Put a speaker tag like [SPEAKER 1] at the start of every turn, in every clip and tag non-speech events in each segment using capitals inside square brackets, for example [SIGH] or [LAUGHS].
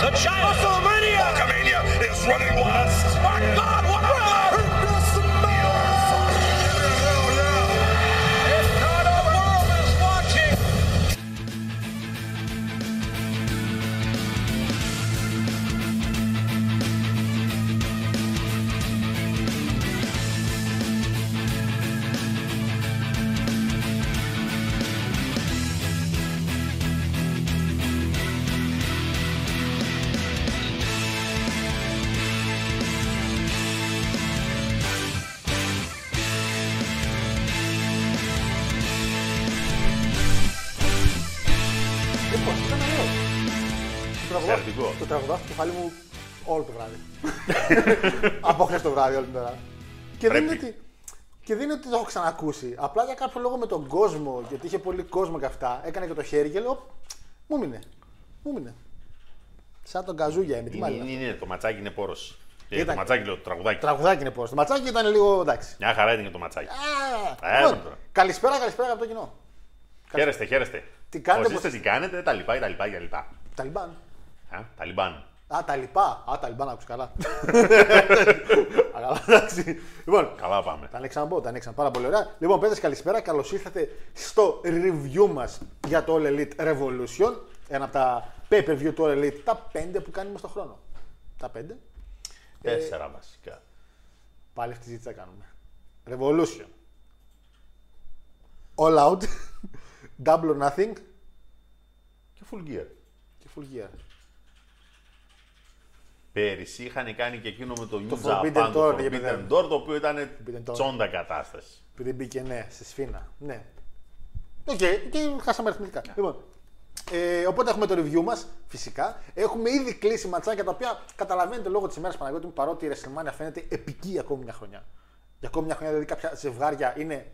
[SPEAKER 1] the Giant. WrestleMania!
[SPEAKER 2] Is running west! My God, what
[SPEAKER 3] Από χθες το βράδυ όλη την ώρα. Και δεν, είναι
[SPEAKER 4] Πρέπει.
[SPEAKER 3] ότι, και δεν είναι ότι το έχω ξανακούσει. Απλά για κάποιο λόγο με τον κόσμο, γιατί είχε πολύ κόσμο και αυτά, έκανα και το χέρι και λέω. Μου μείνε. Μου μείνε. Σαν τον καζούγια είμαι. Τι
[SPEAKER 4] Είναι,
[SPEAKER 3] μάλλον.
[SPEAKER 4] είναι, είναι, το ματσάκι είναι πόρος.
[SPEAKER 3] Ήταν-
[SPEAKER 4] Το ματσάκι λέω, το τραγουδάκι.
[SPEAKER 3] Τραγουδάκι είναι πώ. Το ματσάκι ήταν λίγο εντάξει.
[SPEAKER 4] Μια χαρά είναι και το ματσάκι.
[SPEAKER 3] Α,
[SPEAKER 4] Ε,
[SPEAKER 3] λοιπόν,
[SPEAKER 4] τώρα.
[SPEAKER 3] καλησπέρα, καλησπέρα από το κοινό.
[SPEAKER 4] Χαίρεστε, χαίρεστε.
[SPEAKER 3] Τι κάνετε,
[SPEAKER 4] Πώς είστε,
[SPEAKER 3] πώς-
[SPEAKER 4] τι κάνετε, τα λοιπά, τα λοιπά, τα λοιπά.
[SPEAKER 3] Ταλιμπάν.
[SPEAKER 4] Α, Ταλιμπάν.
[SPEAKER 3] Α, τα λοιπά. Α, τα λοιπά να ακούσει καλά. Α, [LAUGHS] καλά, εντάξει. Λοιπόν,
[SPEAKER 4] Καλά πάμε.
[SPEAKER 3] τα ανοίξαμε πω, τα ανοίξαμε πάρα πολύ ωραία. Λοιπόν, παιδες καλησπέρα. Καλώς ήρθατε στο review μας για το All Elite Revolution. Ένα από τα pay per view του All Elite, τα πέντε που κάνουμε στον χρόνο. Τα πέντε.
[SPEAKER 4] Τέσσερα βασικά.
[SPEAKER 3] Πάλι αυτή τη ζήτηση θα κάνουμε. Revolution. All out. [LAUGHS] Double or nothing.
[SPEAKER 4] Και full gear.
[SPEAKER 3] Και full gear.
[SPEAKER 4] Πέρυσι είχαν κάνει και εκείνο με το New
[SPEAKER 3] Forbidden
[SPEAKER 4] Japan, το
[SPEAKER 3] Door, γιατί
[SPEAKER 4] Forbidden
[SPEAKER 3] δεν-
[SPEAKER 4] Door, το οποίο ήταν
[SPEAKER 3] Forbidden Door.
[SPEAKER 4] τσόντα κατάστασης.
[SPEAKER 3] Επειδή μπήκε ναι, σε σφήνα. Ναι. Οκ, και χάσαμε αριθμητικά. Λοιπόν, ε, οπότε έχουμε το review μας, φυσικά. Έχουμε ήδη κλείσει ματσάκια τα οποία καταλαβαίνετε λόγω της ημέρας Παναγιώτη μου παρότι η WrestleMania φαίνεται επική για ακόμη μια χρονιά. Για ακόμη μια χρονιά, δηλαδή κάποια ζευγάρια είναι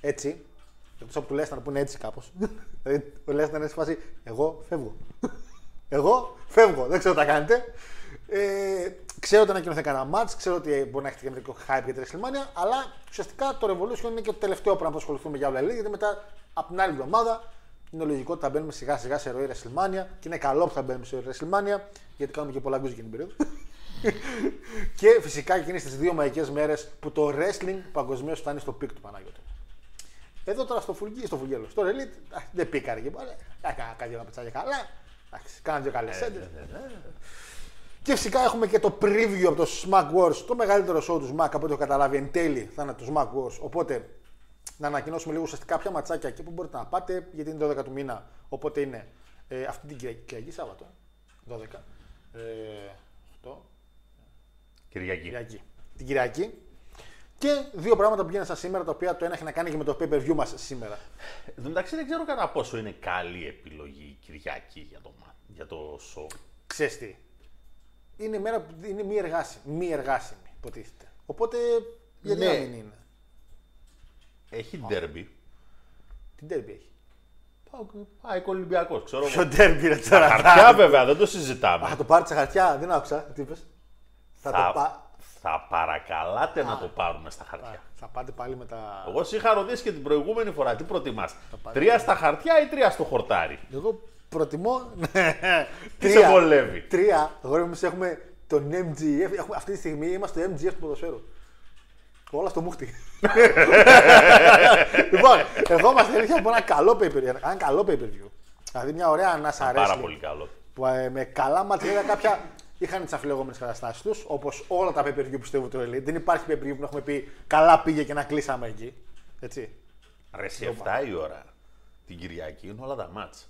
[SPEAKER 3] έτσι. Εκτό από του Λέσναρ που είναι έτσι κάπως. [LAUGHS] δηλαδή ο Λέσναρ είναι σε φάση Εγώ φεύγω. [LAUGHS] Εγώ φεύγω. Δεν ξέρω τι θα κάνετε. Ε, ξέρω ότι ανακοινώθηκε κανένα match, ξέρω ότι μπορεί να έχετε και μερικό hype για τη WrestleMania, αλλά ουσιαστικά το Revolution είναι και το τελευταίο πράγμα που ασχοληθούμε για όλα γιατί μετά από την άλλη εβδομάδα είναι λογικό ότι θα μπαίνουμε σιγά σιγά σε ροή WrestleMania και είναι καλό που θα μπαίνουμε σε ροή WrestleMania γιατί κάνουμε και πολλά γκουζ για την περίοδο. και φυσικά εκείνε τι δύο μαγικές μέρες που το wrestling παγκοσμίως φτάνει στο πικ του Παναγιώτη. Εδώ τώρα στο φουλγί, στο φουλγέλο. Στο Elite α, δεν πήκαρε και πάλι. Κάνα κάτι να πετσάκια καλά. Εντάξει, Κάναν δύο καλές έντρε. Και φυσικά έχουμε και το preview από το Smack Wars, το μεγαλύτερο show του Smack από ό,τι έχω καταλάβει εν τέλει θα είναι το Smack Wars. Οπότε να ανακοινώσουμε λίγο ουσιαστικά ποια ματσάκια εκεί που μπορείτε να πάτε, γιατί είναι 12 του μήνα. Οπότε είναι ε, αυτή την Κυριακή, Κυριακή Σάββατο. 12. Ε, 8.
[SPEAKER 4] Κυριακή.
[SPEAKER 3] Κυριακή. Την Κυριακή. Και δύο πράγματα που γίνανε σήμερα, τα οποία το ένα έχει να κάνει και με το pay per view μας σήμερα.
[SPEAKER 4] Εν τω μεταξύ δεν ξέρω κατά πόσο είναι καλή επιλογή η Κυριακή για το, μα- για το show.
[SPEAKER 3] Ξέρεις τι. Είναι η μέρα που είναι μη εργάσιμη. Μη εργάσιμη, υποτίθεται. Οπότε, γιατί
[SPEAKER 4] Ναι.
[SPEAKER 3] να μην είναι.
[SPEAKER 4] Έχει ντέρμπι.
[SPEAKER 3] Τι τέρμπι έχει;
[SPEAKER 4] Πάει Ολυμπιακός, ξέρω
[SPEAKER 3] Ποιο
[SPEAKER 4] εγώ.
[SPEAKER 3] τέρμπι είναι τώρα.
[SPEAKER 4] Χαρτιά βέβαια, δεν το
[SPEAKER 3] Α,
[SPEAKER 4] συζητάμε.
[SPEAKER 3] θα το πάρει στα χαρτιά, δεν άκουσα. Τι είπες. Θα, το
[SPEAKER 4] Θα,
[SPEAKER 3] πά...
[SPEAKER 4] θα παρακαλάτε να το πάρουμε στα χαρτιά.
[SPEAKER 3] θα πάτε πάλι με τα.
[SPEAKER 4] Εγώ σε είχα ρωτήσει και την προηγούμενη φορά τι προτιμάς.
[SPEAKER 3] πάρει.
[SPEAKER 4] Τρία στα χαρτιά ή τρία στο χορτάρι;
[SPEAKER 3] Εγώ προτιμώ.
[SPEAKER 4] Τι σε βολεύει.
[SPEAKER 3] Τρία. Αγόρι μου, εμείς έχουμε τον MGF. Έχουμε, αυτή τη στιγμή είμαστε το MGF του ποδοσφαίρου. Όλα στο μούχτι. [LAUGHS] λοιπόν, εγώ μας έρχεται από ένα καλό pay per view. Ένα καλό pay per view. Δηλαδή μια ωραία ανάσα
[SPEAKER 4] Πάρα
[SPEAKER 3] wrestling
[SPEAKER 4] πολύ καλό.
[SPEAKER 3] που ε, με καλά μάτια είδα κάποια είχαν τις αφιλεγόμενες καταστάσεις τους, όπως όλα τα pay per view που πιστεύω το Elite. Δεν υπάρχει pay per view που να έχουμε πει καλά πήγε και να κλείσαμε εκεί. Έτσι.
[SPEAKER 4] Ρε, σε 7 η ώρα την Κυριακή είναι όλα τα μάτς.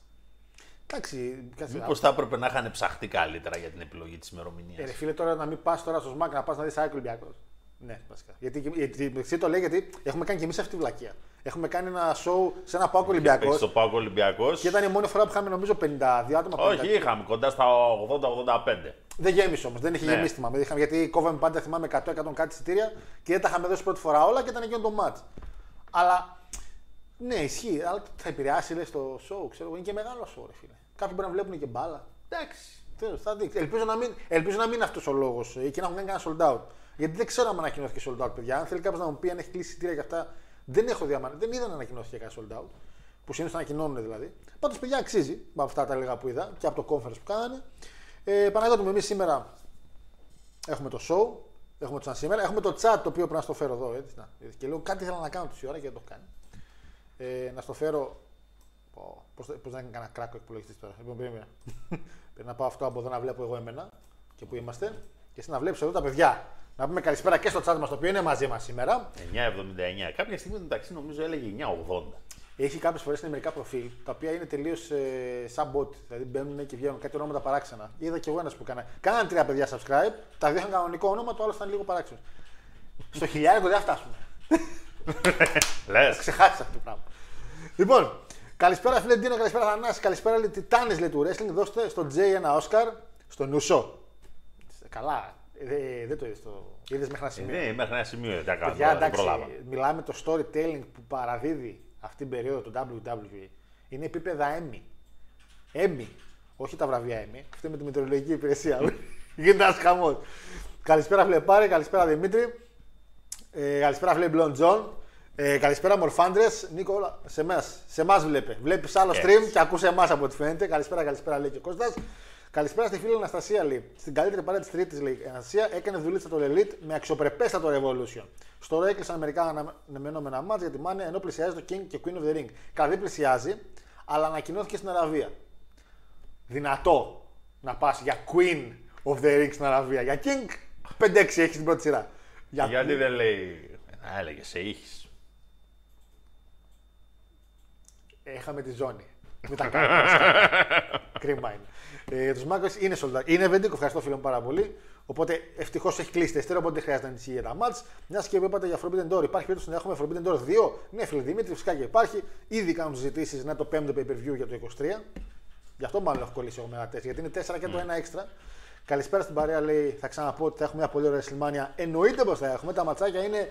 [SPEAKER 3] Εντάξει, κάτσε.
[SPEAKER 4] Μήπως θα έπρεπε να είχαν ψαχτεί καλύτερα για την επιλογή της ημερομηνίας.
[SPEAKER 3] Ε, ρε φίλε, τώρα να μην πας τώρα στο ΣΜΑΚ να πας να δεις Άικο Ολυμπιακός. Ναι, βασικά. Γιατί, γιατί, γιατί το λέει γιατί έχουμε κάνει και εμείς αυτή τη βλακεία. Έχουμε κάνει ένα show σε ένα Πάκο Ολυμπιακός
[SPEAKER 4] στο Πάκο Ολυμπιακός.
[SPEAKER 3] και ήταν η μόνη φορά που είχαμε νομίζω 52 άτομα. 50.
[SPEAKER 4] Όχι, είχαμε κοντά στα 80-85.
[SPEAKER 3] Δεν γέμισε όμως, δεν είχε
[SPEAKER 4] Ναι.
[SPEAKER 3] γεμίσει θυμάμαι. Είχαμε, γιατί κόβαμε πάντα θυμάμαι 100-100 κάτι εισιτήρια και δεν τα είχαμε δώσει πρώτη φορά όλα και ήταν εκείνο το match. Αλλά ναι, ισχύει. Αλλά θα επηρεάσει λες, το show, ξέρω εγώ. Είναι και μεγάλο show, ρε φίλε. Κάποιοι μπορεί να βλέπουν και μπάλα. Εντάξει. τέλος, θα δείξει. Ελπίζω να μην, ελπίζω να μην είναι αυτός ο λόγος ή και να έχουν κάνει κανένα sold out. Γιατί δεν ξέρω αν ανακοινώθηκε sold out, παιδιά. Αν θέλει κάποιος να μου πει αν έχει κλείσει εισιτήρια και αυτά, δεν έχω δει. άμα- Δεν είδα να ανακοινώθηκε κανένα sold out. Που συνήθως ανακοινώνουν δηλαδή. Πάντως, παιδιά, αξίζει με αυτά τα λίγα που είδα και από το conference που κάνανε. Ε, Παναγιώτη μου, εμείς σήμερα έχουμε το show, έχουμε το σαν σήμερα, έχουμε το chat το οποίο πρέπει να στο φέρω εδώ. Έτσι, να, και λέω κάτι ήθελα να κάνω τόση ώρα και δεν το έχω κάνει. Ε, να στο φέρω. Πω, Πώς, θα- πώς να είναι κανένα κράκο εκπολογιστή τώρα. Λοιπόν, περίμενα. [LAUGHS] Πρέπει να πάω αυτό από εδώ να βλέπω εγώ εμένα και που είμαστε. Και εσύ να βλέπεις εδώ τα παιδιά. Να πούμε καλησπέρα και στο chat μας το οποίο είναι μαζί μας σήμερα.
[SPEAKER 4] 9,79. Κάποια στιγμή μεταξύ νομίζω έλεγε 9,80.
[SPEAKER 3] Έχει κάποιες φορές είναι μερικά προφίλ τα οποία είναι τελείως ε, σαν bot. Δηλαδή μπαίνουν και βγαίνουν κάτι ονόματα παράξενα. Είδα και εγώ ένας που κάνα. Κάναν τρία παιδιά subscribe, τα δύο είχαν κανονικό όνομα, το άλλο ήταν λίγο παράξενο. Στο χιλιάρικο δεν θα φτάσουμε.
[SPEAKER 4] Λες. [LAUGHS]
[SPEAKER 3] Ξεχάσει αυτό το πράγμα. Λοιπόν, καλησπέρα φίλε Ντίνο, καλησπέρα Θανάση, καλησπέρα λέει Τιτάνε λέει του wrestling. Δώστε στον Τζέι ένα Όσκαρ, στον Νουσό. Καλά, ε, δεν το είδες. Το... Είδες μέχρι ένα σημείο;
[SPEAKER 4] Ναι, μέχρι ένα σημείο δεν κάνω.
[SPEAKER 3] Παιδιά,
[SPEAKER 4] δεν
[SPEAKER 3] εντάξει,
[SPEAKER 4] προλάβα.
[SPEAKER 3] μιλάμε το storytelling που παραδίδει αυτή την περίοδο του WWE. Είναι επίπεδα Emmy. Emmy. Όχι τα βραβεία Emmy. Αυτό με τη μετεωρολογική υπηρεσία. [LAUGHS] Γίνεται ένας χαμός. Καλησπέρα, Φλεπάρη. Καλησπέρα, Δημήτρη. Ε, καλησπέρα, Φλε Μπλον Τζον. Ε, καλησπέρα, Μορφάντρε. Νίκο, όλα σε εμά σε εμάς βλέπει. Βλέπεις άλλο
[SPEAKER 4] Έτσι.
[SPEAKER 3] stream και ακούσε εμάς από ό,τι φαίνεται. Καλησπέρα, καλησπέρα, λέει και ο Κώστας. Καλησπέρα στη φίλη Αναστασία, λέει. Στην καλύτερη παρέα της Τρίτης, λέει. Η Αναστασία έκανε δουλίτσα το Elite με αξιοπρεπέστατο Revolution. Στο ρο έκλεισαν μερικά αναμενόμενα μάτια για τη Μάνια ενώ πλησιάζει το King και Queen of the Ring. Καλά, δεν πλησιάζει, αλλά ανακοινώθηκε στην Αραβία. Δυνατό να πας για Queen of the Ring στην Αραβία. Για King 5-6 έχεις την πρώτη σειρά. Για
[SPEAKER 4] Γιατί δεν λέει. Να έλεγε σε ήχη.
[SPEAKER 3] Είχαμε τη ζώνη. Μην τα κάνουμε. Κρίμα είναι. Ε, τους Μάκο είναι sold out. Είναι βεντίκο, ευχαριστώ φίλο μου πάρα πολύ. Οπότε ευτυχώς έχει κλείσει τεστέρα, οπότε δεν χρειάζεται να ανησυχεί για τα μάτς. Μιας και είπατε για Forbidden Door, υπάρχει περίπτωση να έχουμε Forbidden Door 2. Ναι, φίλε Δημήτρη, φυσικά και υπάρχει. Ήδη κάνουν συζητήσεις να είναι το 5ο pay per view για το 23. Γι' αυτό μάλλον έχω κολλήσει εγώ με ένα τεστ, γιατί είναι 4 και το ένα έξτρα. Καλησπέρα στην παρέα, λέει. Θα ξαναπώ ότι θα έχουμε μια πολύ ωραία WrestleMania. Εννοείται πως θα έχουμε. Τα ματσάκια είναι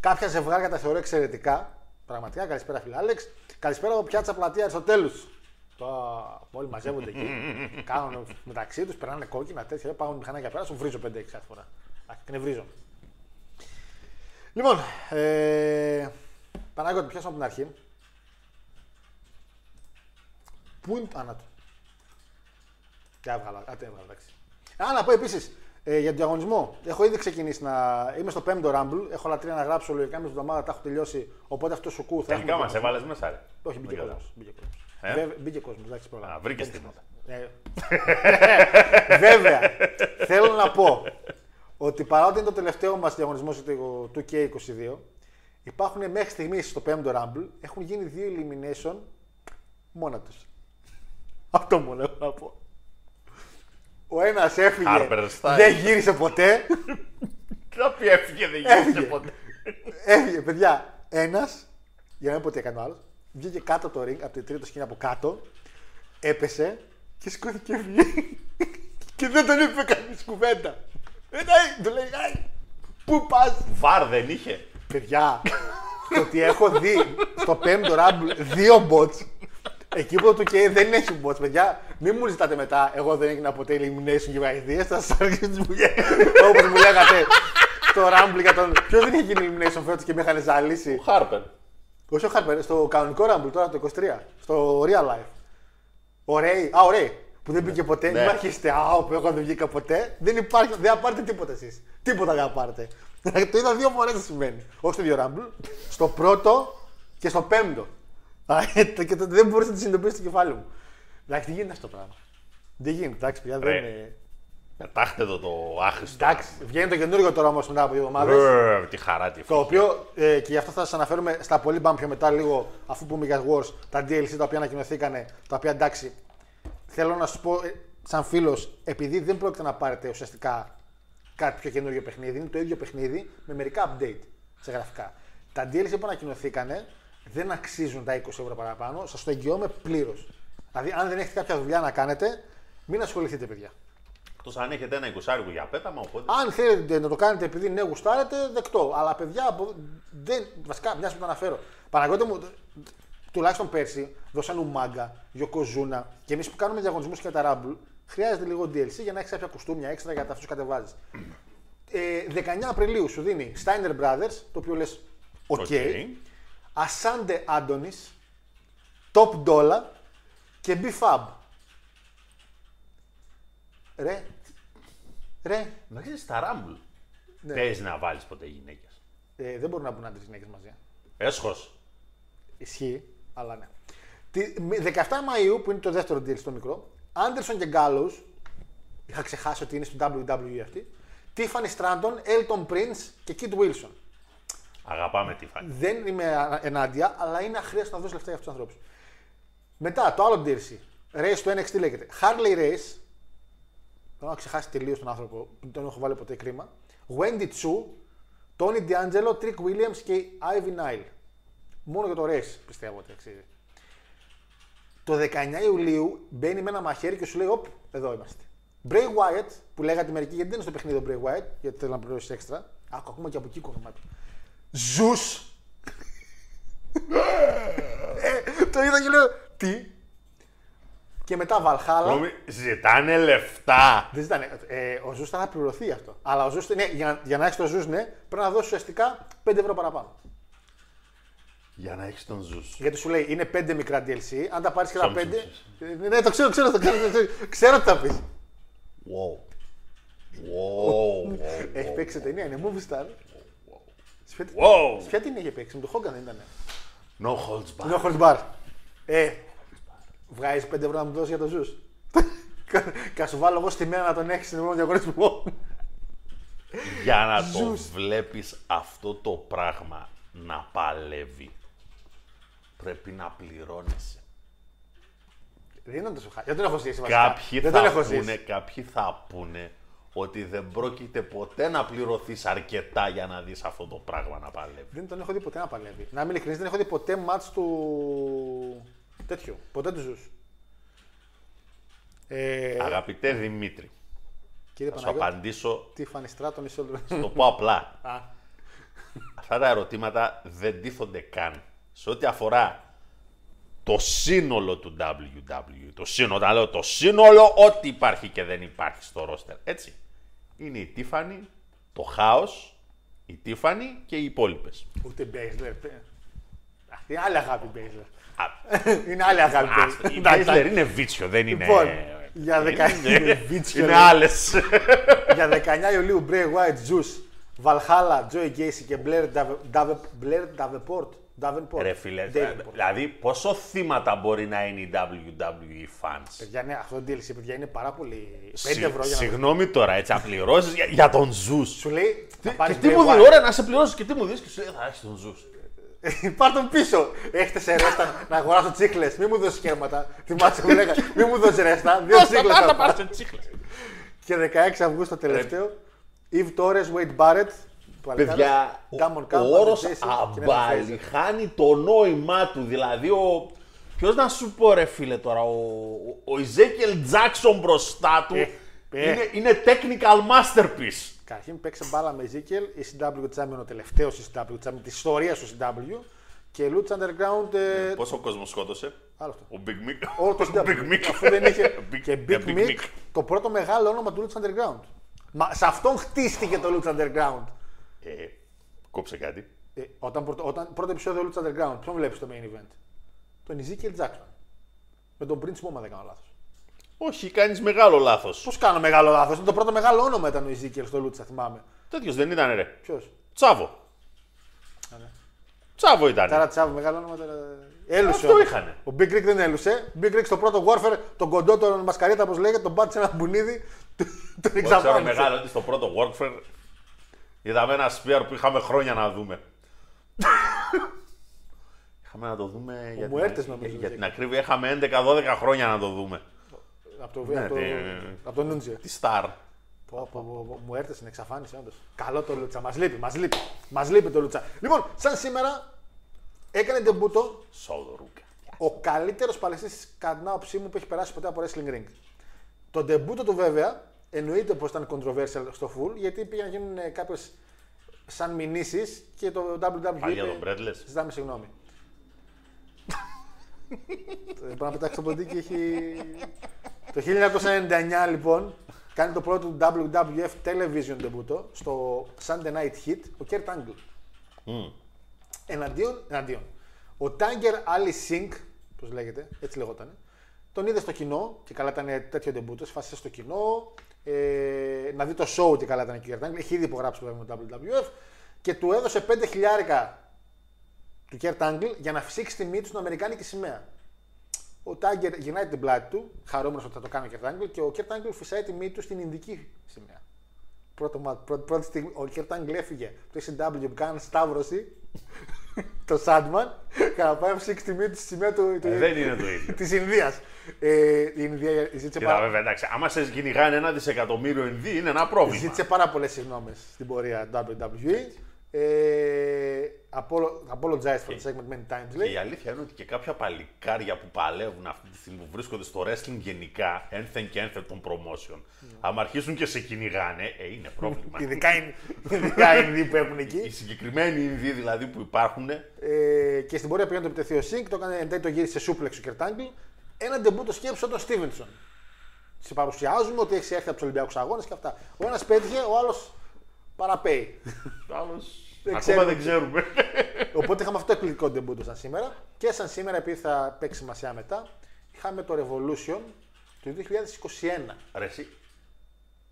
[SPEAKER 3] κάποια ζευγάρια τα θεωρώ εξαιρετικά. Πραγματικά, καλησπέρα φίλε Άλεξ. Καλησπέρα από πιάτσα πλατεία Αριστοτέλους. Τώρα όλοι μαζεύονται εκεί. [LAUGHS] κάνουν μεταξύ τους, περνάνε κόκκινα τέτοια. Πάγουν μηχανάκια πέρα, σου βρίζω 5-6 κάθε φορά. Εντάξει, Κνευρίζω. Λοιπόν, ε, Παναγιώτη, πιάσαμε από την αρχή. Πού είναι το άνατο. Τι έβγαλα, α, τι έβγαλα, εντάξει. Α, να πω επίσης ε, για τον διαγωνισμό. Έχω ήδη ξεκινήσει να. Είμαι στο 5ο Rumble. Έχω άλλα τρία να γράψω λογικά μέσα εβδομάδα, τα έχω τελειώσει. Οπότε αυτό σου κου θα
[SPEAKER 4] Τελικά
[SPEAKER 3] έχουμε
[SPEAKER 4] μας
[SPEAKER 3] διαγωνισμό.
[SPEAKER 4] έβαλες μέσα. ρε.
[SPEAKER 3] Όχι, μπήκε
[SPEAKER 4] Δεν
[SPEAKER 3] κόσμος.
[SPEAKER 4] κατάλαβα.
[SPEAKER 3] Μπήκε κόσμος.
[SPEAKER 4] Ε;
[SPEAKER 3] Βέβαια, μπήκε κόσμος, εντάξει, πρόλαβα.
[SPEAKER 4] Α, βρήκες
[SPEAKER 3] Δεν
[SPEAKER 4] τίποτα.
[SPEAKER 3] Ε, [LAUGHS] Βέβαια, θέλω να πω ότι παρότι είναι το τελευταίο μας διαγωνισμός του 2K22, υπάρχουν μέχρι στιγμής στο 5ο Rumble έχουν γίνει δύο elimination μόνα τους. Αυτό μόνο έχω να πω. Ο ένας έφυγε,
[SPEAKER 4] Harper style.
[SPEAKER 3] δεν γύρισε ποτέ. [LAUGHS]
[SPEAKER 4] Κάποια έφυγε, δεν
[SPEAKER 3] Έφυγε.
[SPEAKER 4] γύρισε ποτέ.
[SPEAKER 3] Έφυγε, παιδιά. Ένας, για να μην πω τι έκανε ο άλλος, βγήκε κάτω από το ring, από την τρίτη σκηνή από κάτω, έπεσε και σηκώθηκε και έφυγε. και δεν τον είπε κανείς κουβέντα. Δεν τα- του λέει, «Άι, πού πας,
[SPEAKER 4] Βαρ δεν είχε.
[SPEAKER 3] παιδιά. το ότι έχω δει στο πέμπτο Rumble δύο bots. Εκεί που το 2K δεν έχει bots, παιδιά. Μην μου ζητάτε μετά. Εγώ δεν έγινα ποτέ elimination και βαϊδίε. Θα σας αρχίσει τις μου [LAUGHS] Όπως μου λέγατε στο Rumble για τον. Ποιος δεν είχε γίνει elimination φέτος και με είχαν ζαλίσει;
[SPEAKER 4] Χάρπερ.
[SPEAKER 3] Όχι ο Harper, στο κανονικό Rumble τώρα το 23. Στο real life. Ο Ray, α, ο Ray, που δεν μπήκε ποτέ.
[SPEAKER 4] Ναι.
[SPEAKER 3] Μην αρχίσετε, α, που εγώ δεν βγήκα ποτέ. Δεν υπάρχει, δεν θα πάρετε τίποτα εσείς. Τίποτα δεν θα πάρετε. [LAUGHS] το είδα δύο φορές να συμβαίνει. Όχι στο δύο Rumble, στο πρώτο και στο πέμπτο. Α, το- και το, δεν μπορούσα να τη συνειδητοποιήσω στο κεφάλι μου. Εντάξει, τι γίνεται αυτό το πράγμα. Δεν γίνεται, εντάξει, παιδιά, δεν
[SPEAKER 4] Ρε.
[SPEAKER 3] είναι.
[SPEAKER 4] Πετάχτε το το άχρηστο.
[SPEAKER 3] Εντάξει, βγαίνει το καινούργιο τώρα όμως μετά από δύο εβδομάδες.
[SPEAKER 4] Ρε, Τι χαρά τη
[SPEAKER 3] Το οποίο ε, και γι' αυτό θα σας αναφέρουμε στα πολύ μπαμ πιο μετά λίγο, αφού πούμε για Wars, τα DLC τα οποία ανακοινωθήκαν, τα οποία εντάξει, θέλω να σου πω, ε, σαν φίλος, επειδή δεν πρόκειται να πάρετε ουσιαστικά κάτι πιο καινούργιο παιχνίδι, είναι το ίδιο παιχνίδι με μερικά update σε γραφικά. Τα DLC που ανακοινωθήκαν δεν αξίζουν τα 20 ευρώ παραπάνω, σας το εγγυώμαι πλήρως. Δηλαδή, αν δεν έχετε κάποια δουλειά να κάνετε, μην ασχοληθείτε, παιδιά.
[SPEAKER 4] Εκτός αν έχετε ένα εικοσάρικο για πέταμα, οπότε.
[SPEAKER 3] Αν θέλετε να το κάνετε επειδή ναι, γουστάρετε, δεκτό. Αλλά παιδιά, από... δεν... βασικά, μιας που το αναφέρω. Παναγιώτη μου, τουλάχιστον πέρσι, δώσαν Umaga, Yokozuna και εμείς που κάνουμε διαγωνισμούς και τα Rumble, χρειάζεται λίγο DLC για να έχεις κάποια κουστούμια έξτρα για τα αυτούς κατεβάζεις. Ε, 19 Απριλίου σου δίνει Steiner Brothers, το οποίο λες, οκ.
[SPEAKER 4] Οκ.
[SPEAKER 3] Ashante Adonis, Top Dollar και B-Fab. Ρε, ρε,
[SPEAKER 4] Να ξέρεις τα Rumble.
[SPEAKER 3] Ναι.
[SPEAKER 4] Παίζεις να βάλεις ποτέ γυναίκες.
[SPEAKER 3] ε, δεν μπορούν να μπουν άντρε γυναίκες μαζί.
[SPEAKER 4] Έσχος.
[SPEAKER 3] Ισχύει, αλλά ναι. Τη- με- 17 Μαΐου, που είναι το δεύτερο DLC το μικρό, Άντερσον και Γκάλους, είχα ξεχάσει ότι είναι στο WWE αυτή, Tiffany Stratton, Elton Prince και Kid Wilson.
[SPEAKER 4] Αγαπάμε τη φάνη.
[SPEAKER 3] Δεν είμαι α- ενάντια, αλλά είναι αχρίαστο να δώσεις λεφτά για αυτούς τους ανθρώπους. Μετά, το άλλο DLC. Race του NXT λέγεται. Harley Race. Δεν έχω ξεχάσει τελείως τον άνθρωπο, δεν τον έχω βάλει ποτέ κρίμα. Wendy Chu, Tony D'Angelo, Trick Williams και Ivy Nile. Μόνο για το Race πιστεύω ότι αξίζει. Το 19 Ιουλίου μπαίνει με ένα μαχαίρι και σου λέει: Οπ, εδώ είμαστε. Bray Wyatt, που λέγατε μερικοί, γιατί δεν είναι στο παιχνίδι ο Bray Wyatt, γιατί θέλει να πληρώσει έξτρα. Άκου, ακόμα και από εκεί κομμάτι. Ζους. ε, το είδα και λέω, τι; Και μετά Valhalla.
[SPEAKER 4] Συγγνώμη, Ζητάνε λεφτά.
[SPEAKER 3] Δεν ζητάνε. Ε, ο Zeus θα πληρωθεί αυτό. Αλλά ο Zeus, ναι, για, για να έχεις το Zeus, ναι, πρέπει να δώσεις ουσιαστικά 5 ευρώ παραπάνω.
[SPEAKER 4] Για να έχεις τον Zeus.
[SPEAKER 3] Γιατί σου λέει είναι 5 μικρά DLC. Αν τα πάρεις και τα
[SPEAKER 4] Σαν
[SPEAKER 3] 5.
[SPEAKER 4] ψήφισες.
[SPEAKER 3] Ε, Ναι, το ξέρω, ξέρω, το ξέρω. το ξέρω. Ξέρω τι θα πεις.
[SPEAKER 4] Wow. Wow.
[SPEAKER 3] Έχει παίξει σε ταινία, είναι movie star. Σε ποια-
[SPEAKER 4] Wow.
[SPEAKER 3] σε Ποια την είχε παίξει, με το Hogan δεν ήταν.
[SPEAKER 4] No holds
[SPEAKER 3] No
[SPEAKER 4] back.
[SPEAKER 3] holds bar. Ε, βγάζει 5 ευρώ να μου δώσει για το ζου. [LAUGHS] Και σου βάλω εγώ στη μέρα να τον έχεις στην επόμενο διαγωνισμό.
[SPEAKER 4] Για να το
[SPEAKER 3] Ζους.
[SPEAKER 4] βλέπεις αυτό το πράγμα να παλεύει, πρέπει να πληρώνεσαι.
[SPEAKER 3] Δεν ήταν τόσο χάρη. Δεν τον έχω ζήσει βασικά.
[SPEAKER 4] Κάποιοι
[SPEAKER 3] δεν τον
[SPEAKER 4] θα,
[SPEAKER 3] έχω
[SPEAKER 4] πούνε,
[SPEAKER 3] ζήσει.
[SPEAKER 4] κάποιοι θα πούνε ότι δεν πρόκειται ποτέ να πληρωθείς αρκετά για να δεις αυτό το πράγμα να παλεύει.
[SPEAKER 3] Δεν τον έχω δει ποτέ να παλεύει. Να είμαι ειλικρινής, δεν έχω δει ποτέ μάτς του τέτοιου. Ποτέ του ζους. Ε,
[SPEAKER 4] Αγαπητέ Δημήτρη,
[SPEAKER 3] κύριε
[SPEAKER 4] θα σου
[SPEAKER 3] Παναγιώτη,
[SPEAKER 4] απαντήσω,
[SPEAKER 3] τι φανιστράτων είσαι όλο.
[SPEAKER 4] το πω απλά.
[SPEAKER 3] Α,
[SPEAKER 4] Αυτά τα ερωτήματα δεν τίθονται καν. Σε ό,τι αφορά το σύνολο του WWE, το σύνολο, όταν λέω το σύνολο, ό,τι υπάρχει και δεν υπάρχει στο ρόστερ. Έτσι. Είναι η Tiffany, το χάος, η Tiffany και οι υπόλοιπες.
[SPEAKER 3] Ούτε Μπέισλερ. Είναι άλλη αγάπη Μπέισλερ. Είναι άλλη αγάπη
[SPEAKER 4] Η
[SPEAKER 3] Εντάξει,
[SPEAKER 4] Baszler είναι βίτσιο, δεν είναι.
[SPEAKER 3] Λοιπόν, για 19
[SPEAKER 4] είναι-
[SPEAKER 3] είναι βίτσιο,
[SPEAKER 4] Είναι
[SPEAKER 3] λέει.
[SPEAKER 4] άλλες.
[SPEAKER 3] Για 19 Ιουλίου Bray Wyatt, Juice, Valhalla, Joey Gacy και Blair, Dave, Dave, Blair Davenport. Davenport.
[SPEAKER 4] Ρε φίλε,
[SPEAKER 3] Davenport.
[SPEAKER 4] δηλαδή πόσο θύματα μπορεί να είναι οι WWE fans;
[SPEAKER 3] Παιδιά, ναι, αυτό το DLC παιδιά, είναι πάρα πολύ. 5
[SPEAKER 4] Συ-
[SPEAKER 3] ευρώ για να
[SPEAKER 4] Συγγνώμη τώρα, έτσι, να πληρώσεις για, για τον Ζου.
[SPEAKER 3] Σου λέει. θα
[SPEAKER 4] Και
[SPEAKER 3] πάρεις
[SPEAKER 4] τι
[SPEAKER 3] Bray
[SPEAKER 4] μου
[SPEAKER 3] Wyatt.
[SPEAKER 4] δει, ωραία να σε πληρώσει και τι μου δει και σου λέει θα έχει τον Ζου. [LAUGHS]
[SPEAKER 3] Πάρ τον πίσω. Έχετε σε ρέστα να αγοράσω τσίχλες. Μην μου δώσεις σχέματα. Θυμάσαι που λέγα. Μην μου δώσεις ρέστα. Δύο τσίχλες. θα πάρω. Και 16 Αυγούστου το τελευταίο. Eve Torres, Wade Barrett. Που
[SPEAKER 4] Παιδιά,
[SPEAKER 3] Damon
[SPEAKER 4] ο,
[SPEAKER 3] Campbell,
[SPEAKER 4] ο όρος
[SPEAKER 3] Jason και Nathan
[SPEAKER 4] αμπάλι
[SPEAKER 3] Fraser.
[SPEAKER 4] χάνει το νόημά του. Δηλαδή, ο... ποιος να σου πω ρε φίλε τώρα, ο, ο Ezekiel Jackson μπροστά του
[SPEAKER 3] Ε, ε.
[SPEAKER 4] είναι, είναι technical masterpiece.
[SPEAKER 3] Καταρχήν παίξε μπάλα με Ezekiel, ECW Champion, ο τελευταίος ECW Champion της ιστορίας του ECW. Και Lucha Underground. Ε,
[SPEAKER 4] Πόσο κόσμος σκότωσε,
[SPEAKER 3] άλλο αυτό.
[SPEAKER 4] ο Big Mick.
[SPEAKER 3] Όλο το [LAUGHS]
[SPEAKER 4] Ο
[SPEAKER 3] ECW.
[SPEAKER 4] Big Mick.
[SPEAKER 3] Αφού δεν είχε. [LAUGHS]
[SPEAKER 4] Big-
[SPEAKER 3] και
[SPEAKER 4] ε,
[SPEAKER 3] Big,
[SPEAKER 4] Big
[SPEAKER 3] Mick,
[SPEAKER 4] Mick.
[SPEAKER 3] το πρώτο μεγάλο όνομα του Lucha Underground. Μα σε αυτόν χτίστηκε το Lucha Underground.
[SPEAKER 4] Ε, κόψε κάτι.
[SPEAKER 3] Ε, όταν, πρώτο, όταν πρώτο επεισόδιο Lucha Underground, ποιον βλέπεις στο main event; Τον Ezekiel Jackson. Με τον Prince Puma, δεν κάνω λάθος.
[SPEAKER 4] Όχι, κάνεις μεγάλο λάθος.
[SPEAKER 3] Πώς κάνω μεγάλο λάθος; Το πρώτο μεγάλο όνομα ήταν ο Ezekiel στο Lucha, θυμάμαι.
[SPEAKER 4] Τέτοιος δεν ήταν ρε.
[SPEAKER 3] Ποιος;
[SPEAKER 4] Τσάβο. Τσάβο ήταν.
[SPEAKER 3] Τάρα Τσάβο, μεγάλο όνομα. Τώρα... Έλουσε.
[SPEAKER 4] Αυτό
[SPEAKER 3] όμως.
[SPEAKER 4] είχανε.
[SPEAKER 3] Ο Big Rick δεν έλουσε. Big Rick στο πρώτο Warfare, τον κοντό, τον μασκαρίτα, όπως λέγεται, τον πάτησε ένα μπουνίδι. Τον τον
[SPEAKER 4] Εγώ ξέρω
[SPEAKER 3] εξαφάνισε.
[SPEAKER 4] μεγάλο ότι στο πρώτο Warfare είδαμε ένα spear που είχαμε χρόνια να δούμε. είχαμε να το δούμε για,
[SPEAKER 3] Μουέρτες
[SPEAKER 4] την,
[SPEAKER 3] νομίζω,
[SPEAKER 4] για
[SPEAKER 3] δεν
[SPEAKER 4] την ακρίβεια. Είχαμε 11-12 χρόνια να το δούμε.
[SPEAKER 3] Από το,
[SPEAKER 4] Ναι,
[SPEAKER 3] από το,
[SPEAKER 4] τι-
[SPEAKER 3] από το Νούντζε.
[SPEAKER 4] Τι Star.
[SPEAKER 3] Πω, πω, πω, πω, Μου έρθει στην εξαφάνιση, όντως. Καλό το Λούτσα. Μας λείπει, μας λείπει. Μας λείπει το Λούτσα. Λοιπόν, σαν σήμερα έκανε ντεμπούτο
[SPEAKER 4] Σόδωρούκα.
[SPEAKER 3] ο καλύτερος παλαιστή κατά την άποψή μου που έχει περάσει ποτέ από wrestling ring. Το ντεμπούτο του βέβαια εννοείται πως ήταν controversial στο full γιατί πήγαν να γίνουν κάποιες σαν μηνύσεις και το WWE.
[SPEAKER 4] Πάλι για
[SPEAKER 3] είπε,
[SPEAKER 4] τον Brett λες.
[SPEAKER 3] Ζητάμε συγγνώμη. Ε, Πρέπει να πετάξει το ποντίκι έχει. Το 1999 λοιπόν κάνει το πρώτο του WWF television debut στο Sunday Night Hit ο Kurt Angle. Εναντίον, εναντίον. Ο Tiger Ali Singh, πώς λέγεται, έτσι λεγόταν, τον είδε στο κοινό και καλά ήταν τέτοιο debut, σφάσισε στο κοινό, ε, να δει το show και καλά ήταν και ο Kurt Angle. Έχει ήδη υπογράψει το με το WWF και του έδωσε 5 χιλιάρικα του Kurt Angle για να φυσήξει τη μύτη του στην Αμερικάνικη σημαία. Ο Tiger γυρνάει την πλάτη του, χαρούμενος ότι θα το κάνει ο Kurt Angle, και ο Kurt Angle φυσάει τη μύτη του στην Ινδική σημαία. Πρώτο, μα- πρώτη, πρώτη στιγμή ο Kurt Angle έφυγε το ECW που κάνανε σταύρωση, [LAUGHS] το Sandman, για να πάει να φυσήξει της μύτη του στη σημαία του,
[SPEAKER 4] Ε, δεν είναι το ίδιο.
[SPEAKER 3] της Ινδίας. Ε, η Ινδία ζήτησε
[SPEAKER 4] Κοίτα,
[SPEAKER 3] πάρα,
[SPEAKER 4] βέβαια, εντάξει, άμα σε κυνηγάνε ένα δισεκατομμύριο Ινδί είναι ένα πρόβλημα.
[SPEAKER 3] ζήτησε πάρα πολλές συγγνώμε στην πορεία WWE. Ε, απο- apologize for the segment many times,
[SPEAKER 4] Και
[SPEAKER 3] λέει.
[SPEAKER 4] η αλήθεια είναι ότι και κάποια παλικάρια που παλεύουν αυτή τη στιγμή που βρίσκονται στο wrestling γενικά, ένθεν και ένθεν των promotion, άμα αρχίσουν και σε κυνηγάνε, ε, είναι πρόβλημα. [LAUGHS]
[SPEAKER 3] Ειδικά οι ειδικά οι Ινδοί που έχουν
[SPEAKER 4] Οι
[SPEAKER 3] εκεί.
[SPEAKER 4] συγκεκριμένοι Ινδοί δηλαδή που υπάρχουν,
[SPEAKER 3] Ε, και στην πορεία πήγαν το επιτεθεί ο Σινκ, το έκανε εν τέλει το γύρισε σε σούπλεξ ο Κερτάγκλ. Ένα ντεμπού το σκέψε τον Στίβενσον. Σε παρουσιάζουμε ότι έχει έρθει από τους Ολυμπιακούς Αγώνες και αυτά. Ο ένας πέτυχε, ο άλλος παραπέει.
[SPEAKER 4] άλλος
[SPEAKER 3] Δεν
[SPEAKER 4] ακόμα
[SPEAKER 3] ξέρουμε.
[SPEAKER 4] δεν ξέρουμε.
[SPEAKER 3] Οπότε είχαμε αυτό το εκπληκτικό ντεμπούτο σαν σήμερα. Και σαν σήμερα, επειδή θα παίξει σημασία μετά, είχαμε το Revolution του 2021.
[SPEAKER 4] Ρε εσύ,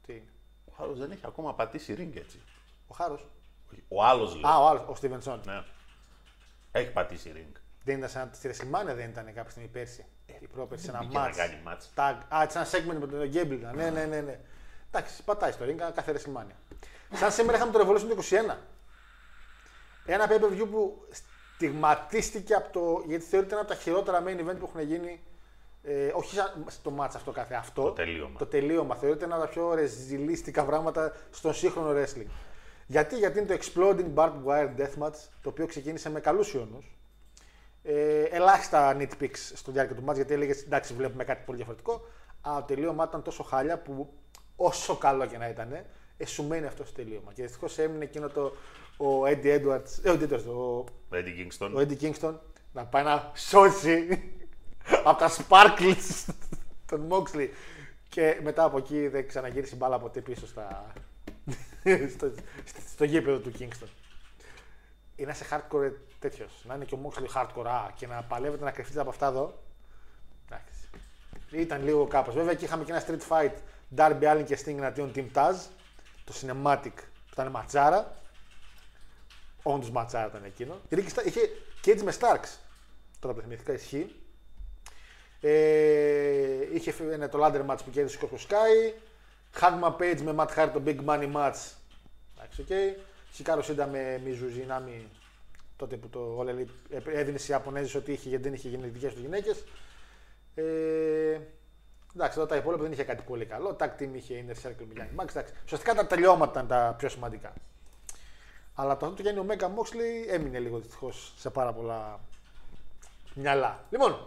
[SPEAKER 3] Τι,
[SPEAKER 4] ο άλλος δεν έχει ακόμα πατήσει ring έτσι.
[SPEAKER 3] ο Χάρος.
[SPEAKER 4] Ο άλλος λέει.
[SPEAKER 3] Α, ο άλλος, ο Στίβενσον.
[SPEAKER 4] Ναι. Έχει πατήσει ring.
[SPEAKER 3] Δεν ήταν σαν στη WrestleMania, δεν ήταν κάποια στιγμή πέρσι. Η πρόπερση, ένα
[SPEAKER 4] μπήκε να
[SPEAKER 3] μάτς.
[SPEAKER 4] κάνει μάτς.
[SPEAKER 3] Tag. Α, έτσι ένα segment με τον Γκέμπλ. ήταν. Ναι, ναι, ναι, ναι. Εντάξει, πατάει στο ring κάθε WrestleMania. Σαν σήμερα είχαμε το Revolution του 21. Ένα pay per view που στιγματίστηκε από το. γιατί θεωρείται ένα από τα χειρότερα main event που έχουν γίνει. Ε, όχι σαν- στο match αυτό κάθε αυτό.
[SPEAKER 4] Το τελείωμα.
[SPEAKER 3] Το τελείωμα. Θεωρείται ένα από τα πιο ρεζιλίστικα πράγματα στον σύγχρονο wrestling. Γιατί, γιατί είναι το Exploding Barbed Wire Deathmatch, το οποίο ξεκίνησε με καλούς ιονού. Ε, ελάχιστα nitpicks στο διάρκεια του match γιατί έλεγε εντάξει, βλέπουμε κάτι πολύ διαφορετικό. Αλλά το τελείωμα ήταν τόσο χάλια που όσο καλό και να ήταν, ε, σου μένει αυτό στο τελείωμα. Και δυστυχώς έμεινε εκείνο το ο Eddie Edwards, ε, ο Eddie Edwards, ο,
[SPEAKER 4] Eddie Kingston.
[SPEAKER 3] ο Eddie Kingston να πάει να σώσει [LAUGHS] από τα sparkles τον Moxley. Και μετά από εκεί δεν ξαναγύρισε η μπάλα ποτέ πίσω στα... [LAUGHS] στο, στο γήπεδο του Kingston. Είναι σε hardcore τέτοιος. Να είναι και ο Moxley hardcore α, και να παλεύετε να κρυφτείτε από αυτά εδώ. Εντάξει. Ήταν λίγο κάπως. Βέβαια εκεί είχαμε και ένα street fight Darby Allin και Sting εναντίον Team Taz. Το cinematic που ήταν ματσάρα. Όντως ματσάρα ήταν εκείνο. Γιατί είχε- είχε Cage με Starks. Τώρα που θυμήθηκα, ισχύει. Ε, είχε φε- είναι το ladder match που κέρδισε ο Scorpio Sky. Hangman Page με Matt Hardy το Big Money Match. Εντάξει, οκ. Hikaru Shida με Mizunami τότε που το All Elite ε, έδινε σε Ιαπωνέζες ότι είχε γιατί δεν είχε γίνει δικές του γυναίκες. Ε, εντάξει, εδώ τα υπόλοιπα δεν είχε κάτι πολύ καλό. Tag team είχε Inner Circle με Young Bucks. Εντάξει, ουσιαστικά τα τελειώματα ήταν τα πιο σημαντικά. Αλλά το αυτό του Γιάννη Omega Moxley έμεινε λίγο δυστυχώς σε πάρα πολλά μυαλά. Λοιπόν,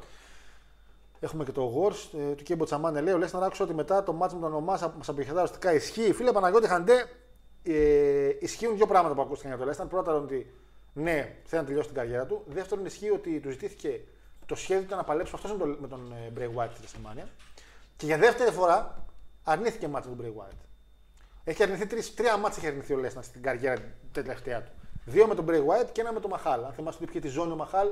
[SPEAKER 3] Έχουμε και το Wars ε, του Κέμπο Τσαμάνε. Λέει: Ο Λέσναρ άκουσα ότι μετά το μάτσο με τον Ομά μας αποχαιρετά ουσιαστικά ισχύει. Φίλε Παναγιώτη Χαντέ, ε, ισχύουν δύο πράγματα που ακούστηκαν για τον Λέσναρ. Πρώτα ότι ναι, θέλει να τελειώσει την καριέρα του. Δεύτερον, ισχύει ότι του ζητήθηκε το σχέδιο του να παλέψει αυτό με τον, με τον ε, Bray Wyatt στη WrestleMania. Και για δεύτερη φορά αρνήθηκε μάτσο με τον Bray Wyatt. Έχει αρνηθεί τρεις, τρία μάτια έχει αρνηθεί ο Λέσναρ στην καριέρα την τελευταία του. Δύο με τον Bray Wyatt και ένα με τον Μαχάλ. Αν θυμάστε ότι πήγε τη ζώνη ο Μαχάλ,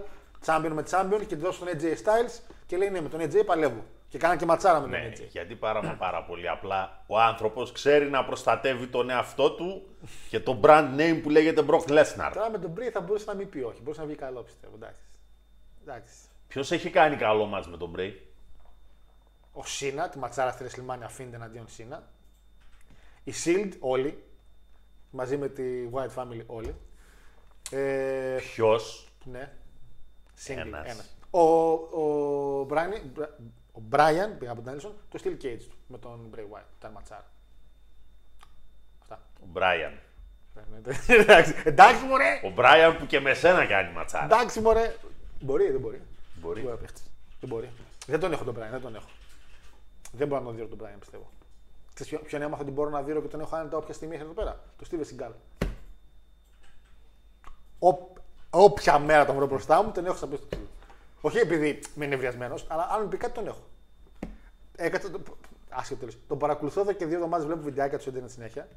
[SPEAKER 3] champion με champion και την δώσει στον AJ Styles και λέει ναι, με τον AJ παλεύω. Και κάνα και ματσάρα με τον
[SPEAKER 4] Ναι,
[SPEAKER 3] AJ.
[SPEAKER 4] γιατί πάρα, μα πάρα πολύ απλά ο άνθρωπος ξέρει να προστατεύει τον εαυτό του και το brand name που λέγεται Brock Lesnar.
[SPEAKER 3] Τώρα με τον Bray θα μπορούσε να μην πει όχι, μπορούσε να βγει καλό πιστεύω. Εντάξει. Εντάξει.
[SPEAKER 4] Ποιος έχει κάνει καλό μάτς με τον Bray.
[SPEAKER 3] Ο Σίνα, τη ματσάρα στη WrestleMania αφήνεται εναντίον Σίνα. Η Shield, όλοι. Μαζί με τη White Family, όλοι. Ε,
[SPEAKER 4] Ποιος;
[SPEAKER 3] ναι. Single,
[SPEAKER 4] Ένας.
[SPEAKER 3] ένας. Ο, ο, Brian, ο Brian, πήγα από τον Έλισον, το Steel Cage του με τον Bray Wyatt. Ήταν ματσάρα. Αυτά.
[SPEAKER 4] Ο Μπράιαν. [LAUGHS]
[SPEAKER 3] Εντάξει, εντάξει μωρέ!
[SPEAKER 4] Ο Μπράιαν που και με σένα κάνει ματσάρα.
[SPEAKER 3] Εντάξει μωρέ! Μπορεί, δεν μπορεί.
[SPEAKER 4] Μπορεί.
[SPEAKER 3] Δεν μπορεί να παίξει. Δεν μπορεί. Δεν τον έχω τον Brian, δεν τον έχω. Δεν μπορώ να τον δει τον Brian, πιστεύω. Ξέρεις ποιο- ποιον έμαθα ότι μπορώ να δω και τον έχω άνετα όποια στιγμή έρχεται εδώ πέρα. Το Steven Seagal. Ό- Όποια μέρα τον βρω μπροστά μου, τον έχω σαν πίσω στο ξύλο. Όχι επειδή είμαι νευριασμένο, αλλά αν μου πει κάτι τον έχω. Έκατσα. το- Άσχετο τέλος. Τον παρακολουθώ εδώ και δύο εβδομάδες, βλέπω βιντεάκια του στο Ιντερνετ συνέχεια.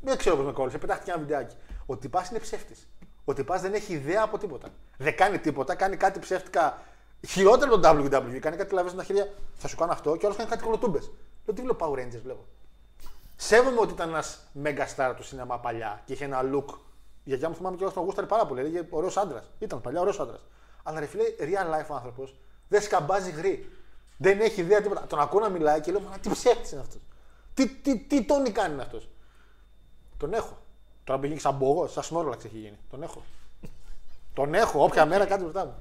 [SPEAKER 3] Δεν ξέρω πώς με κόλλησε. Πετάχτηκε ένα βιντεάκι. Ο τυπάς είναι ψεύτης. Ο τυπάς δεν έχει ιδέα από τίποτα. Δεν κάνει τίποτα, κάνει κάτι ψεύτικα. Χειρότερο από τον WWE. Κάνει κάτι λαβές στα χέρια. Θα σου κάνω αυτό και όλο κάνει κάτι κολοτούμπες. Λέω τι βλέπω Power Rangers, βλέπω. Σέβομαι ότι ήταν ένας μέγα στάρ του σινεμά παλιά και είχε ένα look. Η γιαγιά μου θυμάμαι και εγώ τον γούσταρε πάρα πολύ. Έλεγε ωραίος άντρας. Ήταν παλιά ωραίος άντρας. Αλλά ρε φίλε, real life άνθρωπος δεν σκαμπάζει γρή. Δεν έχει ιδέα τίποτα. Τον ακούω να μιλάει και λέω Μα τι ψεύτης είναι αυτός. Τι, τι, τι τόνι κάνει είναι αυτός. Τον έχω. Τώρα που γίνει σαν μπογός, σαν σνόρλαξ έχει γίνει. Τον έχω. Τον έχω, όποια μέρα κάτι μπροστά μου.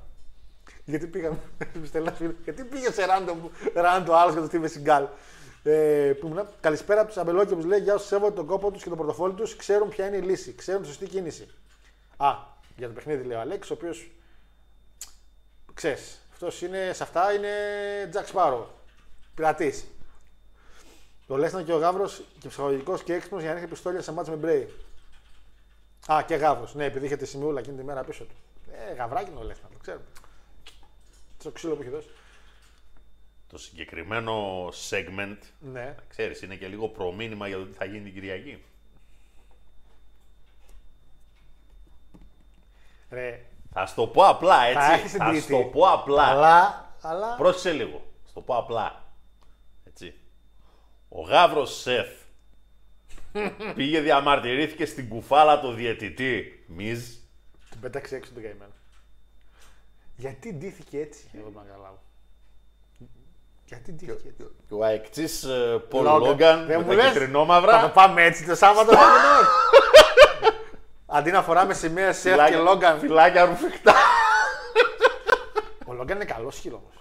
[SPEAKER 3] Γιατί πήγαμε, [LAUGHS] στέλνα φίλο, γιατί πήγε σε random, random άλλο και το Steven Seagal. Ε, που ήμουν, καλησπέρα από τους αμπελόκιου λέει: Γεια σου, σέβονται τον κόπο τους και τον πορτοφόλι τους, ξέρουν ποια είναι η λύση, ξέρουν τη σωστή κίνηση. Α, για το παιχνίδι λέει ο Αλέξ, ο οποίος. ξέρεις, αυτός είναι, σε αυτά είναι Jack Sparrow. Πειρατής. Το Λέσνα και ο Γαύρος και ψυχολογικός και έξυπνος για να ρίχνει πιστόλια σε μάτς με Μπρέι. Α, και Γαύρος. Ναι, επειδή είχε τη σημειούλα εκείνη τη μέρα πίσω του. Ε, γαβράκι είναι ο Λέσνα, το ξέρω. Στο ξύλο που έχει δώσει.
[SPEAKER 4] Το συγκεκριμένο segment,
[SPEAKER 3] Ναι.
[SPEAKER 4] ξέρεις, είναι και λίγο προμήνυμα για το τι θα γίνει την Κυριακή.
[SPEAKER 3] Ρε,
[SPEAKER 4] Θα σου το πω απλά, έτσι.
[SPEAKER 3] θα έχεις την
[SPEAKER 4] Θα σου
[SPEAKER 3] τρίτη.
[SPEAKER 4] το πω απλά.
[SPEAKER 3] Αλλά, αλλά...
[SPEAKER 4] Πρόσεξε λίγο. Θα το πω απλά. Έτσι. Ο Γαύρος Σεφ [LAUGHS] πήγε διαμαρτυρήθηκε στην κουφάλα του διαιτητή Μιζ.
[SPEAKER 3] Την πέταξε έξω τον καημένο. Γιατί ντύθηκε έτσι, εγώ δεν μπορώ να καταλάβω. Γιατί ντύθηκε έτσι;
[SPEAKER 4] Και ο αεκτής ε, Πολ
[SPEAKER 3] Λόγκαν.
[SPEAKER 4] Λόγκαν
[SPEAKER 3] Δεν
[SPEAKER 4] με
[SPEAKER 3] μου
[SPEAKER 4] τα
[SPEAKER 3] λες, Θα το
[SPEAKER 4] κυτρινόμαυρα.
[SPEAKER 3] πάμε έτσι το Σάββατο. δεν είναι. Αντί να φοράμε σημαία Seth και
[SPEAKER 4] φυλάκια-
[SPEAKER 3] Logan.
[SPEAKER 4] Φυλάκια ρουφηχτά.
[SPEAKER 3] Ο Logan είναι καλός heel όμως.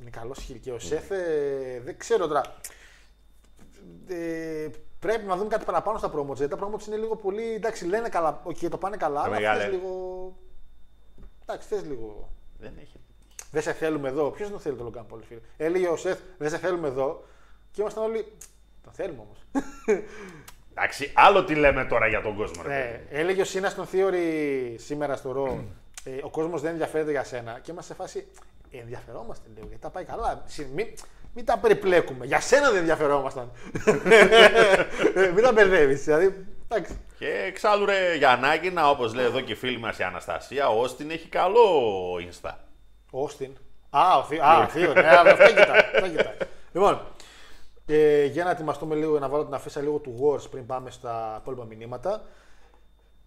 [SPEAKER 3] Είναι καλός heel και ο Seth ε, δεν ξέρω τώρα. Ε, πρέπει να δούμε κάτι παραπάνω στα promo. Γιατί τα promo είναι λίγο πολύ. Εντάξει, λένε καλά. Οκ, το πάνε καλά. Αλλά
[SPEAKER 4] μεγάλε.
[SPEAKER 3] θες λίγο. Εντάξει, θες λίγο.
[SPEAKER 4] Δεν έχει.
[SPEAKER 3] Δεν σε θέλουμε εδώ. Ποιος δεν θέλει το Logan πολύ, φίλε; Έλεγε ο Seth, δεν σε θέλουμε εδώ. Και ήμασταν όλοι. Το θέλουμε όμως. [LAUGHS]
[SPEAKER 4] Εντάξει, άλλο τι λέμε τώρα για τον κόσμο. ρε παιδί.
[SPEAKER 3] Ναι, έλεγε ο Σίνας στον Theory σήμερα στο Ρο. ε, ο κόσμος δεν ενδιαφέρεται για σένα και είμαστε σε φάση. «Ε, ενδιαφερόμαστε λίγο γιατί τα πάει καλά. Συ- Μην, μην τα περιπλέκουμε. Για σένα δεν ενδιαφερόμασταν. [LAUGHS] Ε, μην τα μπερδεύεις. Δηλαδή, εντάξει.
[SPEAKER 4] Και εξάλλου ρε Γιαννάκηνα, όπως λέει εδώ και η φίλη μας η Αναστασία, ο Όστιν έχει καλό Insta.
[SPEAKER 3] Ο Όστιν. Α, ο Θείο. Α, ο Θείος. Ναι, αλλά αυτό κοιτάει. αυτό κοιτάει. Λοιπόν, ε, για να ετοιμαστούμε λίγο, να βάλω την αφίσα λίγο του Wars πριν πάμε στα υπόλοιπα μηνύματα.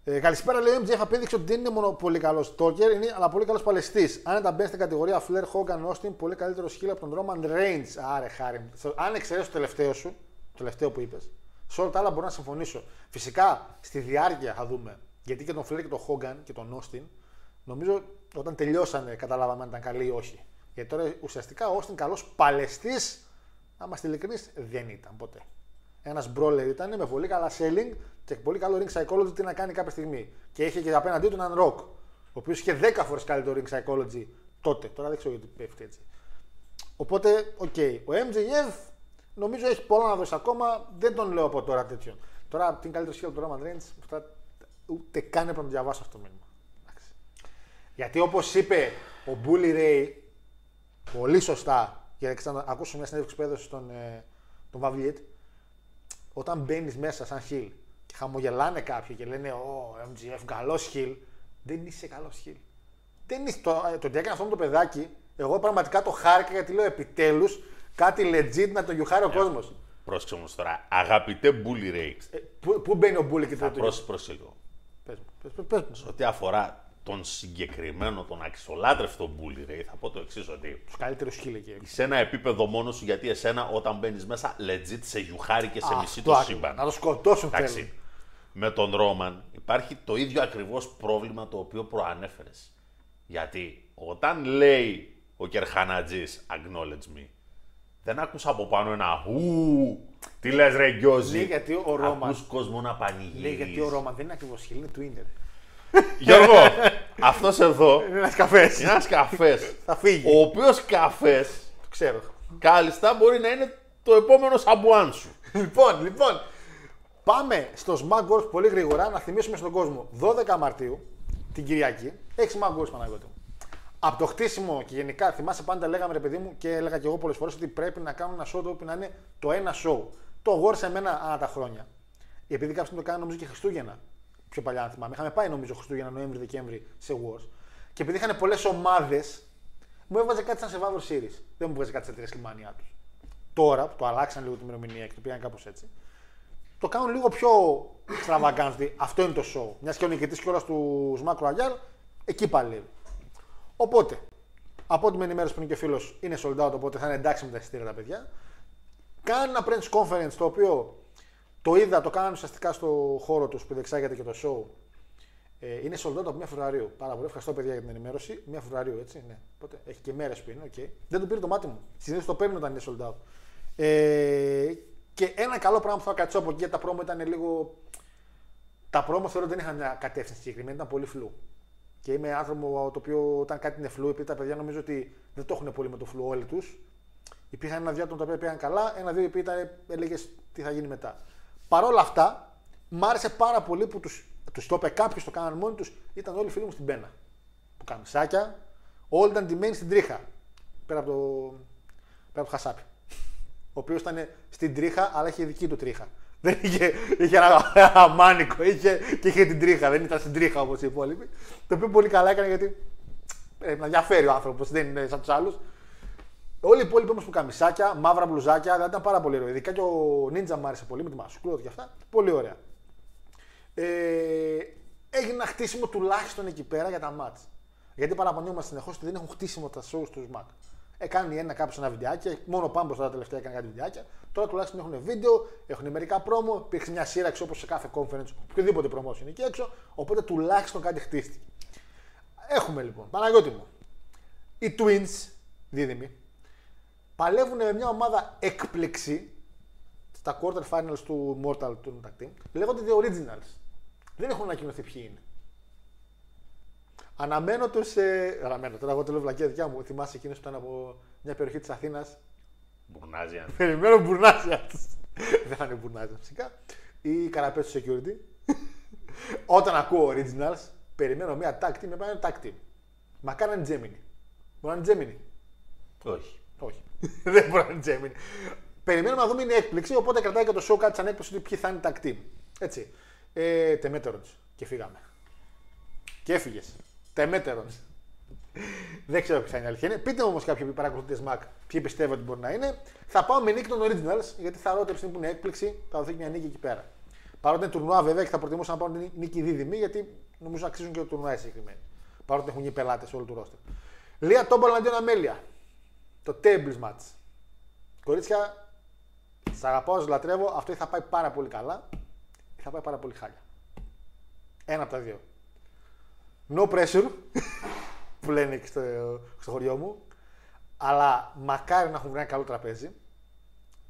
[SPEAKER 3] Ε, καλησπέρα, λέει ο MJF απέδειξε ότι δεν είναι μόνο πολύ καλός στόκερ, είναι, αλλά πολύ καλός παλαιστής. Αν τα μπαίνει στην κατηγορία Flair Hogan Austin, πολύ καλύτερο σκύλο από τον Roman Reigns. Άρε, χάρη. μου. Στο- Αν εξαιρέσεις το τελευταίο σου, το τελευταίο που είπες, σε όλα τα άλλα μπορώ να συμφωνήσω. Φυσικά στη διάρκεια θα δούμε. Γιατί και τον Flair και τον Hogan και τον Austin, νομίζω όταν τελειώσανε καταλάβαμε αν ήταν καλοί ή όχι. Γιατί τώρα ουσιαστικά ο Austin καλός παλαιστής, να είμαστε ειλικρινείς, δεν ήταν ποτέ. Ένας brawler ήταν με πολύ καλά selling και πολύ καλό ring psychology τι να κάνει κάποια στιγμή. Και είχε και απέναντί του έναν Rock, ο οποίος είχε 10 φορές καλύτερο ring psychology τότε. Τώρα δεν ξέρω γιατί πέφτει έτσι. Οπότε, οκ. Ο MJF νομίζω έχει πολλά να δώσει ακόμα. Δεν τον λέω από τώρα τέτοιον. Τώρα την καλύτερη σχέση του Roman Reigns, αυτά ούτε καν έπρεπε να το διαβάσω αυτό το μήνυμα. Εντάξει. Γιατί όπως είπε ο Bully Ray, πολύ σωστά, για να ξανα- ακούσω μια συνέντευξη που έδωσε στον, ε, τον Βαβλιέτ, όταν μπαίνεις μέσα σαν χιλ και χαμογελάνε κάποιοι και λένε Ω, MGF, καλό χιλ, δεν είσαι καλός χιλ. Δεν είσαι, το, ε, το ότι έκανε αυτό με το παιδάκι, εγώ πραγματικά το χάρηκα γιατί λέω επιτέλους κάτι legit να το γιουχάρει ο κόσμος.
[SPEAKER 4] Πρόσεξε όμως τώρα, αγαπητέ Bully Ray,
[SPEAKER 3] Ε, πού, πού μπαίνει ο Μπούλη και
[SPEAKER 4] θα
[SPEAKER 3] το
[SPEAKER 4] πρόσεξε πρόσεξε λίγο.
[SPEAKER 3] Πες μου, πες, πες, πες μου.
[SPEAKER 4] Σε ό,τι αφορά τον συγκεκριμένο, τον αξιολάτρευτο Bully Ray, θα πω το εξής ότι
[SPEAKER 3] Τους καλύτερους χιλ εκεί. έξω.
[SPEAKER 4] σε ένα επίπεδο μόνος σου, γιατί εσένα όταν μπαίνεις μέσα, legit σε γιουχάρει και σε μισή
[SPEAKER 3] Αυτό
[SPEAKER 4] το
[SPEAKER 3] ακριβώς.
[SPEAKER 4] σύμπαν.
[SPEAKER 3] Να το σκοτώσουν
[SPEAKER 4] Εντάξει.
[SPEAKER 3] θέλουν.
[SPEAKER 4] Με τον Ρόμαν υπάρχει το ίδιο ακριβώς πρόβλημα το οποίο προανέφερες. Γιατί όταν λέει ο Κερχανατζής acknowledge me, δεν άκουσα από πάνω ένα ου, τι λες ρε Γκιόζη;
[SPEAKER 3] Λέει γιατί ο Ρόμαν-
[SPEAKER 4] Ακούς κόσμο να πανηγυρίζεις.
[SPEAKER 3] Λέει γιατί ο Ρώμα δεν είναι ακριβώς χιλ, είναι Twitter.
[SPEAKER 4] Γιώργο, [LAUGHS] αυτός εδώ
[SPEAKER 3] Είναι ένας καφές.
[SPEAKER 4] είναι ένας καφές,
[SPEAKER 3] Θα φύγει.
[SPEAKER 4] ο οποίος καφές
[SPEAKER 3] Το ξέρω.
[SPEAKER 4] κάλλιστα μπορεί να είναι το επόμενο σαμπουάν σου.
[SPEAKER 3] λοιπόν, λοιπόν. Πάμε στο Smack Wars πολύ γρήγορα να θυμίσουμε στον κόσμο 12 Μαρτίου, την Κυριακή, έχεις Smack Wars Παναγιώτη μου. Από το χτίσιμο και γενικά, θυμάσαι πάντα λέγαμε ρε παιδί μου και έλεγα και εγώ πολλές φορές ότι πρέπει να κάνουμε ένα show το οποίο να είναι το ένα show. Το Wars σε μένα ανά τα χρόνια. Επειδή κάποιοι το κάνουν νομίζω και Χριστούγεννα. Πιο παλιά, αν θυμάμαι. Είχαμε πάει νομίζω Χριστούγεννα, Νοέμβρη-Δεκέμβρη σε Wars. Και επειδή είχαν πολλές ομάδες, μου έβαζε κάτι σαν Survivor Series. Δεν μου βγάζει κάτι σαν τη WrestleMania τους. Τώρα, το αλλάξαν λίγο την ημερομηνία και το πήγαν κάπως έτσι. Το κάνουν λίγο πιο extravagant. δηλαδή Αυτό είναι το show. Μιας και ο νικητής κιόλας του Smack Royale, εκεί παλεύει. Οπότε, από ό,τι με ενημέρωσε πριν και φίλος, είναι sold out, οπότε θα είναι εντάξει με τα εισιτήρια τα παιδιά. Κάνει ένα press conference το οποίο το είδα, το κάνανε ουσιαστικά στο χώρο τους που διεξάγεται και το show. Ε, είναι sold out από 1 Φεβρουαρίου. Πάρα πολύ ευχαριστώ παιδιά για την ενημέρωση. 1 Φεβρουαρίου, έτσι. Ναι. Οπότε έχει και μέρες που είναι. Okay. Δεν του πήρε το μάτι μου. Συνήθως το παίρνουν όταν είναι sold out. Ε, και ένα καλό πράγμα που θα κάτσω από εκεί γιατί τα πρόμο ήταν λίγο. Τα πρόμο θεωρώ δεν είχαν μια κατεύθυνση συγκεκριμένη, ήταν πολύ φλού. Και είμαι άνθρωπο το οποίο όταν κάτι είναι φλού, επειδή τα παιδιά νομίζω ότι δεν το έχουν πολύ με το φλού όλοι τους. Υπήρχαν ένα-δύο άτομα τα οποία πήγαν καλά, ένα-δύο που έλεγες τι θα γίνει μετά. Παρ' όλα αυτά, μ' άρεσε πάρα πολύ που τους τους το είπε κάποιος, το κάνανε μόνοι τους, ήταν όλοι οι φίλοι μου στην πένα. Που καμισάκια, όλοι ήταν ντυμένοι στην τρίχα. Πέρα από το, πέρα από το χασάπι. Ο οποίος ήταν στην τρίχα, αλλά είχε δική του τρίχα. Δεν είχε, είχε ένα, ένα μάνικο είχε, και είχε την τρίχα. Δεν ήταν στην τρίχα όπως οι υπόλοιποι. Το οποίο πολύ καλά έκανε γιατί πρέπει να διαφέρει ο άνθρωπος, δεν είναι σαν τους άλλους. Όλοι οι υπόλοιποι όμως που καμισάκια, μαύρα μπλουζάκια, δηλαδή ήταν πάρα πολύ ωραίο. Ειδικά και ο Νίντζα μου άρεσε πολύ με τη μασκούλα και αυτά. Πολύ ωραία. Ε, έγινε ένα χτίσιμο τουλάχιστον εκεί πέρα για τα μάτς. Γιατί παραπονιόμαστε συνεχώς ότι δεν έχουν χτίσιμο τα shows τους Smack. Έκανε ένα κάποιο ένα βιντεάκι, μόνο πάνω τώρα τελευταία έκανε κάτι βιντεάκια. Τώρα τουλάχιστον έχουν βίντεο, έχουν μερικά πρόμο, υπήρξε μια σύραξη όπως σε κάθε conference, οποιοδήποτε promotion είναι εκεί έξω. Οπότε τουλάχιστον κάτι χτίστηκε. Έχουμε λοιπόν, Παναγιώτη μου, οι Twins, δίδυμοι, παλεύουν με μια ομάδα έκπληξη στα quarter finals του Mortal του Tag Team. Λέγονται The Originals. Δεν έχουν ανακοινωθεί ποιοι είναι. Αναμένω τους. Ε... Αναμένω τώρα, εγώ το λέω βλακία δικιά μου. Θυμάσαι εκείνος που ήταν από μια περιοχή της Αθήνας.
[SPEAKER 4] Μπουρνάζια. [LAUGHS]
[SPEAKER 3] Περιμένω μπουρνάζια. Δεν θα είναι μπουρνάζια φυσικά. Ή καραπέτσου security. [LAUGHS] Όταν ακούω originals, περιμένω μια tag team με πάνε tag team. Μα κάνανε Gemini. Μπορεί να είναι Gemini;
[SPEAKER 4] Όχι.
[SPEAKER 3] Όχι. [LAUGHS] Δεν μπορεί να είναι Gemini. Περιμένουμε να δούμε είναι έκπληξη, οπότε κρατάει και το show κάτι σαν έκπληξη ότι ποιοι θα είναι tag team. Έτσι. Ε, Τεμέτεροντ. Και φύγαμε. Και έφυγες. Τεμέτεροντ. Δεν ξέρω ποια θα είναι η αλήθεια. Πείτε μου όμως κάποιοι που παρακολουθείτε Smack ποιοι πιστεύω ότι μπορεί να είναι. Θα πάω με νίκη των Originals γιατί θα ρώτε που είναι έκπληξη θα δοθεί μια νίκη εκεί πέρα. Παρότι είναι τουρνουά βέβαια και θα προτιμούσα να πάω την νίκη δίδυμη γιατί νομίζω αξίζουν και το τουρνουά συγκεκριμένοι. Παρότι έχουν γίνει πελάτες όλο του ρόστερ. Λία Τόμπολ αντίον Αμέλεια. Το Tables Match. Κορίτσια, σα αγαπάω, σας λατρεύω. Αυτό θα πάει πάρα πολύ καλά ή θα πάει πάρα πολύ χάλια. Ένα από τα δύο. No pressure, [LAUGHS] που λένε και στο, στο χωριό μου. Αλλά μακάρι να έχουν βρει ένα καλό τραπέζι.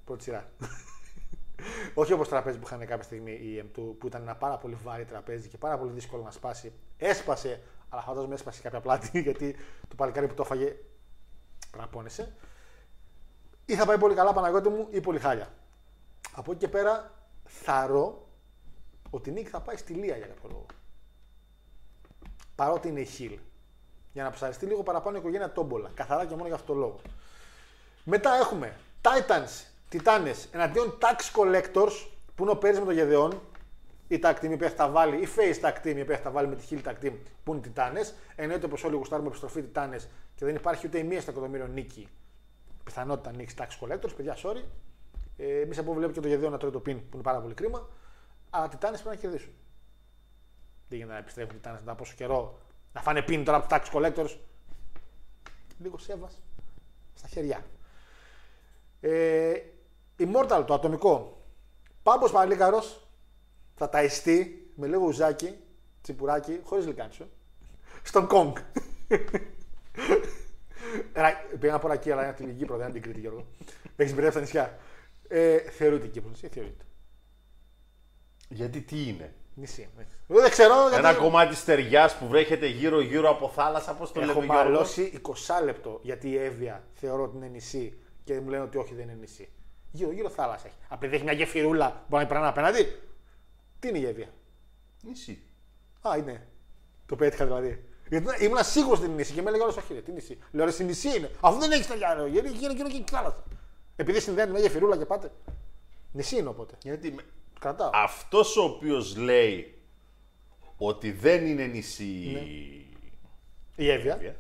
[SPEAKER 3] Πρώτη σειρά. [LAUGHS] Όχι όπως τραπέζι που είχαν κάποια στιγμή η M2 που ήταν ένα πάρα πολύ βάρη τραπέζι και πάρα πολύ δύσκολο να σπάσει. Έσπασε, αλλά φαντάζομαι έσπασε κάποια πλάτη [LAUGHS] γιατί το παλικάρι που το έφαγε πόνεσε. Ή θα πάει πολύ καλά Παναγιώτη μου ή πολύ χάλια. Από εκεί και πέρα θαρώ ότι η νίκη θα πάει στη Λία για κάποιο λόγο. Παρότι είναι η Χιλ. Για να ψαριστεί λίγο παραπάνω η οικογένεια Τόμπολα. Καθαρά και μόνο για αυτό το λόγο. Μετά έχουμε Titans, Titanes εναντίον Tax Collectors που είναι ο Πέρι με το Γεδεόν. Η tag team η οποία θα βάλει, η face tag team η οποία θα βάλει με τη Hill tag team που είναι Titanes. Εννοείται πως όλοι γουστάρουμε επιστροφή Titanes και δεν υπάρχει ούτε η μία στο εκατομμύριο νίκη. Πιθανότητα νίκης Tax Collectors, παιδιά, sorry. Ε, Εμείς από βλέπουμε και το Γεδεόν να τρώει το pin που είναι πάρα πολύ κρίμα. Αλλά οι Τιτάνε πρέπει να κερδίσουν. Δεν γίνεται να επιστρέφουν οι Τιτάνε μετά από πόσο καιρό να φάνε πίν τώρα από τους tax collectors. Λίγο σέβας στα χέρια. Ε, Immortal, το ατομικό. Πάμπος Παλίκαρο θα ταϊστεί με λίγο ουζάκι, τσιπουράκι, χωρίς λικάντσο, στον Κόγκ. [LAUGHS] Πήγα να πω εκεί, αλλά είναι από την Κύπρο, δεν είναι την Κρήτη, Γιώργο. Έχεις μπερδέψει τα νησιά. Ε, θεωρείται Κύπρο, θεωρείται.
[SPEAKER 4] Γιατί τι είναι;
[SPEAKER 3] Νησί. Δεν ξέρω.
[SPEAKER 4] Ένα κομμάτι στεριά που βρέχεται γύρω-γύρω από θάλασσα, πώ το λέμε.
[SPEAKER 3] Έχω μαλώσει 20 λεπτό γιατί η Εύβοια θεωρώ ότι είναι νησί και μου λένε ότι όχι δεν είναι νησί. Γύρω, γύρω θάλασσα έχει. Απλά έχει μια γεφυρούλα που να περνάει απέναντι. Τι είναι η γέφυρα.
[SPEAKER 4] Νησί.
[SPEAKER 3] Α, είναι. Το πέτυχα δηλαδή. Γιατί ήμουν σίγουρο ότι είναι νησί και με έλεγε όλο όχι, ρε, τι νησί. Λέω ρε, στη νησί είναι. Αφού δεν έχει τα γυαλιά, γύρω γύρω γύρω και θάλασσα. Επειδή συνδέεται με γεφυρούλα και πάτε. Νησί είναι οπότε.
[SPEAKER 4] Γιατί με-
[SPEAKER 3] Κρατάω.
[SPEAKER 4] αυτός ο οποίος λέει ότι δεν είναι νησί
[SPEAKER 3] Ναι. Η Εύβοια.
[SPEAKER 4] Ε,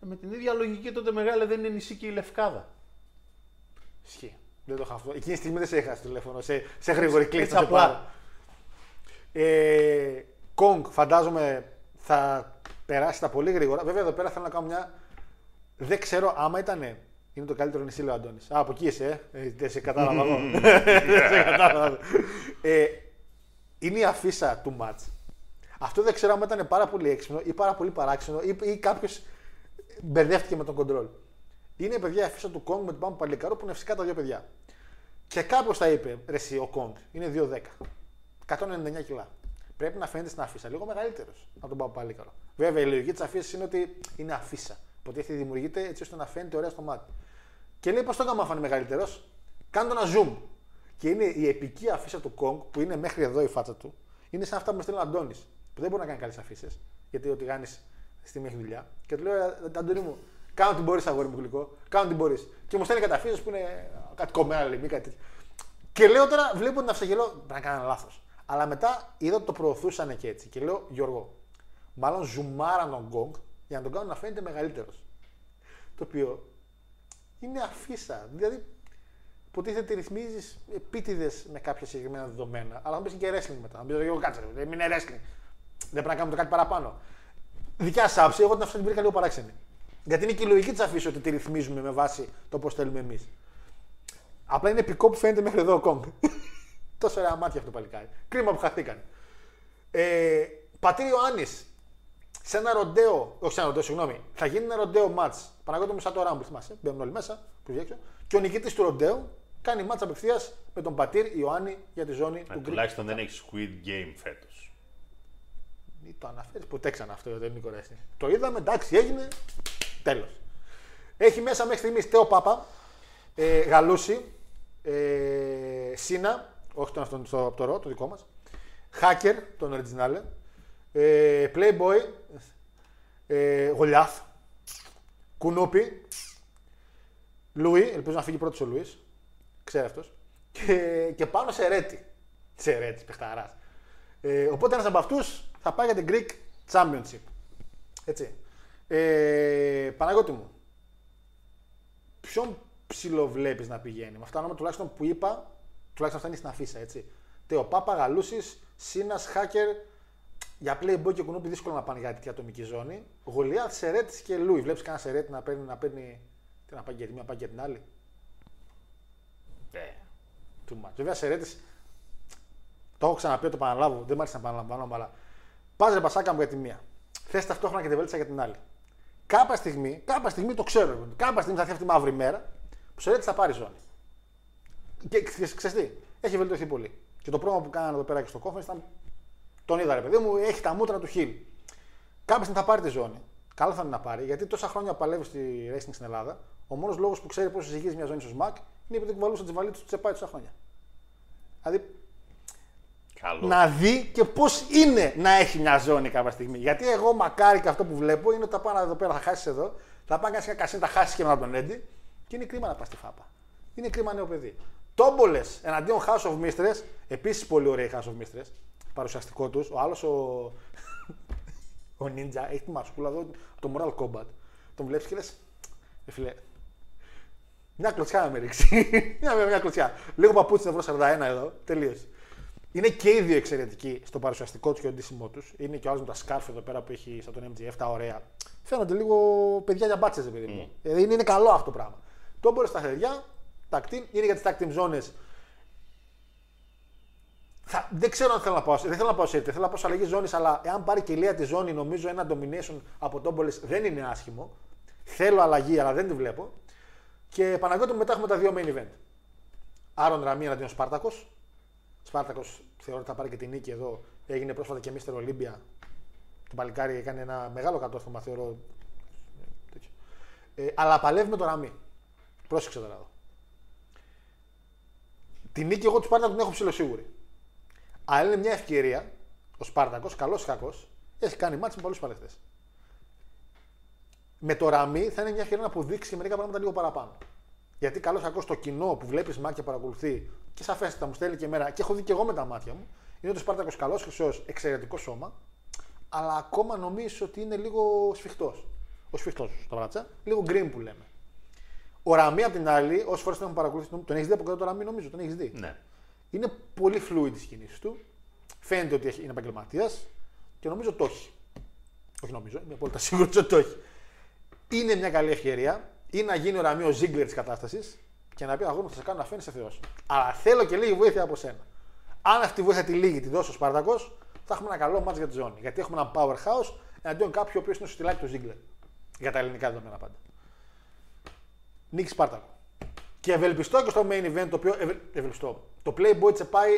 [SPEAKER 4] με την ίδια λογική τότε μεγάλε δεν είναι νησί και η Λευκάδα.
[SPEAKER 3] Ισχύει. Δεν το είχα αυτό. Εκείνη τη στιγμή δεν σε είχα στο τηλέφωνο. Σε, σε γρήγορη κλίση.
[SPEAKER 4] έτσι
[SPEAKER 3] να σε
[SPEAKER 4] απλά.
[SPEAKER 3] πάρω. Ε, Κονγκ, φαντάζομαι θα περάσει τα πολύ γρήγορα. Βέβαια εδώ πέρα θέλω να κάνω μια. Δεν ξέρω άμα ήταν. Είναι το καλύτερο νησί, λέει ο Αντώνης. Α, από εκεί είσαι, ε. ε δεν σε κατάλαβα εγώ. [LAUGHS] [LAUGHS] δεν σε κατάλαβα. Ε, είναι η αφίσα του μάτς. Αυτό δεν ξέρω αν ήταν πάρα πολύ έξυπνο ή πάρα πολύ παράξενο ή, ή κάποιος μπερδεύτηκε με τον κοντρόλ. Είναι παιδιά η αφίσα του Κόγκ με τον Πάμπο Παλικαρό που είναι φυσικά τα δύο παιδιά. Και κάποιος τα είπε, ρε εσύ, ο Κόγκ είναι 2,10. 199 κιλά. Πρέπει να φαίνεται στην αφίσα λίγο μεγαλύτερος από τον Πάμπο Παλικαρό. Βέβαια η λογική της αφίσα είναι ότι είναι αφίσα. Υποτίθεται δημιουργείται έτσι ώστε να φαίνεται ωραία στο μάτι. Και λέει πώς το έκανα φανεί μεγαλύτερος. Κάνε το ένα zoom. Και είναι η επική αφίσα του Κόγκ που είναι μέχρι εδώ η φάτσα του. Είναι σαν αυτά που με στέλνει ο Αντώνης. Που δεν μπορεί να κάνει καλές αφήσει. Γιατί ό,τι κάνεις στιγμή έχει δουλειά. Και του λέω, «Ε, Αντώνη μου, κάνω τι μπορείς, αγόρι μου γλυκό. Κάνω τι μπορείς. Και μου στέλνει καταφύσεις που είναι κάτι κομμένα, λέει, μη κάτι τέτοιο. Και λέω τώρα, βλέπω την αυσαγελό, πρέπει να κάνω λάθος. Αλλά μετά είδα ότι το προωθούσαν και έτσι. Και λέω, Γιώργο, μάλλον ζουμάραν τον Γκόγκ για να τον κάνουν να φαίνεται μεγαλύτερος. Το οποίο είναι αφίσα. Δηλαδή, υποτίθεται ρυθμίζεις επίτηδες με κάποια συγκεκριμένα δεδομένα. Αλλά θα μπει και wrestling μετά. Θα μπει εγώ κάτσε, ρε, δεν είναι wrestling. Δεν πρέπει να κάνουμε το κάτι παραπάνω. Δικιά σας άποψη, εγώ την αυτή την βρήκα λίγο παράξενη. Γιατί είναι και η λογική της αφήση ότι τη ρυθμίζουμε με βάση το πώς θέλουμε εμείς. Απλά είναι επικό που φαίνεται μέχρι εδώ ο Κονγκ. [LAUGHS] Τόσο ωραία μάτια αυτό το παλικάρι. Κρίμα που χαθήκαν. Ε, Πατήρ Ιωάννης, σε ένα ροντέο, όχι σε ένα ροντέο, συγγνώμη, θα γίνει ένα ροντέο μάτς. Παναγιώτη μου σαν το Rumble, θυμάσαι. Μπαίνουν όλοι μέσα, που έξω. Και ο νικητής του ροντέου κάνει μάτσα απευθείας με τον Πατήρ Ιωάννη για τη ζώνη
[SPEAKER 4] Ε,
[SPEAKER 3] του Greek.
[SPEAKER 4] τουλάχιστον δεν έχει Squid Game φέτος.
[SPEAKER 3] Μην το αναφέρεις ποτέ ξανά αυτό το ελληνικό wrestling. Το είδαμε, εντάξει, έγινε. Τέλος. Έχει μέσα μέχρι στιγμής Τέο Πάπα, ε, Γαλούση, ε, Σίνα, όχι τον αυτόν στο, από το ρο, το δικό μας. Hacker, τον original. Ε, Playboy, ε, Γολιάθ, Κουνούπι, Λουί, ελπίζω να φύγει πρώτος ο Λουίς. Ξέρει αυτός. Και, και πάνω σε Ρέτη. Σε Ρέτη, παιχταράς. Ε, οπότε ένας από αυτούς θα πάει για την Greek Championship. Έτσι. Ε, Παναγιώτη μου, ποιον ψιλοβλέπεις να πηγαίνει; Με αυτά ονόματα τουλάχιστον που είπα, τουλάχιστον αυτά είναι στην αφίσα, έτσι. Τεο Πάπα, Γαλούση, Σίνας, Χάκερ. Για Playboy και κουνούπι δύσκολο να πάνε για τέτοια ατομική ζώνη. Γολιάθ, Σερέτη και Λούι. Βλέπεις κανένα Σερέτη να παίρνει, να παίρνει. Τι να πάει για τη μία, πάει για την άλλη;
[SPEAKER 4] Ε,
[SPEAKER 3] Too much. Βέβαια, Σερέτη. Το έχω ξαναπεί, το επαναλάβω. Δεν μ' άρεσε να επαναλαμβάνω, αλλά. Πας ρε πασάκα μου για τη μία. Θες ταυτόχρονα και τη βέλτισα για την άλλη. Κάποια στιγμή, κάποια στιγμή το ξέρω. εγώ, Κάποια στιγμή θα έρθει αυτή η μαύρη μέρα που ο Σερέτη θα πάρει ζώνη. Και ξέρεις τι, έχει βελτιωθεί πολύ. Και το πρόγραμμα που κάνανε εδώ πέρα και στο κόφεν ήταν. Τον είδα, ρε παιδί μου, έχει τα μούτρα του χιλ. Κάποια στιγμή θα πάρει τη ζώνη. Καλό θα είναι να πάρει, γιατί τόσα χρόνια παλεύει στη racing στην Ελλάδα. Ο μόνος λόγος που ξέρει πώς ζυγίζει μια ζώνη στο ΣΜΑΚ είναι επειδή κουβαλούσε τι βαλίτσε του τσεπάι τόσα χρόνια. Δηλαδή
[SPEAKER 4] καλό.
[SPEAKER 3] να δει και πώς είναι να έχει μια ζώνη κάποια στιγμή. Γιατί εγώ μακάρι και αυτό που βλέπω είναι ότι θα πάνε εδώ πέρα, θα χάσεις εδώ, θα πάνε κάνει μια κασίνη, θα χάσεις και μετά τον Έντι και είναι κρίμα να πας στη φάπα. Είναι κρίμα νέο παιδί. Τόμπολες εναντίον House of Mistress, επίσης πολύ ωραία House of Mistress, παρουσιαστικό τους. Ο άλλος ο. ο Ninja έχει τη μασκούλα εδώ, το Moral Combat. Τον βλέπεις και λες. Ε, φίλε, μια κλωτσιά να με ρίξει. [LAUGHS] μια, μια κλωτσιά. Λίγο παπούτσι να βρω 41 εδώ. Τελείωσε. Είναι και οι δύο εξαιρετικοί στο παρουσιαστικό τους και οντίσιμό τους. Είναι και ο άλλος με τα σκάρφ εδώ πέρα που έχει σαν τον MGF, τα ωραία. Φαίνονται λίγο παιδιά για μπάτσες, παιδί μου. Δηλαδή είναι, είναι καλό αυτό το πράγμα. Το μπορεί στα χέρια, tag team, είναι για τις tag team ζώνε. Θα, δεν ξέρω αν θέλω να πάω, δεν θέλω να πάω σε έτσι, θέλω να πάω σε αλλαγή ζώνης, αλλά εάν πάρει και η Λία τη ζώνη, νομίζω ένα domination από τον Πόλη δεν είναι άσχημο. Θέλω αλλαγή, αλλά δεν τη βλέπω. Και Παναγιώτη μου μετά έχουμε τα δύο main event. Άρον Ραμί εναντίον Σπάρτακος. Σπάρτακος θεωρώ ότι θα πάρει και την νίκη εδώ. Έγινε πρόσφατα και Mr. Ολύμπια. Το παλικάρι έκανε ένα μεγάλο κατόρθωμα, θεωρώ. τέτοιο. Ε, αλλά παλεύει με το Ραμί. Πρόσεξε τώρα εδώ. Την νίκη εγώ του Σπάρτακου την έχω ψηλοσίγουρη. Αλλά είναι μια ευκαιρία ο Σπάρτακος, καλός ή κακό, έχει κάνει μάτς με πολλούς παλαιστέ. Με το ραμί θα είναι μια ευκαιρία να αποδείξει και μερικά πράγματα λίγο παραπάνω. Γιατί καλός ή κακό το κοινό που βλέπεις μάτια και παρακολουθεί και σαφέστατα μου στέλνει και εμένα και έχω δει και εγώ με τα μάτια μου, είναι ότι ο Σπάρτακος καλός, χρυσός, εξαιρετικό σώμα, αλλά ακόμα νομίζω ότι είναι λίγο σφιχτός. Ο σφιχτός στα βράτσα, λίγο γκριν που λέμε. Ο Ραμί απ' την άλλη, όσες φορές τον έχω παρακολουθήσει, τον έχεις δει από κάτω το Ραμί, νομίζω, τον έχεις δει.
[SPEAKER 4] Ναι.
[SPEAKER 3] Είναι πολύ fluid τη κίνηση του. Φαίνεται ότι έχει- είναι επαγγελματίας και νομίζω το έχει. Όχι νομίζω, είμαι απόλυτα [LAUGHS] σίγουρος ότι το έχει. Είναι μια καλή ευκαιρία ή να γίνει ο Ραμί ο Ζίγκλερ της κατάστασης και να πει αγώνα θα σε κάνω να φαίνεσαι Θεός. Αλλά θέλω και λίγη βοήθεια από σένα. Αν αυτή τη βοήθεια τη λίγη τη δώσει ο Σπάρτακος, θα έχουμε ένα καλό μάτς για τη ζώνη. Γιατί έχουμε ένα powerhouse εναντίον κάποιου ο οποίος είναι στο στυλάκι του Ζίγκλερ. Για τα ελληνικά δεδομένα πάντα. Νίκη Σπάρτακο. Και ευελπιστώ και στο main event το οποίο. Ευε, ευελπιστώ. Το Playboy Τσεπάι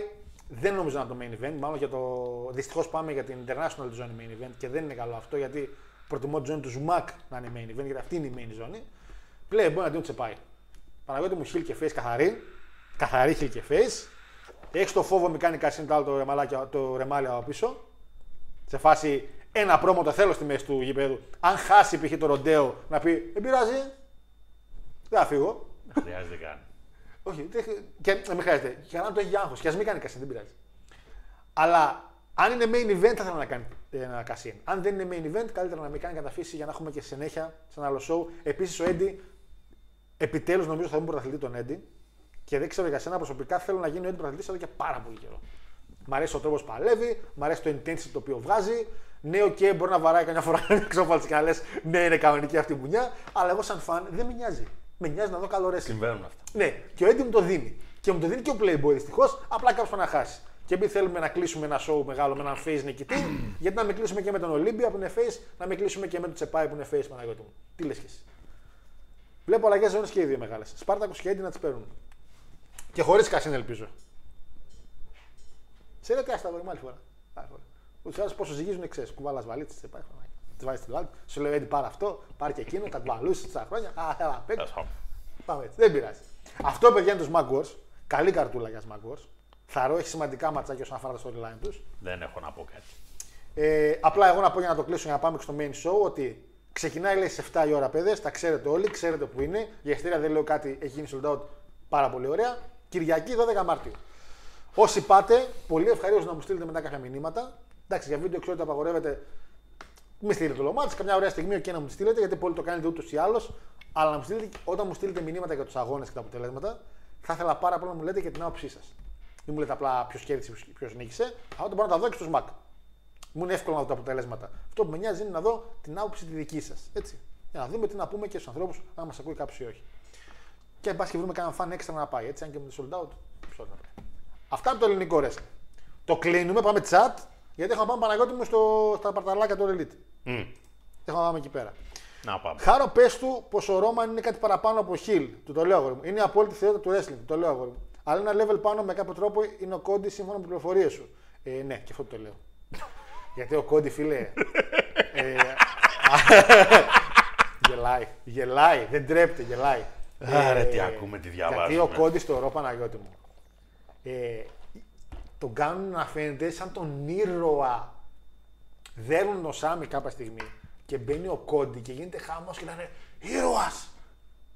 [SPEAKER 3] δεν νομίζω να είναι το main event. Μάλλον για το. Δυστυχώς πάμε για την international τη ζώνη main event και δεν είναι καλό αυτό γιατί προτιμώ τη ζώνη του Ζουμάκ να είναι main event γιατί αυτή είναι η main ζώνη. Playboy αντίον Τσεπάι. Παναγιώτη μου heel και face καθαρή. Καθαρή heel και face. Έχεις το φόβο μη κάνει cash in το άλλο το, ρεμαλάκι- το ρεμάλι από πίσω. Σε φάση ένα πρόμο το θέλω στη μέση του γηπέδου. Αν χάσει π.χ. το ροντέο να πει Δεν πειράζει. Δεν θα φύγω.
[SPEAKER 4] Δεν χρειάζεται καν.
[SPEAKER 3] Όχι, δεν χρει- και δεν με χρειάζεται. Και να το έχει άγχος. Και ας μην κάνει κασίν, δεν πειράζει. Αλλά αν είναι main event, θα ήθελα να κάνει ε, ένα κασίν. Αν δεν είναι main event, καλύτερα να μην κάνει καταφύση για να έχουμε και συνέχεια σε ένα άλλο show. Επίσης, ο Έντι, επιτέλους νομίζω θα είμαι πρωταθλητή τον Έντι. Και δεν ξέρω για σένα προσωπικά, θέλω να γίνει ο Έντι πρωταθλητής εδώ και πάρα πολύ καιρό. Μ' αρέσει ο τρόπος που παλεύει, μ' αρέσει το intensity το οποίο βγάζει. Ναι, οκ, μπορεί να βαράει καμιά φορά [LAUGHS] εξώφαλτ και να λες ναι, είναι κανονική αυτή η μπουνιά. Αλλά εγώ, σαν φαν, δεν με νοιάζει. Με νοιάζει να δω καλό wrestling.
[SPEAKER 4] Συμβαίνουν αυτά.
[SPEAKER 3] Ναι, και ο Έντι μου το δίνει. Και μου το δίνει και ο Playboy δυστυχώς, απλά κάποιο να χάσει. Και επειδή θέλουμε να κλείσουμε ένα show μεγάλο με έναν face νικητή, [CLEARS THROAT] γιατί να μην κλείσουμε και με τον Ολύμπια που είναι face, να μην κλείσουμε και με τον Τσεπάι που είναι face Παναγιώτη μου. Τι λες και εσύ. Βλέπω αλλαγές ζώνη και οι δύο μεγάλες. Σπάρτακος και Έντι να τις παίρνουν. Και χωρίς κασίν ελπίζω. Σε ρε τι άστα άλλη φορά. Άλλη φορά. Ούτω ή άλλω πόσο ζυγίζουν εξέ. Κουβάλας βαλίτσε, Τσεπάι. Τι βάζει στην άλλη. Σου λέει Έντι πάρε αυτό, πάρε και εκείνο, τα μπαλούσε στα χρόνια. Α, έλα, απ' έξω.
[SPEAKER 4] Τέλος πάντων.
[SPEAKER 3] Πάμε έτσι. Δεν πειράζει. Αυτό παιδιά είναι το Smack Wars. Καλή καρτούλα για Smack Wars. Θαρώ, έχει σημαντικά ματσάκια όσον αφορά το storyline τους.
[SPEAKER 4] Δεν έχω να πω κάτι.
[SPEAKER 3] Ε, απλά εγώ να πω για να το κλείσω για να πάμε και στο main show ότι ξεκινάει λέει σε 7 η ώρα παιδες, τα ξέρετε όλοι, ξέρετε που είναι. Για εστία δεν λέω κάτι, έχει γίνει sold out πάρα πολύ ωραία. Κυριακή 12 Μάρτιου. Όσοι πάτε, πολύ ευχαρίστως να μου στείλετε μετά κάποια μηνύματα. Εντάξει, για βίντεο ξέρω ότι απαγορεύεται. Μην στείλετε το λομάτι, καμιά ωραία στιγμή και να μου τη στείλετε, γιατί πολλοί το κάνετε ούτως ή άλλως. Αλλά να μου στείλετε, όταν μου στείλετε μηνύματα για τους αγώνες και τα αποτελέσματα, θα ήθελα πάρα πολύ να μου λέτε και την άποψή σας. Μην μου λέτε απλά ποιος κέρδισε, ποιος νίκησε. Αυτό μπορώ να τα δω και στο ΣΜΑΚ. Μου είναι εύκολο να δω τα αποτελέσματα. Αυτό που με νοιάζει είναι να δω την άποψη τη δική σας. Έτσι. Για να δούμε τι να πούμε και στους ανθρώπους, αν μας ακούει κάποιος ή όχι. Και αν πα και βρούμε κανένα φαν έξτρα να πάει. Έτσι, αν και με το sold out, ποιο να πάει. Αυτά από το ελληνικό wrestling. Το κλείνουμε, πάμε chat, γιατί έχω να πάμε Παναγιώτη μου στο, στα παρταλάκια του Elite.
[SPEAKER 4] Μμ.
[SPEAKER 3] Έχω να πάμε εκεί πέρα.
[SPEAKER 4] Να πάμε.
[SPEAKER 3] Χάρο, πες του πως ο Ρόμαν είναι κάτι παραπάνω από χιλ. Του το λέω αγόρι μου. Είναι η απόλυτη θεότητα του wrestling. Του το λέω αγόρι μου. Αλλά ένα level πάνω με κάποιο τρόπο είναι ο Κόντι σύμφωνα με τι πληροφορίες σου. Ε, ναι, και αυτό το λέω. [LAUGHS] Γιατί ο Κόντι, φίλε. [LAUGHS] ε, [LAUGHS] γελάει. Γελάει. Δεν τρέπεται, γελάει.
[SPEAKER 4] Άρε, τι ακούμε, τι διαβάζουμε.
[SPEAKER 3] Γιατί ο Κόντι στο ρο Παναγιώτη μου. Ε, τον κάνουν να φαίνεται σαν τον ήρωα. Δέρνουν ο Σάμι κάποια στιγμή και μπαίνει ο Κόντι και γίνεται χάμος και λένε ήρωας.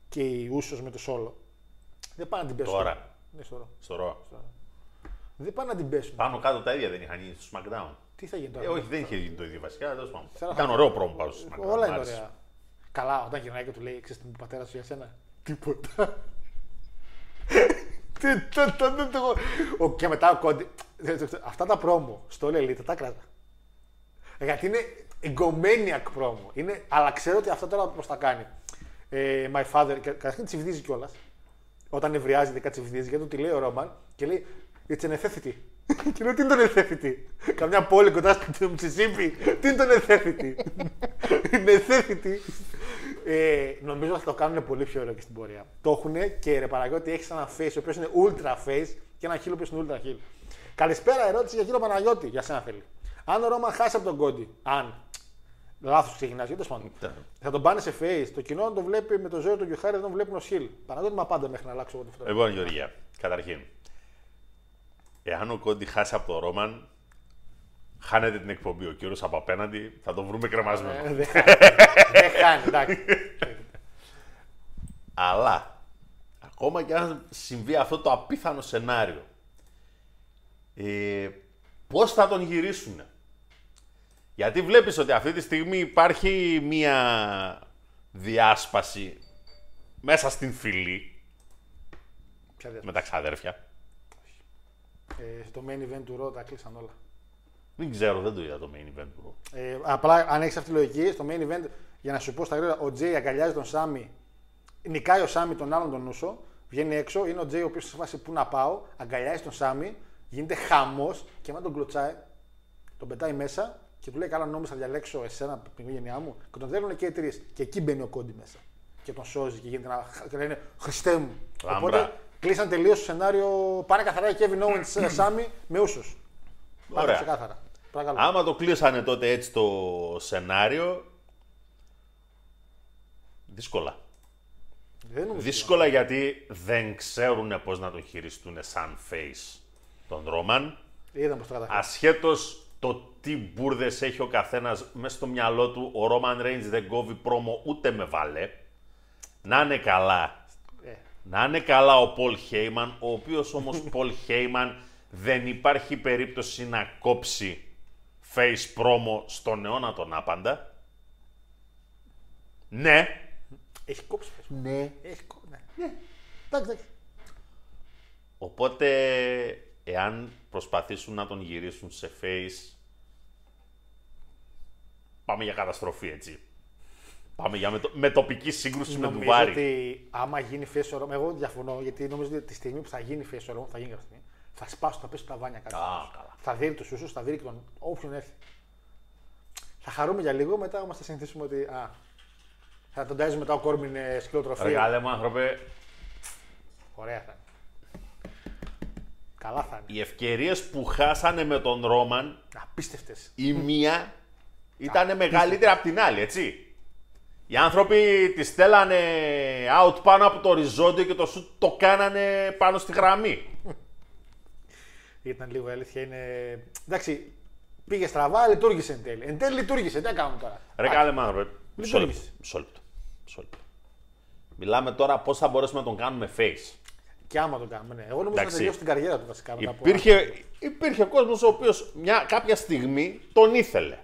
[SPEAKER 3] Και οι Ούσος με το σόλο. Δεν πάνε να την πέσουν.
[SPEAKER 4] Τώρα.
[SPEAKER 3] Ναι, στο ρο.
[SPEAKER 4] Στο ρο.
[SPEAKER 3] Δεν πάνε να την πέσουν.
[SPEAKER 4] Πάνω κάτω τα ίδια δεν είχαν γίνει στο SmackDown.
[SPEAKER 3] Τι θα γίνει τώρα;
[SPEAKER 4] Ε, όχι, δεν είχε γίνει το ίδιο βασικά. Τέλος πάντων.
[SPEAKER 3] Θέλω να
[SPEAKER 4] Ήταν
[SPEAKER 3] θα-
[SPEAKER 4] ωραίο πρόμο πάνω στο SmackDown.
[SPEAKER 3] Όλα
[SPEAKER 4] μ'
[SPEAKER 3] είναι
[SPEAKER 4] άρεσε.
[SPEAKER 3] ωραία. Καλά, όταν γυρνάει και του λέει, ξέρεις τι μου πατέρας σου για σένα; [LAUGHS] Τίποτα. Τι το- το- το- το- ο- Και μετά ο Κόντι. Αυτά τα πρόμο στο All Elite τα κράτα. Γιατί είναι εγκομaniac πρόμο. Είναι, αλλά ξέρω ότι αυτό τώρα πώς θα κάνει. Ε, my father, και καταρχήν τσιβδίζει κιόλας. Όταν ευριάζεται κάτι τσιβδίζει, γιατί του τη λέει ο Ρόμαν και λέει It's an necessity. [LAUGHS] και λέω τι είναι το necessity. Καμιά πόλη κοντά στο Μississippi. Τι είναι το necessity. necessity. Ε, νομίζω ότι θα το κάνουν πολύ πιο ωραίο και στην πορεία. Το έχουν και ρε Παναγιώτη έχεις ένα face ο οποίος είναι ultra face και ένα χείλο που είναι ultra heel. Καλησπέρα, ερώτηση για κύριο Παναγιώτη. Για σένα θέλει. Αν ο Ρόμαν χάσει από τον Κόντι, αν. Λάθος ξεκινάς, γιατί τέλος πάντων.
[SPEAKER 4] Ναι.
[SPEAKER 3] Θα τον πάνε σε face. Το κοινό το βλέπει με το ζώο του Γιουχάρη, δεν τον βλέπουν ως χιλ. Παναγιώτη, μα πάντα μέχρι να αλλάξω εγώ τη φωτογραφία.
[SPEAKER 4] Λοιπόν, Γεωργία, καταρχήν. Εάν ο Κόντι χάσει από το Ρόμαν, χάνεται την εκπομπή. Ο κύριος από απέναντι θα τον βρούμε κρεμασμένο.
[SPEAKER 3] Ε, Δεν χάνει. Δεν χάνει, εντάξει.
[SPEAKER 4] Αλλά, ακόμα και αν συμβεί αυτό το απίθανο σενάριο, ε, πώς θα τον γυρίσουν. Γιατί βλέπεις ότι αυτή τη στιγμή υπάρχει μία διάσπαση μέσα στην φυλή
[SPEAKER 3] Ποια διάσπαση;
[SPEAKER 4] με τα ξαδέρφια.
[SPEAKER 3] Ε, στο main event του Raw τα κλείσαν όλα.
[SPEAKER 4] Δεν ξέρω, δεν το είδα το main event του. Raw.
[SPEAKER 3] Ε, απλά αν έχεις αυτή τη λογική, στο main event, για να σου πω στα γρήγορα, ο Τζέι αγκαλιάζει τον Σάμι, νικάει ο Σάμι τον άλλον τον Νούσο, βγαίνει έξω, είναι ο Τζέι ο οποίος σε φάση πού να πάω, αγκαλιάζει τον Σάμι, γίνεται χαμός και μετά τον κλωτσάει, τον πετάει μέσα και του λέει: Καλά, νόμιζα θα διαλέξω εσένα από την οικογένειά μου και τον θέλουν και οι τρεις. Και εκεί μπαίνει ο Κόντι μέσα. Και τον σώζει και γίνεται ένα. και λένε Χριστέ μου.
[SPEAKER 4] Λάμπρα.
[SPEAKER 3] Οπότε κλείσαν τελείως το σενάριο. Πάνε καθαρά η Kevin Owens ε, Σάμι με ούσους. Πάνε
[SPEAKER 4] Ωραία.
[SPEAKER 3] ξεκάθαρα. Παρακαλώ.
[SPEAKER 4] Άμα το κλείσανε τότε έτσι το σενάριο, δύσκολα.
[SPEAKER 3] Δεν νομίζω.
[SPEAKER 4] Δύσκολα γιατί δεν ξέρουν πώς να τον χειριστούν σαν face τον Ρόμαν.
[SPEAKER 3] Είδαμε πώς το καταφέρει.
[SPEAKER 4] Ασχέτως το τι μπουρδες έχει ο καθένας μέσα στο μυαλό του, ο Roman Reigns δεν κόβει πρόμο ούτε με βαλέ. Να είναι καλά.
[SPEAKER 3] Ε.
[SPEAKER 4] Να είναι καλά ο Πολ Χέιμαν, ο οποίος όμως [LAUGHS] Πολ Χέιμαν δεν υπάρχει περίπτωση να κόψει face promo στον αιώνα τον άπαντα. Ναι,
[SPEAKER 3] Έχει κόψει. πες μου.
[SPEAKER 4] ναι.
[SPEAKER 3] Έχει κόψει. Ναι. ναι. Εντάξει, εντάξει.
[SPEAKER 4] Οπότε, εάν προσπαθήσουν να τον γυρίσουν σε face, πάμε για καταστροφή, έτσι. Πάμε για μετο... με τοπική σύγκρουση με
[SPEAKER 3] Νομίζω
[SPEAKER 4] ντουβάρι.
[SPEAKER 3] ότι άμα γίνει face off, εγώ διαφωνώ γιατί νομίζω ότι τη στιγμή που θα γίνει face off, θα γίνει κάποια στιγμή, θα σπάσουν, θα πέσουν τα βάνια κάτω.
[SPEAKER 4] Α, καλά.
[SPEAKER 3] Θα δει τους ούσους, θα δει και τον όποιον έρθει. Θα χαρούμε για λίγο, μετά όμως θα συνηθίσουμε ότι. Α, θα τον τάζει μετά ο Κόρμπιν ε, σκυλοτροφία.
[SPEAKER 4] Ρε καλέ μου άνθρωπε,
[SPEAKER 3] Ωραία θα είναι. Καλά θα είναι.
[SPEAKER 4] οι ευκαιρίες που χάσανε με τον Ρόμαν,
[SPEAKER 3] Απίστευτες.
[SPEAKER 4] η μία ήταν μεγαλύτερη από την άλλη, έτσι. Οι άνθρωποι τη στέλνανε out πάνω από το οριζόντιο και το σουτ το κάνανε πάνω στη γραμμή.
[SPEAKER 3] Ήταν λίγο η αλήθεια. Είναι... Εντάξει, πήγε στραβά, λειτουργήσε εν τέλει. Εν τέλει λειτουργήσε. Τι να κάνουμε τώρα;
[SPEAKER 4] Ρε καλέ μου άνθρωπε, μισό λεπτό.
[SPEAKER 3] Λειτουργήσε.
[SPEAKER 4] Μισό λεπτό. Μισό λεπτό. Μιλάμε τώρα πώς θα μπορέσουμε να τον κάνουμε face.
[SPEAKER 3] Και άμα το κάνουμε, ναι. Εγώ νομίζω να
[SPEAKER 4] Εντάξει.
[SPEAKER 3] τελειώσει την καριέρα του βασικά. μετά από-
[SPEAKER 4] Υπήρχε, υπήρχε κόσμος ο οποίος μια, κάποια στιγμή τον ήθελε.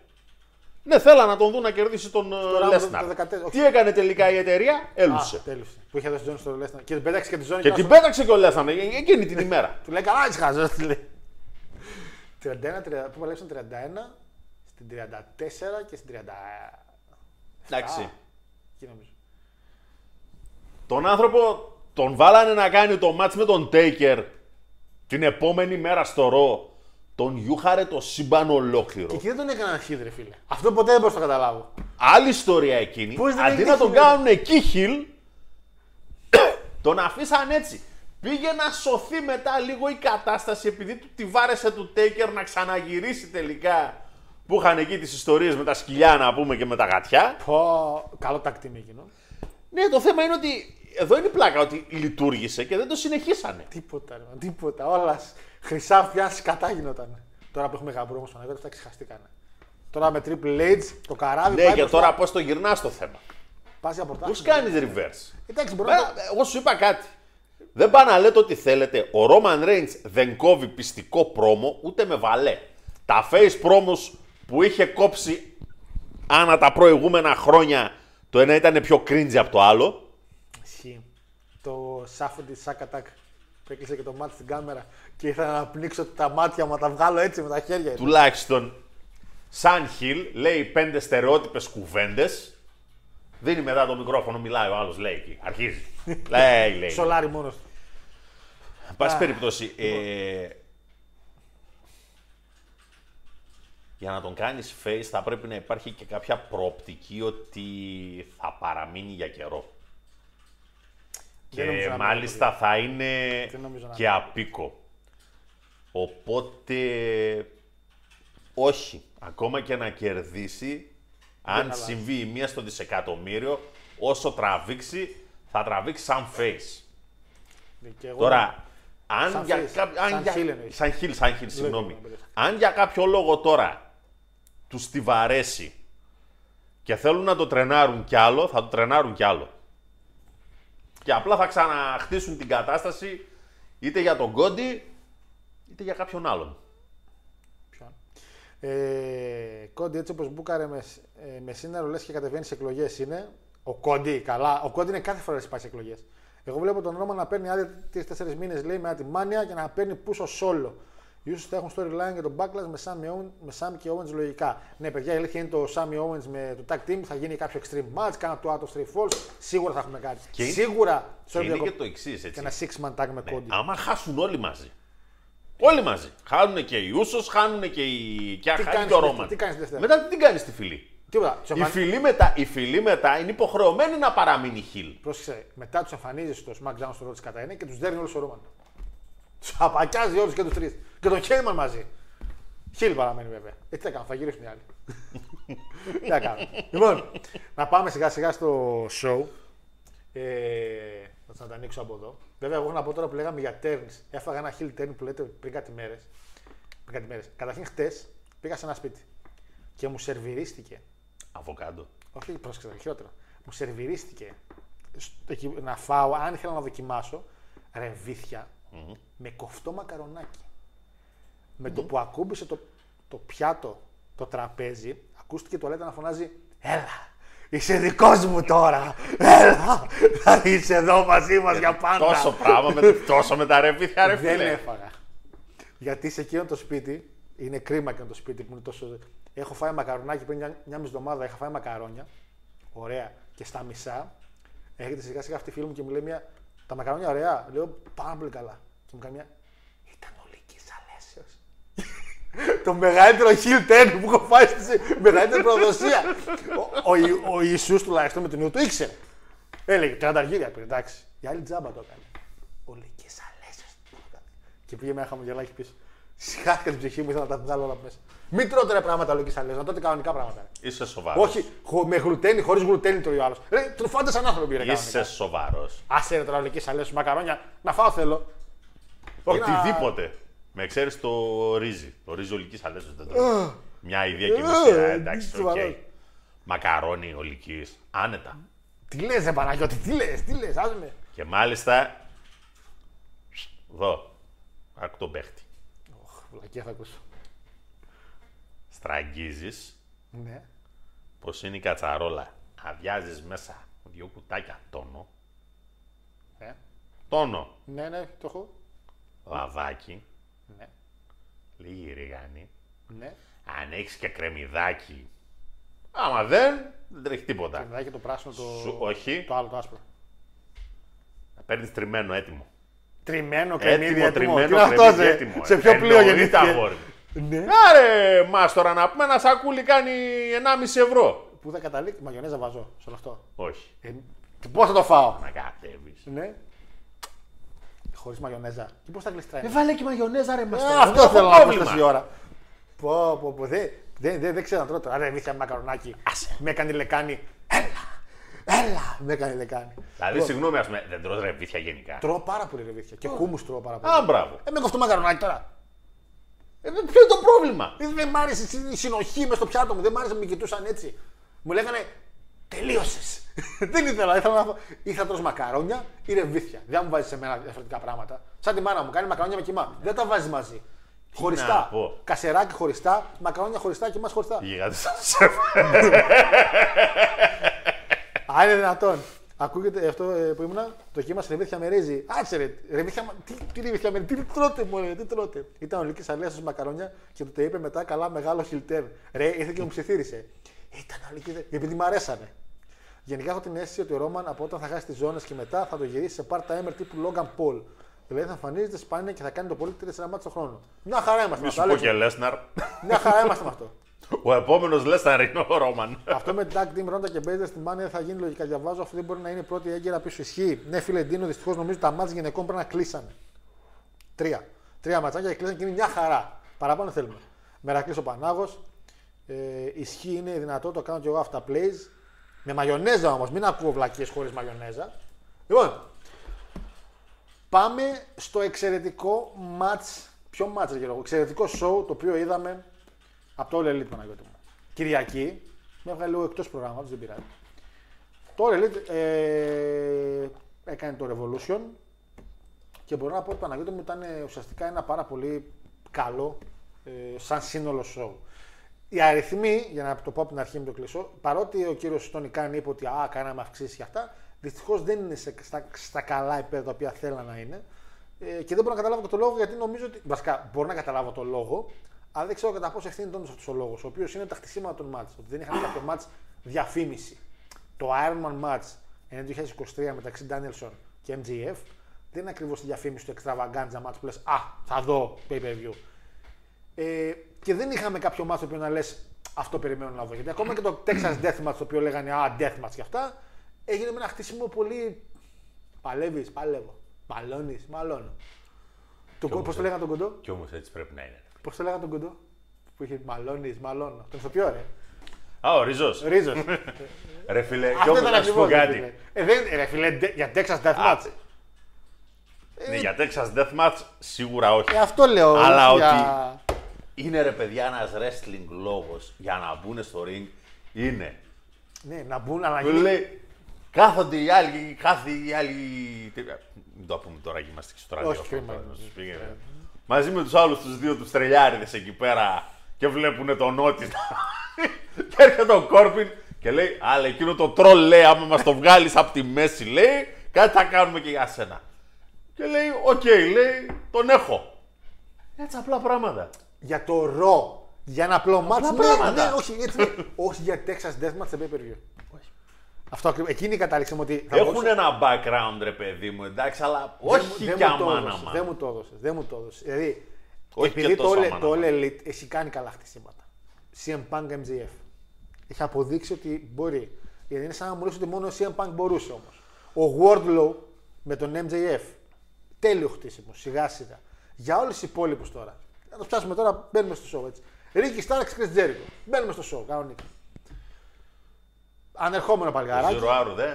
[SPEAKER 4] Ναι, θέλα να τον δουν να κερδίσει τον ε,
[SPEAKER 3] Rumble
[SPEAKER 4] Λέσναρ.
[SPEAKER 3] το 14, όχι.
[SPEAKER 4] Τι έκανε τελικά η εταιρεία,
[SPEAKER 3] Α,
[SPEAKER 4] έλουσε.
[SPEAKER 3] τέλειωσε. Που είχε δώσει ζώνη στο Λέσνα. Και την πέταξε και τη ζώνη.
[SPEAKER 4] Και
[SPEAKER 3] κάτω.
[SPEAKER 4] την πέταξε και ο Λέσναρ ε, εκείνη την ημέρα. [LAUGHS]
[SPEAKER 3] Του λέει καλά, έτσι χαζός. Του λέει. 31, 30, που παλέψαν 31, στην 34 και στην 30.
[SPEAKER 4] Εντάξει.
[SPEAKER 3] Εκεί νομίζω.
[SPEAKER 4] Τον άνθρωπο τον βάλανε να κάνει το μάτς με τον Τέικερ την επόμενη μέρα στο Ρο. Τον γιούχαρε το σύμπαν ολόκληρο.
[SPEAKER 3] Και εκεί δεν τον έκαναν χίδρε, φίλε. Αυτό ποτέ δεν μπορούσα να το καταλάβω.
[SPEAKER 4] Άλλη ιστορία εκείνη.
[SPEAKER 3] Πώς δεν
[SPEAKER 4] αντί
[SPEAKER 3] έγινε
[SPEAKER 4] να τον
[SPEAKER 3] χιλ,
[SPEAKER 4] κάνουν εκεί χιλ, [COUGHS] τον αφήσαν έτσι. Πήγε να σωθεί μετά λίγο η κατάσταση επειδή του τη βάρεσε του Τέικερ να ξαναγυρίσει τελικά. Που είχαν εκεί τις ιστορίες με τα σκυλιά να πούμε και με τα γατιά.
[SPEAKER 3] Πω, καλό τακτήμι εκείνο.
[SPEAKER 4] Ναι, το θέμα είναι ότι εδώ είναι η πλάκα ότι λειτουργήσε και δεν το συνεχίσανε.
[SPEAKER 3] Τίποτα, ρε, man, τίποτα. Όλα σ- χρυσά πια σκατά γινόταν. Τώρα που έχουμε γαμπρό όμως Παναγιώτη, αυτά ξεχαστήκανε. Τώρα με Triple H, το καράβι.
[SPEAKER 4] Ναι,
[SPEAKER 3] πάει
[SPEAKER 4] και
[SPEAKER 3] μπροστά.
[SPEAKER 4] τώρα πώς το γυρνάς το θέμα.
[SPEAKER 3] Πας για
[SPEAKER 4] Πώς
[SPEAKER 3] πρωτάθλημα.
[SPEAKER 4] κάνεις reverse;
[SPEAKER 3] Εντάξει, μπορεί να το...
[SPEAKER 4] Μένα, εγώ σου είπα κάτι. Δεν πάνε να λέτε ό,τι θέλετε. Ο Roman Reigns δεν κόβει πιστικό πρόμο ούτε με βαλέ. Τα face promos που είχε κόψει άνα τα προηγούμενα χρόνια το ένα ήταν πιο cringe από το άλλο.
[SPEAKER 3] Ισχύει. Το σάφο τη Σάκατακ που έκλεισε και το μάτι στην κάμερα και ήθελα να πνίξω τα μάτια μου, να τα βγάλω έτσι με τα χέρια.
[SPEAKER 4] Τουλάχιστον σαν Hill λέει πέντε στερεότυπες κουβέντες. Δίνει μετά το μικρόφωνο, μιλάει ο άλλος, λέει εκεί. Αρχίζει. [LAUGHS] λέει, λέει.
[SPEAKER 3] Σολάρι μόνος του.
[SPEAKER 4] Εν πάση περιπτώσει, ε, για να τον κάνεις face θα πρέπει να υπάρχει και κάποια προοπτική ότι θα παραμείνει για καιρό.
[SPEAKER 3] Δεν νομίζω
[SPEAKER 4] Και
[SPEAKER 3] να
[SPEAKER 4] μάλιστα θα είναι
[SPEAKER 3] Δεν νομίζω να
[SPEAKER 4] και
[SPEAKER 3] είναι.
[SPEAKER 4] απίκο. Οπότε, όχι. Ακόμα και να κερδίσει, αν
[SPEAKER 3] αλλάζει.
[SPEAKER 4] συμβεί η μία στο δισεκατομμύριο, όσο τραβήξει, θα τραβήξει σαν face.
[SPEAKER 3] Και εγώ
[SPEAKER 4] Τώρα, Αν
[SPEAKER 3] Σαν
[SPEAKER 4] για,
[SPEAKER 3] face.
[SPEAKER 4] κάποιο- αν
[SPEAKER 3] Σαν
[SPEAKER 4] για-
[SPEAKER 3] heel εννοείς.
[SPEAKER 4] σαν χιλ, σαν χιλ, συγγνώμη.
[SPEAKER 3] μπερδεύτηκα.
[SPEAKER 4] Αν για κάποιο λόγο τώρα τους τη βαρέσει και θέλουν να το τρενάρουν κι άλλο, θα το τρενάρουν κι άλλο. Και απλά θα ξαναχτίσουν την κατάσταση είτε για τον Κόντι είτε για κάποιον άλλον.
[SPEAKER 3] Ποιον; Ε, Κόντι έτσι όπως μπούκαρε με, ε, με σύναρο λες και κατεβαίνει σε εκλογές είναι. Ο Κόντι, καλά. Ο Κόντι είναι κάθε φορά να πάει σε εκλογές. Εγώ βλέπω τον Ρώμα να παίρνει άδεια τρει-τέσσερι μήνες λέει με ατιμάνια και να παίρνει πίσω solo. Ίσως θα έχουν storyline για τον backlash με Sammy, Owen, με Sammy και Owens λογικά. Ναι, παιδιά, η αλήθεια είναι το Sammy Owens με το tag team θα γίνει κάποιο extreme match, κάνα το out of three falls. Σίγουρα θα έχουμε κάτι.
[SPEAKER 4] Και είναι-
[SPEAKER 3] Σίγουρα
[SPEAKER 4] Και είναι
[SPEAKER 3] διακο-
[SPEAKER 4] και το εξής, έτσι.
[SPEAKER 3] και ένα six man tag με
[SPEAKER 4] Ναι,
[SPEAKER 3] Cody.
[SPEAKER 4] άμα χάσουν όλοι μαζί. Όλοι μαζί. Χάνουν και οι Ούσος, χάνουν και οι. και
[SPEAKER 3] Τι
[SPEAKER 4] χάνει
[SPEAKER 3] κάνεις
[SPEAKER 4] και ο
[SPEAKER 3] τη
[SPEAKER 4] Ρόμαν.
[SPEAKER 3] Δευτέρα, τι κάνεις τη Δευτέρα;
[SPEAKER 4] Μετά τι κάνεις στη φυλή.
[SPEAKER 3] Τίποτα. Τους
[SPEAKER 4] Η
[SPEAKER 3] εμφαν-
[SPEAKER 4] φυλή, μετά, η φυλή μετά είναι υποχρεωμένη να παραμείνει χιλ.
[SPEAKER 3] Πρόσεξε, μετά τους εμφανίζεις στο SmackDown στο ρόλο κατά ένα και τους δέρνει όλου στο Ρόμαν. Του απακιάζει όλους και τους τρεις. Και τον Χέιμαν μαζί. Χίλ παραμένει βέβαια. Ε, τι θα κάνω, θα γυρίσουν οι άλλοι. τι θα κάνω. λοιπόν, να πάμε σιγά σιγά στο show. Ε, θα σας τα ανοίξω από εδώ. Βέβαια, εγώ έχω να πω τώρα που λέγαμε για turns. Έφαγα ένα heel turn που λέτε πριν κάτι μέρες. Πριν κάτι μέρες. Καταρχήν χτες πήγα σε ένα σπίτι και μου σερβιρίστηκε
[SPEAKER 4] Αβοκάντο.
[SPEAKER 3] όχι, πρόσεξε, χειρότερα. Μου σερβιρίστηκε στο- εκεί να φάω, αν ήθελα να δοκιμάσω, ρεβίθια με κοφτό μακαρονάκι. Με το που ακούμπησε το, το πιάτο, το τραπέζι, ακούστηκε το λέτε να φωνάζει Έλα, είσαι δικός μου τώρα. Έλα, θα είσαι εδώ μαζί μας για πάντα.
[SPEAKER 4] Τόσο πράγμα, με, τόσο με τα ρεβίθια, ρε
[SPEAKER 3] Δεν
[SPEAKER 4] φίλε.
[SPEAKER 3] έφαγα. Γιατί σε εκείνο το σπίτι, είναι κρίμα εκείνο το σπίτι που είναι τόσο. Έχω φάει μακαρονάκι πριν μια, μια μισή εβδομάδα, είχα φάει μακαρόνια. Ωραία. Και στα μισά έρχεται σιγά σιγά αυτή η φίλη μου και μου λέει μια. Τα μακαρόνια ωραία. Λέω πάρα πολύ καλά. Και μου κάνει μια. Ήταν ολική αλέσεω. [LAUGHS] το μεγαλύτερο heel turn που έχω φάει στη μεγαλύτερη προδοσία. ο, ο, Ι- ο Ιησούς τουλάχιστον με την νου το ήξερε. Έλεγε 30 αργύρια πριν, εντάξει. Η άλλη τζάμπα το έκανε. Ολική αλέσεω. Και πήγε με ένα χαμογελάκι πίσω. Συχάθηκα την ψυχή μου, ήθελα να τα βγάλω όλα από μέσα. Μην τρώτε ρε πράγματα λογικής αλέσεω, να τρώτε κανονικά πράγματα.
[SPEAKER 4] Είσαι σοβαρός.
[SPEAKER 3] Όχι, χω- με γλουτένι, χωρίς γλουτένι τρώει ο άλλος. Ρε, τροφάτε σαν άνθρωποι, ρε.
[SPEAKER 4] Είσαι
[SPEAKER 3] κανονικά.
[SPEAKER 4] σοβαρός.
[SPEAKER 3] Άσε ρε τώρα λογικής αλέσεω, μακαρόνια, να φάω θέλω. Όχι να-
[SPEAKER 4] Οτιδήποτε. Με ξέρεις το ρύζι. Το ρύζι ολικής αλέσεω δεν τρώει. Μια ιδέα και μισή.
[SPEAKER 3] Ε,
[SPEAKER 4] ε, Εντάξει, οκ.
[SPEAKER 3] σοβαρός.
[SPEAKER 4] Μακαρόνι ολικής. Άνετα.
[SPEAKER 3] Τι λες, ρε Παναγιώτη, τι λες, τι λες, άσε με.
[SPEAKER 4] Και μάλιστα. Εδώ. Άκου τον παίχτη.
[SPEAKER 3] Βλακία θα ακούσω.
[SPEAKER 4] Στραγγίζεις
[SPEAKER 3] Ναι.
[SPEAKER 4] πως είναι η κατσαρόλα. Αδειάζεις μέσα δύο κουτάκια τόνο.
[SPEAKER 3] Ε.
[SPEAKER 4] Τόνο.
[SPEAKER 3] Ναι, ναι, το έχω.
[SPEAKER 4] Λαδάκι.
[SPEAKER 3] Ναι.
[SPEAKER 4] Λίγη ρίγανη.
[SPEAKER 3] Ναι.
[SPEAKER 4] Αν έχεις και κρεμμυδάκι. Άμα δεν, δεν τρέχει τίποτα.
[SPEAKER 3] Και μετά και το πράσινο το.
[SPEAKER 4] Σου, όχι,
[SPEAKER 3] Το άλλο, το άσπρο.
[SPEAKER 4] να παίρνεις τριμμένο έτοιμο.
[SPEAKER 3] Τριμμένο κρεμμύδι
[SPEAKER 4] Έτοιμο,
[SPEAKER 3] έτοιμο.
[SPEAKER 4] τριμμένο
[SPEAKER 3] Τι είναι αυτό,
[SPEAKER 4] κρεμμύδι
[SPEAKER 3] σε,
[SPEAKER 4] έτοιμο.
[SPEAKER 3] σε ποιο
[SPEAKER 4] Ε,
[SPEAKER 3] πλοίο
[SPEAKER 4] εννοείται,
[SPEAKER 3] γεννήθηκε;
[SPEAKER 4] Αγόρι μου.
[SPEAKER 3] Ναι.
[SPEAKER 4] Άρε, μας τώρα να πούμε ένα σακούλι κάνει 1,5 ευρώ.
[SPEAKER 3] Πού θα καταλήξει, μαγιονέζα βάζω σε όλο αυτό.
[SPEAKER 4] Όχι,
[SPEAKER 3] Ε, Πώς θα το φάω;
[SPEAKER 4] να κατέβεις.
[SPEAKER 3] Ναι. Χωρίς μαγιονέζα. Και πώς θα γλιστράει;
[SPEAKER 4] βάλε και μαγιονέζα ρε μας
[SPEAKER 3] Ε,
[SPEAKER 4] τώρα,
[SPEAKER 3] αυτό
[SPEAKER 4] δεν έχω
[SPEAKER 3] θέλω να πω
[SPEAKER 4] πρόβλημα.
[SPEAKER 3] τόση ώρα. Πω, πω, πω. Δεν δε, δε, δεν ξέρω να τρώω τώρα. Άρα, εμείς μακαρονάκι.
[SPEAKER 4] Άσε.
[SPEAKER 3] Με έκανε λεκάνη. Έλα, έλα. Με έκανε λεκάνη.
[SPEAKER 4] Δηλαδή, συγγνώμη, ας πούμε, δεν τρως ρεβίθια γενικά.
[SPEAKER 3] Τρώω πάρα πολύ ρεβίθια. Και χούμους τρώω πάρα πολύ.
[SPEAKER 4] Α, μπράβο.
[SPEAKER 3] Ε, με κοφτό μακαρονάκι τώρα.
[SPEAKER 4] Ε, ποιο είναι το πρόβλημα;
[SPEAKER 3] Ε, Δεν μ' άρεσε η συνοχή μες στο πιάτο μου. Δεν μ' άρεσε να με κοιτούσαν έτσι. Μου λέγανε τελείωσες. [LAUGHS] δεν ήθελα. Ήθελα να φάω. Ή θα τρως μακαρόνια ή ρεβίθια. Δεν θα μου βάζεις σε μένα διαφορετικά πράγματα. Σαν τη μάνα μου κάνει μακαρόνια με κοιμά. Δεν τα βάζεις μαζί. Χωριστά.
[SPEAKER 4] πω.
[SPEAKER 3] Κασεράκι χωριστά, μακαρόνια χωριστά και μας χωριστά.
[SPEAKER 4] Γιγάντες σαν σεφ.
[SPEAKER 3] Αν είναι δυνατόν. Ακούγεται αυτό ε, που ήμουνα, το κύμα ρεβίθια με ρύζι. Άτσε ρε, ρεβίθια, μα- τι, τι ρεβίθια με τι τρώτε μου, τι τρώτε. Ήταν ο Λίκης Αλέας στους μακαρόνια και του το είπε μετά καλά μεγάλο χιλτέρ. Ρε, ήρθε και μου ψιθύρισε. Ήταν ο Λίκης, επειδή μου αρέσανε. Γενικά έχω την αίσθηση ότι ο Ρόμαν από όταν θα χάσει τις ζώνες και μετά θα το γυρίσει σε part-timer τύπου Logan Paul. Δηλαδή θα εμφανίζεται σπάνια και θα κάνει το πολύ 4 μάτια το χρόνο. Μια χαρά είμαστε
[SPEAKER 4] Μη
[SPEAKER 3] με
[SPEAKER 4] σου
[SPEAKER 3] αυτό.
[SPEAKER 4] πω και
[SPEAKER 3] Άλεξ.
[SPEAKER 4] Λέσναρ.
[SPEAKER 3] Μια χαρά είμαστε με αυτό.
[SPEAKER 4] Ο επόμενος Λέσναρ είναι ο Ρόμαν.
[SPEAKER 3] Αυτό με tag team Ronda και Μπέιζερ στη Μάνια θα γίνει λογικά. Διαβάζω, αυτό δεν μπορεί να είναι η πρώτη έγκαιρα πίσω ισχύει. Ναι, φίλε Ντίνο, δυστυχώς νομίζω τα μάτια γυναικών πρέπει να κλείσανε. Τρία. Τρία ματσάκια και κλείσανε και είναι μια χαρά. Παραπάνω θέλουμε. Μερακλής ο Πανάγος. Ε, ισχύει, είναι δυνατό, το κάνω και εγώ αυτά plays. Με μαγιονέζα όμως, μην ακούω βλακίες χωρίς μαγιονέζα. Λοιπόν, Πάμε στο εξαιρετικό match. Ποιο match, Γιώργο, εξαιρετικό show το οποίο είδαμε από το All Elite Παναγιώτη μου. Κυριακή, με έβγαλε λίγο εκτός προγράμματος, δεν πειράζει. Το All Elite ε, έκανε το Revolution και μπορώ να πω ότι Παναγιώτη μου ήταν ε, ουσιαστικά ένα πάρα πολύ καλό ε, σαν σύνολο show. Οι αριθμοί, για να το πω από την αρχή με το κλεισό, παρότι ο κύριος Τόνι Καν είπε ότι α, κάναμε αυξήσεις και αυτά, δυστυχώς δεν είναι σε, στα, στα καλά επίπεδα τα οποία θέλαν να είναι. Ε, και δεν μπορώ να καταλάβω και το λόγο γιατί νομίζω ότι. Βασικά, μπορώ να καταλάβω το λόγο, αλλά δεν ξέρω κατά πόσο ευθύνει όντως αυτός ο λόγος, ο οποίος είναι τα χτισήματα των μάτς. Ότι δεν είχαν κάποιο μάτς διαφήμιση. Το Ironman match είναι 2023 μεταξύ Danielson και MGF δεν είναι ακριβώς τη διαφήμιση του extravaganza match που λες Α, θα δω pay per view. Ε, και δεν είχαμε κάποιο μάτσο που να λες αυτό περιμένω να δω. Γιατί ακόμα και το Texas Deathmatch το οποίο λέγανε Α, Deathmatch και αυτά, έγινε με ένα χτίσιμο πολύ. Παλεύεις, παλεύω. Μαλώνεις, μαλώνω. Το,
[SPEAKER 4] όμως
[SPEAKER 3] πώς το λέγανε τον κοντό,
[SPEAKER 4] Κι όμως έτσι πρέπει να είναι.
[SPEAKER 3] Πώς το λέγανε τον κοντό, που είχε μαλώνεις, μαλώνω. Τον ηθοποιό, ρε.
[SPEAKER 4] Α, ο Ριζό.
[SPEAKER 3] Ρίζος.
[SPEAKER 4] Ρε φίλε, κι
[SPEAKER 3] Αυτό
[SPEAKER 4] όμως
[SPEAKER 3] ήταν
[SPEAKER 4] να σου πω
[SPEAKER 3] ακριβώς.
[SPEAKER 4] κάτι.
[SPEAKER 3] Ε, δεν, ρε φίλε, ντε- για Texas Deathmatch.
[SPEAKER 4] Ναι, για Texas Deathmatch σίγουρα όχι.
[SPEAKER 3] Ε, αυτό λέω.
[SPEAKER 4] Αλλά
[SPEAKER 3] για...
[SPEAKER 4] Είναι ρε παιδιά ένας wrestling λόγος για να μπουν στο ring. Είναι.
[SPEAKER 3] Ναι, να μπουν, αλλά να
[SPEAKER 4] Που
[SPEAKER 3] γίνει.
[SPEAKER 4] λέει, κάθονται οι άλλοι, κάθε οι άλλοι. τι- Μην το πούμε τώρα, γυμναστική στο
[SPEAKER 3] Όχι,
[SPEAKER 4] ραδιόφωνο.
[SPEAKER 3] κρίμα.
[SPEAKER 4] Τώρα, να σας πει, ε. Μαζί με τους άλλους τους δύο τους τρελιάριδες εκεί πέρα και βλέπουν τον Νότι. [LAUGHS] και έρχεται ο Κόρπιν και λέει: Αλλά εκείνο το τρόλ λέει: Άμα μας το βγάλεις από τη μέση, λέει, κάτι θα κάνουμε και για σένα. Και λέει: Οκ, λέει, τον έχω. Έτσι απλά πράγματα.
[SPEAKER 3] Για το ρο. Για ένα απλό μάτς. Ναι,
[SPEAKER 4] πράγματα.
[SPEAKER 3] ναι, όχι, έτσι, ναι. όχι για Texas Deathmatch σε pay per view. Αυτό ακριβώς. Εκείνη η κατάληξη μου ότι. θα
[SPEAKER 4] Έχουν
[SPEAKER 3] μπορούσε-
[SPEAKER 4] ένα background, ρε παιδί μου, εντάξει, αλλά
[SPEAKER 3] Δεν μου-
[SPEAKER 4] όχι
[SPEAKER 3] δεν
[SPEAKER 4] κι
[SPEAKER 3] μου το
[SPEAKER 4] αμάνα
[SPEAKER 3] έδωσες,
[SPEAKER 4] μα.
[SPEAKER 3] Δεν μου το έδωσες. Δεν μου το έδωσες. Δηλαδή,
[SPEAKER 4] Όχι
[SPEAKER 3] επειδή
[SPEAKER 4] και
[SPEAKER 3] το,
[SPEAKER 4] τόσο
[SPEAKER 3] All-
[SPEAKER 4] αμάνα,
[SPEAKER 3] το All
[SPEAKER 4] αμάνα.
[SPEAKER 3] Elite έχει κάνει καλά χτισήματα. CM Punk MGF. Έχει αποδείξει ότι μπορεί. Γιατί είναι σαν να μου λες ότι μόνο ο CM Punk μπορούσε όμως. Ο Wardlow με τον MJF. Τέλειο χτίσιμο, σιγά σιγά. Για όλους τους υπόλοιπους τώρα. Να το πιάσουμε τώρα, μπαίνουμε στο show έτσι. Ricky Starks, Chris Jericho. Μπαίνουμε στο show, κανονικά. Ανερχόμενο παλγαράκι.
[SPEAKER 4] Zero Hour, δε.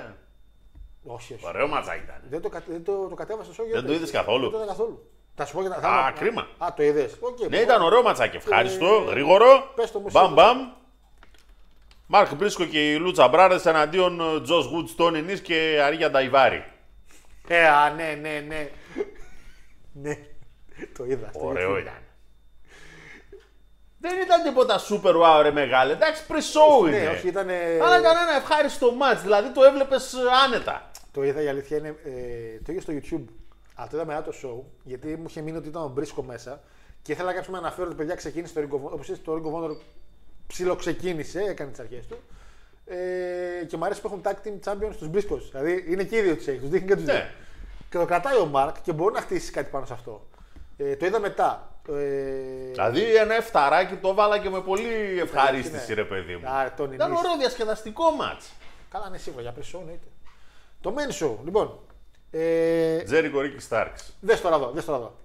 [SPEAKER 3] Όχι, όχι.
[SPEAKER 4] Ωραίο ματσάκι ήταν.
[SPEAKER 3] Δεν το, κα- δεν το, το κατέβασες στο show.
[SPEAKER 4] Δεν το είδες καθόλου;
[SPEAKER 3] Δεν το είδα καθόλου. Θα σου πω και τα θα-
[SPEAKER 4] Α, κρίμα.
[SPEAKER 3] Α, το είδες. Okay,
[SPEAKER 4] Ναι, ήταν ωραίο ματσάκι. Ευχάριστο,
[SPEAKER 3] Ε,
[SPEAKER 4] γρήγορο.
[SPEAKER 3] πες το μου
[SPEAKER 4] Μπαμ
[SPEAKER 3] εσύ.
[SPEAKER 4] μπαμ. Μάρκ Μπρίσκο και η Λούτσα Μπράδε εναντίον Τζος Γουτς, Τόνι Νις και Αρίγια Νταϊβάρη.
[SPEAKER 3] Ε, α, ναι, ναι, ναι. [LAUGHS] ναι. Το είδα. στο
[SPEAKER 4] Ωραίο
[SPEAKER 3] YouTube.
[SPEAKER 4] ήταν. Δεν ήταν τίποτα super wow ρε μεγάλε. Εντάξει, pre-show είναι.
[SPEAKER 3] Ναι, όχι, ήταν.
[SPEAKER 4] Αλλά ήταν ένα ευχάριστο match. Δηλαδή το έβλεπες άνετα.
[SPEAKER 3] Το είδα, η αλήθεια είναι. Ε, το είδα στο YouTube. Αλλά το είδα μετά το show, γιατί μου είχε μείνει ότι ήταν ο Μπρίσκο μέσα και ήθελα κάποιος να αναφέρω ότι παιδιά ξεκίνησε το Ring of Honor. Όπως το Ring of Honor ψιλοξεκίνησε, έκανε τις αρχές του. Ε, και μου αρέσει που έχουν tag team champions τους Μπρίσκος. Δηλαδή είναι και οι δύο του έχει, του δείχνει και τους
[SPEAKER 4] Ναι.
[SPEAKER 3] δύο. Και το κρατάει ο Μάρκ και μπορεί να χτίσει κάτι πάνω σε αυτό. Ε, το είδα μετά. Ε,
[SPEAKER 4] Δηλαδή ένα εφταράκι το βάλα και με πολύ ευχαρίστηση
[SPEAKER 3] ναι.
[SPEAKER 4] ρε παιδί μου.
[SPEAKER 3] Άρα, τον
[SPEAKER 4] Ήταν
[SPEAKER 3] Ινίς.
[SPEAKER 4] ωραίο διασκεδαστικό match.
[SPEAKER 3] Καλά, ναι, σίγουρα για pre-show εννοείται. Το main show, λοιπόν. Ε,
[SPEAKER 4] Τζέρικο Ρίκη Στάρξ.
[SPEAKER 3] Δες τώρα εδώ, δες τώρα εδώ.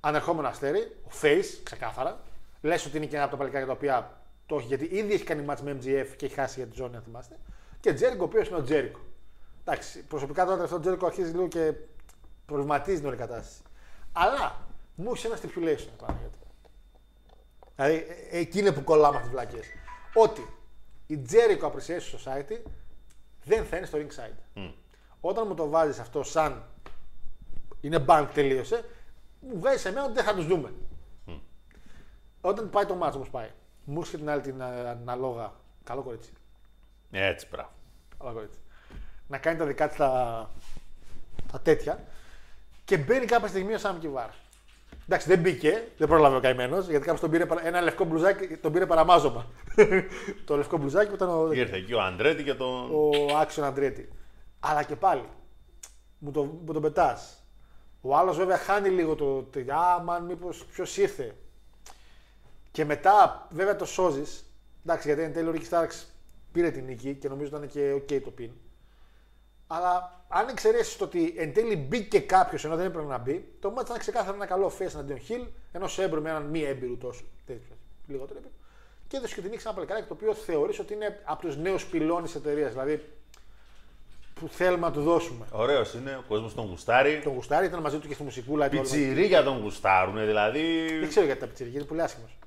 [SPEAKER 3] Ανερχόμενο αστέρι, ο Face, ξεκάθαρα. Λες ότι είναι και ένα από τα παλικάρια τα οποία το έχει, γιατί ήδη έχει κάνει match με MGF και έχει χάσει για τη ζώνη, αν θυμάστε. Και Τζέρικο, ο οποίος είναι ο Τζέρικο. Εντάξει, προσωπικά τώρα αυτό ο Τζέρικο αρχίζει λίγο και προβληματίζει την όλη κατάσταση. Αλλά μου έχεις ένα stipulation Παναγιώτη. Δηλαδή, ε, εκεί είναι που κολλάμε αυτέ τις βλακίες. Ότι η Jericho Appreciation Society δεν θα είναι στο ringside. Όταν μου το βάζεις αυτό σαν είναι bank τελείωσε, μου βγάζει σε μένα ότι δεν θα τους δούμε. Όταν πάει το μάτσο, όπω πάει, μου έρχεται την άλλη την α, αναλόγα. Καλό κορίτσι.
[SPEAKER 4] Έτσι, μπράβο.
[SPEAKER 3] Καλό κορίτσι. Να κάνει τα δικά της τα, τα τέτοια και μπαίνει κάποια στιγμή ο Σάμ Κιβάρ. Εντάξει, δεν μπήκε, δεν πρόλαβε ο καημένος, γιατί κάποιος τον πήρε παρα- ένα λευκό μπλουζάκι, τον πήρε παραμάζωμα. [LAUGHS] το λευκό μπλουζάκι που ήταν ο,
[SPEAKER 4] Ήρθε εκεί ο Αντρέτη και τον.
[SPEAKER 3] ο Άξιον Αντρέτη. Αλλά και πάλι μου, το, μου τον πετάς. Ο άλλος βέβαια χάνει λίγο το. το Α, μαν, μήπω ποιος ήρθε. Και μετά βέβαια το σώζεις. Εντάξει, γιατί εν τέλει ο Ρίκη Στάρξ πήρε την νίκη και νομίζω ήταν και OK το πιν. Αλλά αν εξαιρέσεις το ότι εν τέλει μπήκε κάποιος ενώ δεν έπρεπε να μπει, το μάτι ήταν ξεκάθαρα ένα καλό face εναντίον Hill, ενός έμπρου με έναν μη έμπειρου τόσο. τέτοιο, Λιγότερο έμπειρο. Και έδωσε και την νίκη σε ένα παλικάράκι το οποίο θεωρείς ότι είναι από τους νέους πυλώνες της εταιρείας. Δηλαδή που που θέλουμε να του δώσουμε.
[SPEAKER 4] Ωραίος είναι, ο κόσμος τον γουστάρει.
[SPEAKER 3] Τον γουστάρι ήταν μαζί του και στη μουσικούλα. ήταν όλο μαζί.
[SPEAKER 4] Πιτσιρίκια τον γουστάρουν, δηλαδή.
[SPEAKER 3] Δεν ξέρω γιατί τα πιτσιρίκια είναι πολύ άσχημος.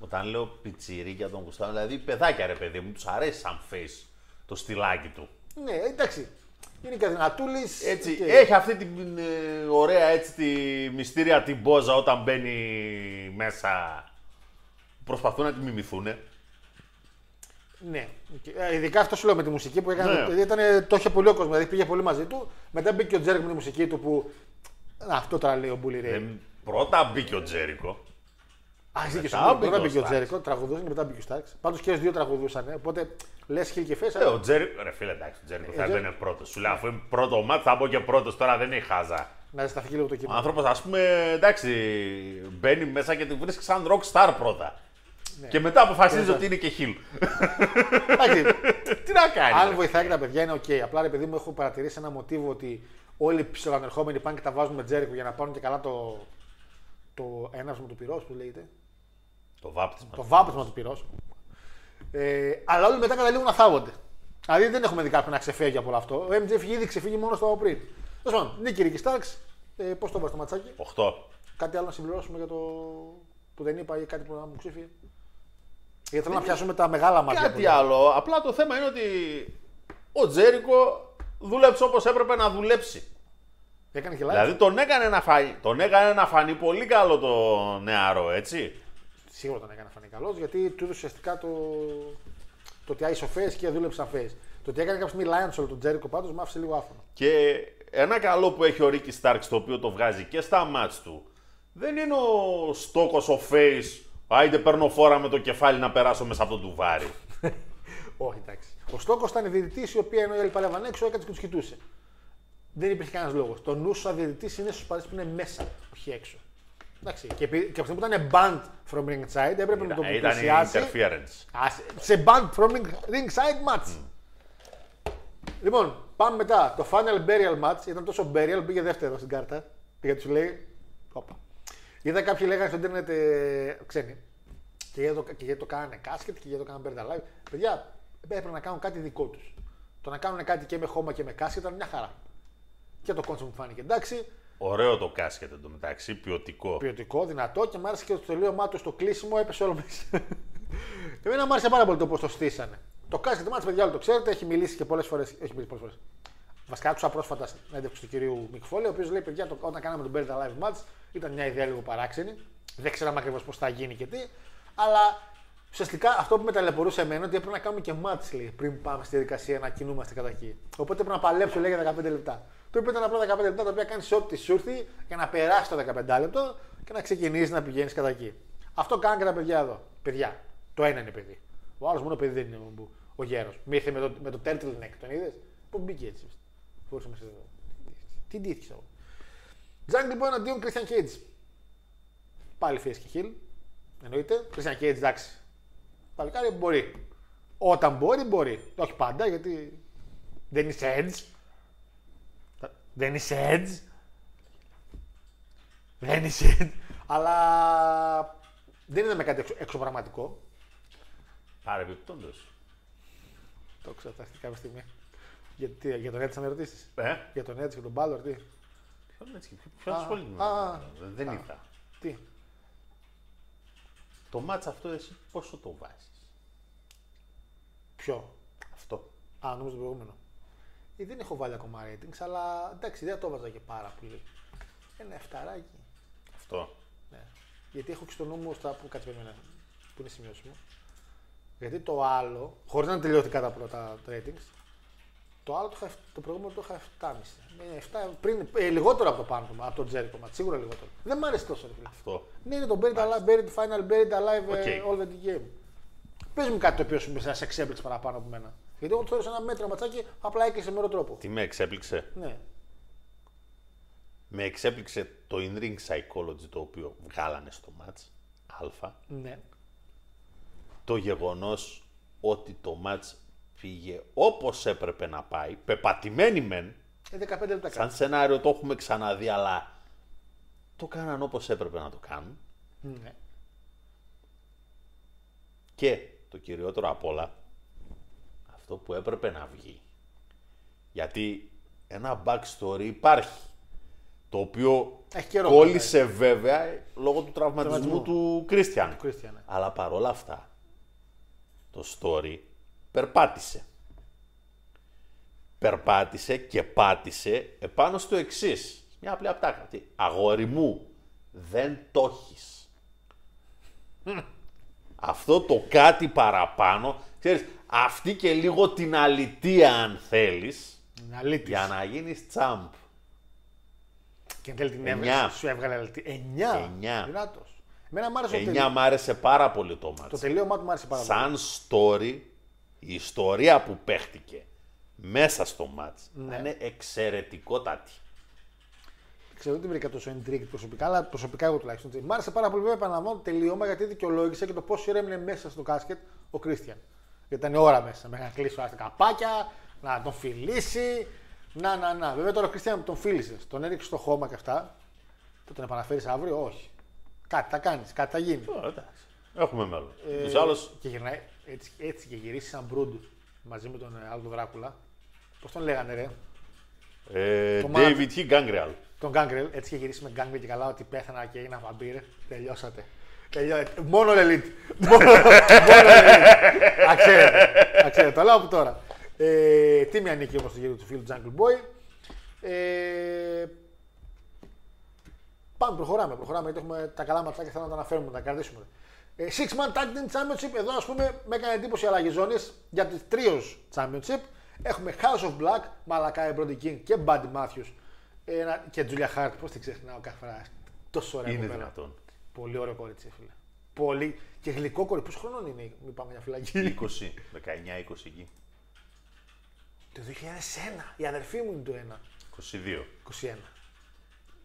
[SPEAKER 4] Όταν λέω πιτσιρίκια τον γουστάρουν, δηλαδή παιδάκια ρε παιδί μου, τους αρέσει σαν face το στυλάκι του.
[SPEAKER 3] Ναι, εντάξει. Είναι και δυνατούλη.
[SPEAKER 4] Έτσι, έχει αυτή την ε, ωραία έτσι τη μυστήρια την πόζα όταν μπαίνει μέσα. Προσπαθούν να τη μιμηθούν.
[SPEAKER 3] Ναι. Και, ε, Ειδικά αυτό σου λέω με τη μουσική που έκανε.
[SPEAKER 4] Ναι.
[SPEAKER 3] δηλαδή Ήταν, το είχε πολύ ο κόσμος, δηλαδή πήγε πολύ μαζί του. Μετά μπήκε ο Τζέρκ με τη μουσική του που. Α, αυτό τώρα λέει ο Bully Ray.
[SPEAKER 4] Ε, πρώτα μπήκε ο Τζέρικο.
[SPEAKER 3] Α, είσαι και
[SPEAKER 4] μετά
[SPEAKER 3] σου
[SPEAKER 4] μπήκε
[SPEAKER 3] Πρώτα
[SPEAKER 4] ο
[SPEAKER 3] μπήκε ο
[SPEAKER 4] Starks.
[SPEAKER 3] Τζέρικο, τραγουδούσαν και μετά μπήκε ο Starks. Πάντως και οι δύο τραγουδούσαν. Οπότε λες heel και face;
[SPEAKER 4] Ε, ο Τζέρικο, ρε φίλε, εντάξει, ο Τζέρικο θα
[SPEAKER 3] Τζέρ-
[SPEAKER 4] δεν είναι πρώτος. Σου λέω, αφού είναι πρώτο μάτι, θα μπω και πρώτος τώρα, δεν είναι χάζα.
[SPEAKER 3] Να ζεσταθεί λίγο το
[SPEAKER 4] Ο
[SPEAKER 3] κοινό.
[SPEAKER 4] άνθρωπος, ας πούμε, εντάξει, μπαίνει μέσα και τη βρίσκει σαν rock star πρώτα.
[SPEAKER 3] Ναι.
[SPEAKER 4] Και μετά αποφασίζει ότι είναι και heel.
[SPEAKER 3] Εντάξει, [LAUGHS]
[SPEAKER 4] Τι να κάνει.
[SPEAKER 3] Αν
[SPEAKER 4] ρε.
[SPEAKER 3] βοηθάει και τα παιδιά είναι οκ. Απλά ρε παιδί μου έχω παρατηρήσει ένα μοτίβο ότι όλοι οι ψηλοανερχόμενοι πάνε και τα βάζουν με Τζέρικο για να πάρουν και καλά το, το έναυσμα του πυρός που λέγεται.
[SPEAKER 4] Το βάπτισμα.
[SPEAKER 3] Το βάπτισμα του πυρός. Ε, αλλά όλοι μετά καταλήγουν να θάβονται. Δηλαδή δεν έχουμε δει κάποιον να ξεφεύγει από όλο αυτό. Ο MJF είχε ήδη ξεφύγει μόνο στο πριν. Τέλος πάντων, νίκη Ricky Starks. Ε, Πώς το βάζεις το ματσάκι;
[SPEAKER 4] 8.
[SPEAKER 3] Κάτι άλλο να συμπληρώσουμε για το που δεν είπα ή κάτι που να μου ξύφυγε; Γιατί θέλω να πιάσουμε τα μεγάλα μάτια.
[SPEAKER 4] Κάτι
[SPEAKER 3] που-
[SPEAKER 4] άλλο. Απλά το θέμα είναι ότι ο Τζέρικο δούλεψε όπως έπρεπε να δουλέψει.
[SPEAKER 3] Έκανε και live.
[SPEAKER 4] Δηλαδή τον έκανε, να φανεί, τον έκανε να φανεί πολύ καλό το νεαρό, έτσι.
[SPEAKER 3] Σίγουρα τον έκανε να φανεί καλός γιατί του έδωσε ουσιαστικά το, το ότι άισε ο face και δούλεψε σαν face. Το ότι έκανε κάποια στιγμή Lions όλο τον Τζέρικο πάντως με άφησε λίγο άφωνο.
[SPEAKER 4] Και ένα καλό που έχει ο Ρίκη Στάρξ, το οποίο το βγάζει και στα μάτς του, δεν είναι ο στόκος, ο face, άιντε παίρνω φόρα με το κεφάλι να περάσω μέσα από το τουβάρι. [LAUGHS]
[SPEAKER 3] Όχι, εντάξει. Ο Στόκο ήταν η διαιτητής η οποία ενώ οι άλλοι παλεύαν έξω έκανε και τους κοιτούσε. Δεν υπήρχε κανένας λόγος. Το νου σου σαν διαιτητής είναι στους παρέ που είναι μέσα, όχι έξω. Εντάξει. Και, επει- και από τη στιγμή που ήταν banned from ringside έπρεπε να το
[SPEAKER 4] Ήταν
[SPEAKER 3] πλησιάσει.
[SPEAKER 4] interference.
[SPEAKER 3] Α, σε banned from ring- ringside match. Λοιπόν, πάμε μετά. Το final burial match ήταν τόσο burial, πήγε δεύτερο στην κάρτα. Γιατί σου λέει. Όπα. Είδα κάποιοι λέγανε στο Ίντερνετ ε, ξένοι. Και γιατί, το, και γιατί το κάνανε casket και γιατί το κάνανε Buried Alive. Παιδιά, έπρεπε να κάνουν κάτι δικό τους. Το να κάνουν κάτι και με χώμα και με casket ήταν μια χαρά. Και το concept μου φάνηκε εντάξει.
[SPEAKER 4] Ωραίο το casket εντωμεταξύ, ποιοτικό.
[SPEAKER 3] Ποιοτικό, δυνατό και μου άρεσε και το τελείωμά του στο κλείσιμο έπεσε όλο μέσα. Εμένα μου άρεσε πάρα πολύ το πώς το στήσανε. Το κάσκετ μάτς, παιδιά, όλοι το ξέρετε, έχει μιλήσει και πολλές φορές. Έχει μιλήσει πολλές φορές. Βασικά άκουσα πρόσφατα συνέντευξη του κυρίου Μικφόλη, ο οποίος λέει: Παιδιά, το, όταν κάναμε τον Bird Alive Match ήταν μια ιδέα λίγο παράξενη. Δεν ξέραμε ακριβώς πώς θα γίνει και τι. Αλλά ουσιαστικά αυτό που με ταλαιπωρούσε εμένα ότι έπρεπε να κάνουμε και match λέει, πριν πάμε στη διαδικασία να κινούμαστε κατά εκεί. Οπότε έπρεπε να παλέψω λέει, για 15 λεπτά. Το είπε ήταν απλά 15 λεπτά τα οποία κάνεις ό,τι σου έρθει για να περάσεις το 15 λεπτό και να ξεκινήσεις να πηγαίνεις κατά εκεί. Αυτό κάνουν και τα παιδιά εδώ. Παιδιά. Το ένα είναι παιδί. Ο άλλος μόνο παιδί δεν είναι ο, ο γέρος. Με ήρθε με το, με το turtleneck, τον είδες; Πού μπήκε έτσι. Φορούσε μέσα εδώ. Τι ντύθηκε εγώ. Τζάγκ λοιπόν αντίον Christian Cage. Πάλι face και heel. Εννοείται. Christian Cage εντάξει. Παλικάρι μπορεί. Όταν μπορεί, μπορεί. Όχι πάντα γιατί δεν είσαι edge. Δεν είσαι edge. Δεν είσαι edge. Αλλά δεν είναι με κάτι εξω, εξωπραγματικό.
[SPEAKER 4] Παρεμπιπτόντως.
[SPEAKER 3] Το ξέρω, θα έρθει κάποια στιγμή. Για, τι, για τον Edge θα με ρωτήσεις;
[SPEAKER 4] Ε,
[SPEAKER 3] Για τον Edge και τον Balor, τι;
[SPEAKER 4] ποιο
[SPEAKER 3] Α,
[SPEAKER 4] ασχολείται με
[SPEAKER 3] α,
[SPEAKER 4] αυτό; Δεν
[SPEAKER 3] α.
[SPEAKER 4] είδα.
[SPEAKER 3] τι;
[SPEAKER 4] Το μάτς αυτό εσύ πόσο το βάζεις;
[SPEAKER 3] Ποιο;
[SPEAKER 4] Αυτό.
[SPEAKER 3] Α, νομίζω το προηγούμενο. Ε, δεν έχω βάλει ακόμα ratings, αλλά εντάξει, δεν το έβαζα και πάρα πολύ. Ένα εφταράκι.
[SPEAKER 4] Αυτό.
[SPEAKER 3] Ναι. Γιατί έχω και στο νου μου στα που κάτσε περίμενα, που είναι σημειώσεις μου. Γιατί το άλλο, χωρίς να είναι τελειωτικά τα πρώτα ratings, το άλλο το, είχα, το προηγούμενο το είχα 7,5. Ε, 7, πριν, ε, λιγότερο από το πάνω του, από το Jericho match, σίγουρα λιγότερο. Δεν μ' άρεσε τόσο, ρε φίλε.
[SPEAKER 4] Αυτό.
[SPEAKER 3] Ναι, είναι το Buried Alive, Buried Final, Buried Alive, ε,
[SPEAKER 4] Οκ.
[SPEAKER 3] All the Game. Πες μου κάτι το οποίο σου σε εξέπληξε παραπάνω από μένα. Γιατί εγώ το θεώρησα ένα μέτρο ματσάκι, απλά έκλεισε με ωραίο τρόπο.
[SPEAKER 4] Τι με εξέπληξε;
[SPEAKER 3] Ναι.
[SPEAKER 4] Με εξέπληξε το in-ring psychology το οποίο βγάλανε στο match. Α.
[SPEAKER 3] Ναι.
[SPEAKER 4] Το γεγονός ότι το match πήγε όπως έπρεπε να πάει. Πεπατημένη μεν.
[SPEAKER 3] Ε, 15 λεπτά
[SPEAKER 4] Σαν
[SPEAKER 3] κάτι.
[SPEAKER 4] σενάριο το έχουμε ξαναδεί, αλλά το κάναν όπως έπρεπε να το κάνουν.
[SPEAKER 3] Ναι.
[SPEAKER 4] Και το κυριότερο απ' όλα, αυτό που έπρεπε να βγει, Γιατί ένα backstory υπάρχει. Το οποίο
[SPEAKER 3] Έχει καιρό,
[SPEAKER 4] κόλλησε βέβαια λόγω του τραυματισμού
[SPEAKER 3] Τραυματισμού.
[SPEAKER 4] του Κρίστιαν.
[SPEAKER 3] Christian, ναι.
[SPEAKER 4] Αλλά παρόλα αυτά, το story περπάτησε. Περπάτησε και πάτησε επάνω στο εξής. Μια απλή απτάκα. Τι, Αγόρι μου, δεν το έχεις. [LAUGHS] Αυτό το κάτι παραπάνω, ξέρεις, αυτή και λίγο την αλητία αν θέλεις,
[SPEAKER 3] Είναι αλήτης.
[SPEAKER 4] για να γίνεις τσάμπ.
[SPEAKER 3] Και εν τέλει την
[SPEAKER 4] Εννιά.
[SPEAKER 3] έβρεση, σου έβγαλε αλήτη. Εννιά.
[SPEAKER 4] Εννιά.
[SPEAKER 3] Δυνατός. Εμένα μου άρεσε το,
[SPEAKER 4] Εννιά
[SPEAKER 3] τελείωμα.
[SPEAKER 4] μ' άρεσε πάρα πολύ το μάτς.
[SPEAKER 3] το τελείωμά του μου άρεσε πάρα πολύ.
[SPEAKER 4] σαν story, η ιστορία που παίχτηκε μέσα στο μάτς
[SPEAKER 3] Ναι.
[SPEAKER 4] είναι εξαιρετικότατη.
[SPEAKER 3] Ξέρω δεν την βρήκα τόσο intrigued προσωπικά, αλλά προσωπικά εγώ τουλάχιστον. έτσι. Μ' άρεσε πάρα πολύ βέβαια επαναλαμβάνω το τελείωμα γιατί δικαιολόγησε και το πόση ώρα έμεινε μέσα στο κάσκετ ο Κρίστιαν. Γιατί ήταν ώρα μέσα. Μέχρι να κλείσει όλα τα καπάκια, να τον φιλήσει. Να, να, να. Βέβαια τώρα ο Κρίστιαν που τον φίλησες, τον έριξες στο χώμα και αυτά. Θα τον επαναφέρεις αύριο, όχι. Κάτι θα κάνεις, κάτι θα γίνει.
[SPEAKER 4] Ε, εντάξει. Έχουμε μέλλον.
[SPEAKER 3] Ε,
[SPEAKER 4] Τους άλλους,
[SPEAKER 3] Και γυρνάει έτσι, έτσι και γυρίσει σαν μπρούντ μαζί με τον ε, άλλο τον Δράκουλα. Πώς τον λέγανε, ρε;
[SPEAKER 4] ε,
[SPEAKER 3] το
[SPEAKER 4] David H. Gangrel.
[SPEAKER 3] Τον Γκάγκρελ, έτσι και γυρίσει με Γκάγκρελ και καλά ότι πέθανα και έγινα βαμπύρ. Τελειώσατε. Τελειώσατε. Μόνο Elite. Μόνο, μόνο Elite. Αξέρετε. Αξέρετε. Το λέω από τώρα. Ε, τίμια νίκη όμως στο γύρο του φίλου Jungle Boy; Ε, πάμε, προχωράμε. Προχωράμε γιατί έχουμε τα καλά ματσάκια θέλω να τα αναφέρουμε, να τα κρατήσουμε. Ε, Six Man Tag Team Championship. Εδώ ας πούμε με έκανε εντύπωση η αλλαγή ζώνης για τη Trios Championship. Έχουμε House of Black, Malakai Brody King και Buddy Matthews. Ένα, και Julia Hart, πώς την ξεχνάω κάθε φορά. Τόσο ωραία
[SPEAKER 4] Είναι
[SPEAKER 3] κοπέλα.
[SPEAKER 4] δυνατόν.
[SPEAKER 3] Πολύ ωραίο κορίτσι, φίλε. Πολύ. Και γλυκό κορίτσι. Πόσο χρονών είναι, μην πάμε για φυλακή;
[SPEAKER 4] 20, 19-20 εκεί.
[SPEAKER 3] Το 2001. Η αδερφή μου είναι το 1.
[SPEAKER 4] 22.
[SPEAKER 3] 21.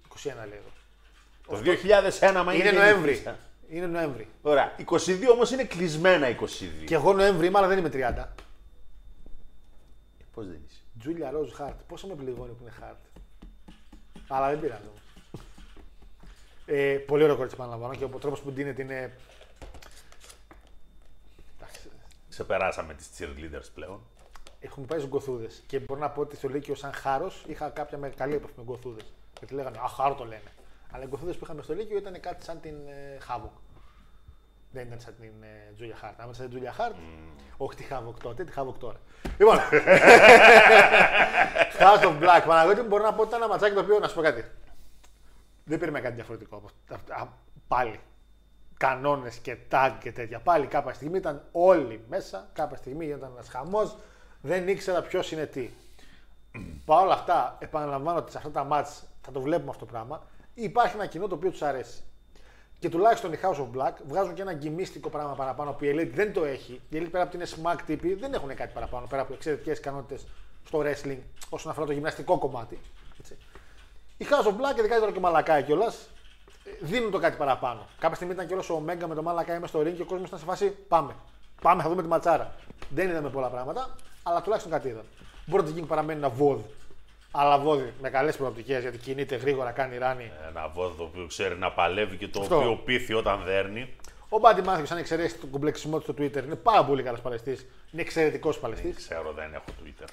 [SPEAKER 3] 21 λέγω.
[SPEAKER 4] Το 2001 μα
[SPEAKER 3] Είναι
[SPEAKER 4] γεννηθήσα.
[SPEAKER 3] Νοέμβρη. Είναι Νοέμβρη.
[SPEAKER 4] Ωραία. 22 όμως είναι κλεισμένα 22.
[SPEAKER 3] Και εγώ Νοέμβρη είμαι, αλλά δεν είμαι 30.
[SPEAKER 4] Πώς δεν είσαι.
[SPEAKER 3] Τζούλια Ρόουζ Χαρτ. Πόσο με πληγώνει που είναι Χαρτ. Αλλά δεν πειράζει όμως. Ε, πολύ ωραίο κορίτσι επαναλαμβάνω και ο τρόπος που ντύνεται είναι. Εντάξει,
[SPEAKER 4] Ξεπεράσαμε τις cheerleaders πλέον.
[SPEAKER 3] Έχουμε πάει στους γκοθούδες. Και μπορώ να πω ότι στο Λύκειο, σαν χάρος, είχα κάποια με καλή επαφή με γκοθούδες. Γιατί λέγανε Α, χάρο το λένε. Αλλά οι γκοθούδες που είχαμε στο Λύκειο ήταν κάτι σαν την ε, Havok. Δεν ήταν σαν την ε, Τζούλια Χαρτ. Αν ήταν σαν την Τζούλια Χαρτ, όχι τη Χάβοκ τότε, τη Χάβοκ τώρα. Λοιπόν. [LAUGHS] House of Black. Παναγιώτη μου μπορώ να πω ότι ήταν ένα ματσάκι το οποίο να σου πω κάτι. Δεν πήραμε κάτι διαφορετικό από αυτά. Α, Πάλι. Κανόνες και tag και τέτοια. Πάλι κάποια στιγμή ήταν όλοι μέσα. Κάποια στιγμή ήταν ένας χαμός. Δεν ήξερα ποιος είναι τι. Παρ' όλα αυτά, επαναλαμβάνω ότι σε αυτά τα μάτς θα το βλέπουμε αυτό το πράγμα. Υπάρχει ένα κοινό το οποίο τους αρέσει. Και τουλάχιστον οι House of Black βγάζουν και ένα γκυμίστικο πράγμα παραπάνω που η Elite δεν το έχει. Η Elite πέρα από την smack τύπη δεν έχουν κάτι παραπάνω πέρα από εξαιρετικές ικανότητες στο wrestling όσον αφορά το γυμναστικό κομμάτι. Έτσι. Οι House of Black, ειδικά τώρα και ο Μαλακάι κιόλας, δίνουν το κάτι παραπάνω. Κάποια στιγμή ήταν κιόλας ο Μέγκα με το Μαλακάι μέσα στο ring και ο κόσμος ήταν σε φάση πάμε. Πάμε, θα δούμε τη ματσάρα. Δεν είδαμε πολλά πράγματα, αλλά τουλάχιστον κάτι είδαμε. Μπορεί να King παραμένει ένα βόδι. Αλλά βόδι με καλές προοπτικές γιατί κινείται γρήγορα, κάνει ράνι.
[SPEAKER 4] Ένα βόδο που ξέρει να παλεύει και το
[SPEAKER 3] Αυτό.
[SPEAKER 4] οποίο πείθει όταν δέρνει.
[SPEAKER 3] Ο Μπάντι Μάθιο, αν εξαιρέσεις τον κομπλεξισμό του στο Twitter, είναι πάρα πολύ καλός παλαιστής. Είναι εξαιρετικός παλαιστής.
[SPEAKER 4] Ξέρω, δεν έχω Twitter.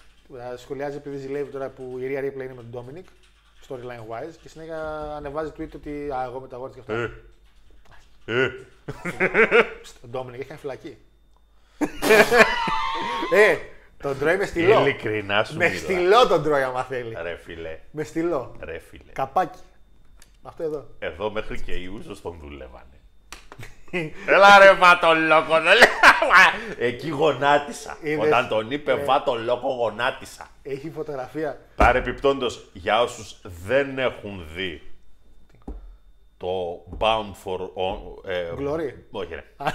[SPEAKER 3] Σχολιάζει επειδή ζηλεύει τώρα που η Ρία Ripley είναι με τον Dominic, storyline wise, και συνέχεια ανεβάζει tweet ότι Α, εγώ με τα γόρτια και αυτά.
[SPEAKER 4] Ε, ε,
[SPEAKER 3] Ο Dominic έχει κάνει φυλακή. ε, τον τρώει με στυλό.
[SPEAKER 4] ειλικρινά σου
[SPEAKER 3] Με
[SPEAKER 4] μιλάω.
[SPEAKER 3] στυλό τον τρώει άμα θέλει.
[SPEAKER 4] Ρε φίλε,
[SPEAKER 3] Με στυλό.
[SPEAKER 4] ρε φίλε.
[SPEAKER 3] Καπάκι. Αυτό εδώ.
[SPEAKER 4] Εδώ μέχρι και οι Ούσος τον δουλεύανε. Έλα ρε βά το λόγο, δεν λέω. Εκεί γονάτισα.
[SPEAKER 3] Είδες.
[SPEAKER 4] Όταν τον είπε
[SPEAKER 3] Ε.
[SPEAKER 4] βά το λόγο γονάτισα.
[SPEAKER 3] Έχει φωτογραφία.
[SPEAKER 4] Παρεπιπτόντως, για όσους δεν έχουν δει το Bound for... on- ε,
[SPEAKER 3] Glory.
[SPEAKER 4] Όχι ρε. [LAUGHS]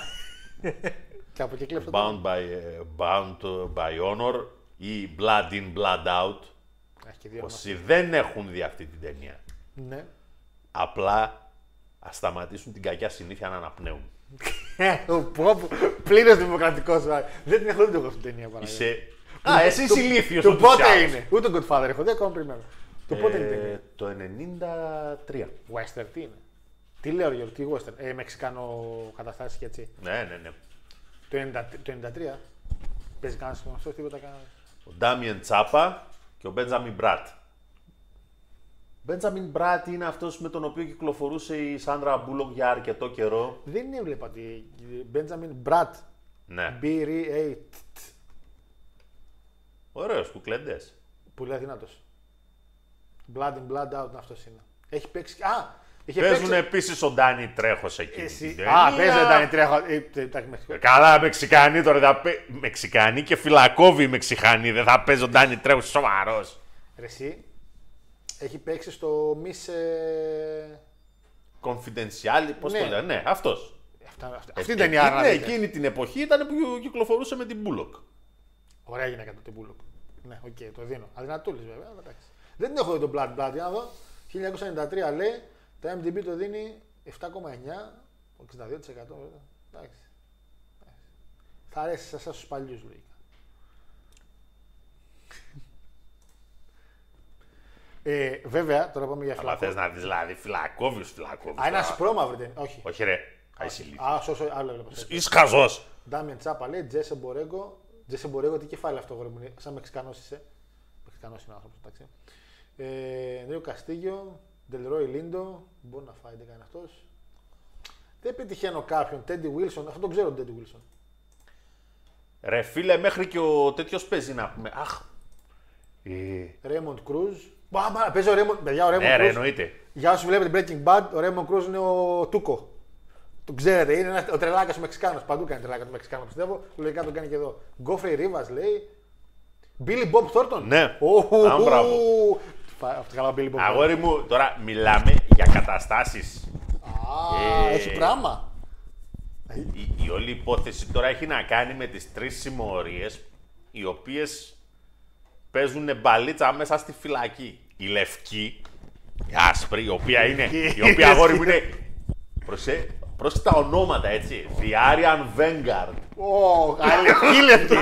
[SPEAKER 3] Και από εκεί κλέψε το.
[SPEAKER 4] Bound by, ε, bound by Honor ή Blood in, Blood out.
[SPEAKER 3] Έχει και δύο
[SPEAKER 4] Όσοι δεν έχουν δει αυτή την ταινία,
[SPEAKER 3] Ναι.
[SPEAKER 4] απλά ας σταματήσουν την κακιά συνήθεια να αναπνέουν.
[SPEAKER 3] Πλήρως δημοκρατικός. Δεν την έχω δει εγώ αυτή την ταινία Παναγιώτη.
[SPEAKER 4] Είσαι... Α, εσύ είσαι ηλίθιος.
[SPEAKER 3] Του
[SPEAKER 4] ούτως
[SPEAKER 3] πότε
[SPEAKER 4] ή άλλως.
[SPEAKER 3] είναι. Ούτε Godfather έχω δει, ακόμα περιμένω. Του πότε είναι η
[SPEAKER 4] Ε,
[SPEAKER 3] ταινία.
[SPEAKER 4] Το 93.
[SPEAKER 3] Western τι είναι; Τι λέω Γιώργο, τι Western; Ε, Μεξικάνο καταστάσεις και έτσι.
[SPEAKER 4] Ναι, ναι, ναι.
[SPEAKER 3] Το 90 το 93. Παίζει κανένας γνωστό τίποτα κανένας.
[SPEAKER 4] Ο Ντάμιεν Τσάπα και ο Μπέντζαμιν Μπρατ. Μπέντζαμιν Μπρατ είναι αυτός με τον οποίο κυκλοφορούσε η Σάντρα Μπούλοκ για αρκετό καιρό.
[SPEAKER 3] Δεν έβλεπα τη Μπέντζαμιν Μπρατ.
[SPEAKER 4] Ναι.
[SPEAKER 3] B-R-A.
[SPEAKER 4] Ωραίος κουκλέντες.
[SPEAKER 3] Πολύ αδυνάτο. Blood in, blood out αυτός είναι. Έχει παίξει. Α! Είχε
[SPEAKER 4] Παίζουν
[SPEAKER 3] παίξει.
[SPEAKER 4] επίσης ο Ντάνι Τρέχο εκεί.
[SPEAKER 3] Εσύ... Α, παίζει ο Ντάνι Τρέχο. Ε, τε- εντάξει, Μεξικό.
[SPEAKER 4] Καλά, Μεξικανοί τώρα. Θα παι... Μεξικανοί και φυλακόβιοι Μεξικανοί. Δεν θα παίζει ο Ντάνι Τρέχο σοβαρός.
[SPEAKER 3] Ρε εσύ, έχει παίξει στο Miss. Ε...
[SPEAKER 4] Confidential, πώς
[SPEAKER 3] Ναι.
[SPEAKER 4] το λένε. Ναι, αυτός.
[SPEAKER 3] Αυτά, αυτά. Αυτή ήταν η άρα.
[SPEAKER 4] Ναι, εκείνη την εποχή ήταν που κυκλοφορούσε με την Μπούλοκ.
[SPEAKER 3] Ωραία γυναίκα τότε η Μπούλοκ. Ναι, οκ, το δίνω. Αδυνατούλης βέβαια. αλλά εντάξει. Δεν έχω δει τον Blood Blood. Για να δω. 1993 λέει, το MDB το δίνει 7,9, 62%. Εντάξει. Εντάξει. Θα αρέσει σε εσάς τους παλιούς λογικά. Ε, βέβαια, τώρα πάμε για
[SPEAKER 4] Αλλά
[SPEAKER 3] φυλακό.
[SPEAKER 4] θες να δεις δηλαδή φυλακόβιου φυλακόβιου.
[SPEAKER 3] Α, ένα σπρώμαυρο δεν Όχι.
[SPEAKER 4] Όχι, ρε. Α, είσαι ηλίθιος.
[SPEAKER 3] Α, σώσο, άλλο έβλεπα.
[SPEAKER 4] Είσαι χαζό.
[SPEAKER 3] Ντάμιεν Τσάπα λέει, Τζέσε Μπορέγκο. Τζέσε Μπορέγκο, τι κεφάλι αυτό γόρι μου είναι. Σαν Μεξικανός είσαι. Μεξικανός είναι ο άνθρωπος, εντάξει. Ε, Νέο Καστίγιο, Ντελρόι Λίντο. Μπορεί να φάει, δεν κάνει αυτός. Δεν πετυχαίνω κάποιον. Τέντι Βίλσον, αυτό τον ξέρω τον Τέντι Βίλσον.
[SPEAKER 4] Ρε φίλε, μέχρι και ο τέτοιος παίζει να πούμε. Αχ. Ε,
[SPEAKER 3] Ρέμοντ Κρούζ. Μπαμπα, παίζει ο Ρέμοντ. Παιδιά, ο Ρέμοντ
[SPEAKER 4] ναι, ρε,
[SPEAKER 3] Κρούζ.
[SPEAKER 4] εννοείται.
[SPEAKER 3] Για όσου βλέπετε Breaking Bad, ο Ρέμον Κρούζ είναι ο Τούκο. Τον ξέρετε, είναι ένας, ο τρελάκας ο Μεξικάνος. Παντού κάνει τρελάκα ο Μεξικάνο, πιστεύω. Λογικά τον κάνει και εδώ. Γκόφρεϊ Ρίβα λέει. Billy Bob Thornton.
[SPEAKER 4] Ναι.
[SPEAKER 3] Ου,
[SPEAKER 4] Α, μπράβο.
[SPEAKER 3] Φα- Αυτό καλά, Billy Bob Thornton.
[SPEAKER 4] Αγόρι μου, τώρα μιλάμε για καταστάσεις.
[SPEAKER 3] Α,
[SPEAKER 4] Ε,
[SPEAKER 3] έχει πράγμα.
[SPEAKER 4] Η, η όλη υπόθεση τώρα έχει να κάνει με τις τρεις συμμορίες οι οποίες παίζουν μπαλίτσα μέσα στη φυλακή. Η λευκή, η άσπρη, η οποία είναι, η οποία αγόρι μου [LAUGHS] είναι, προσέ, πρόσεχε τα ονόματα έτσι, The Aryan Vanguard.
[SPEAKER 3] Ω, αλευκή [LAUGHS] λευκή.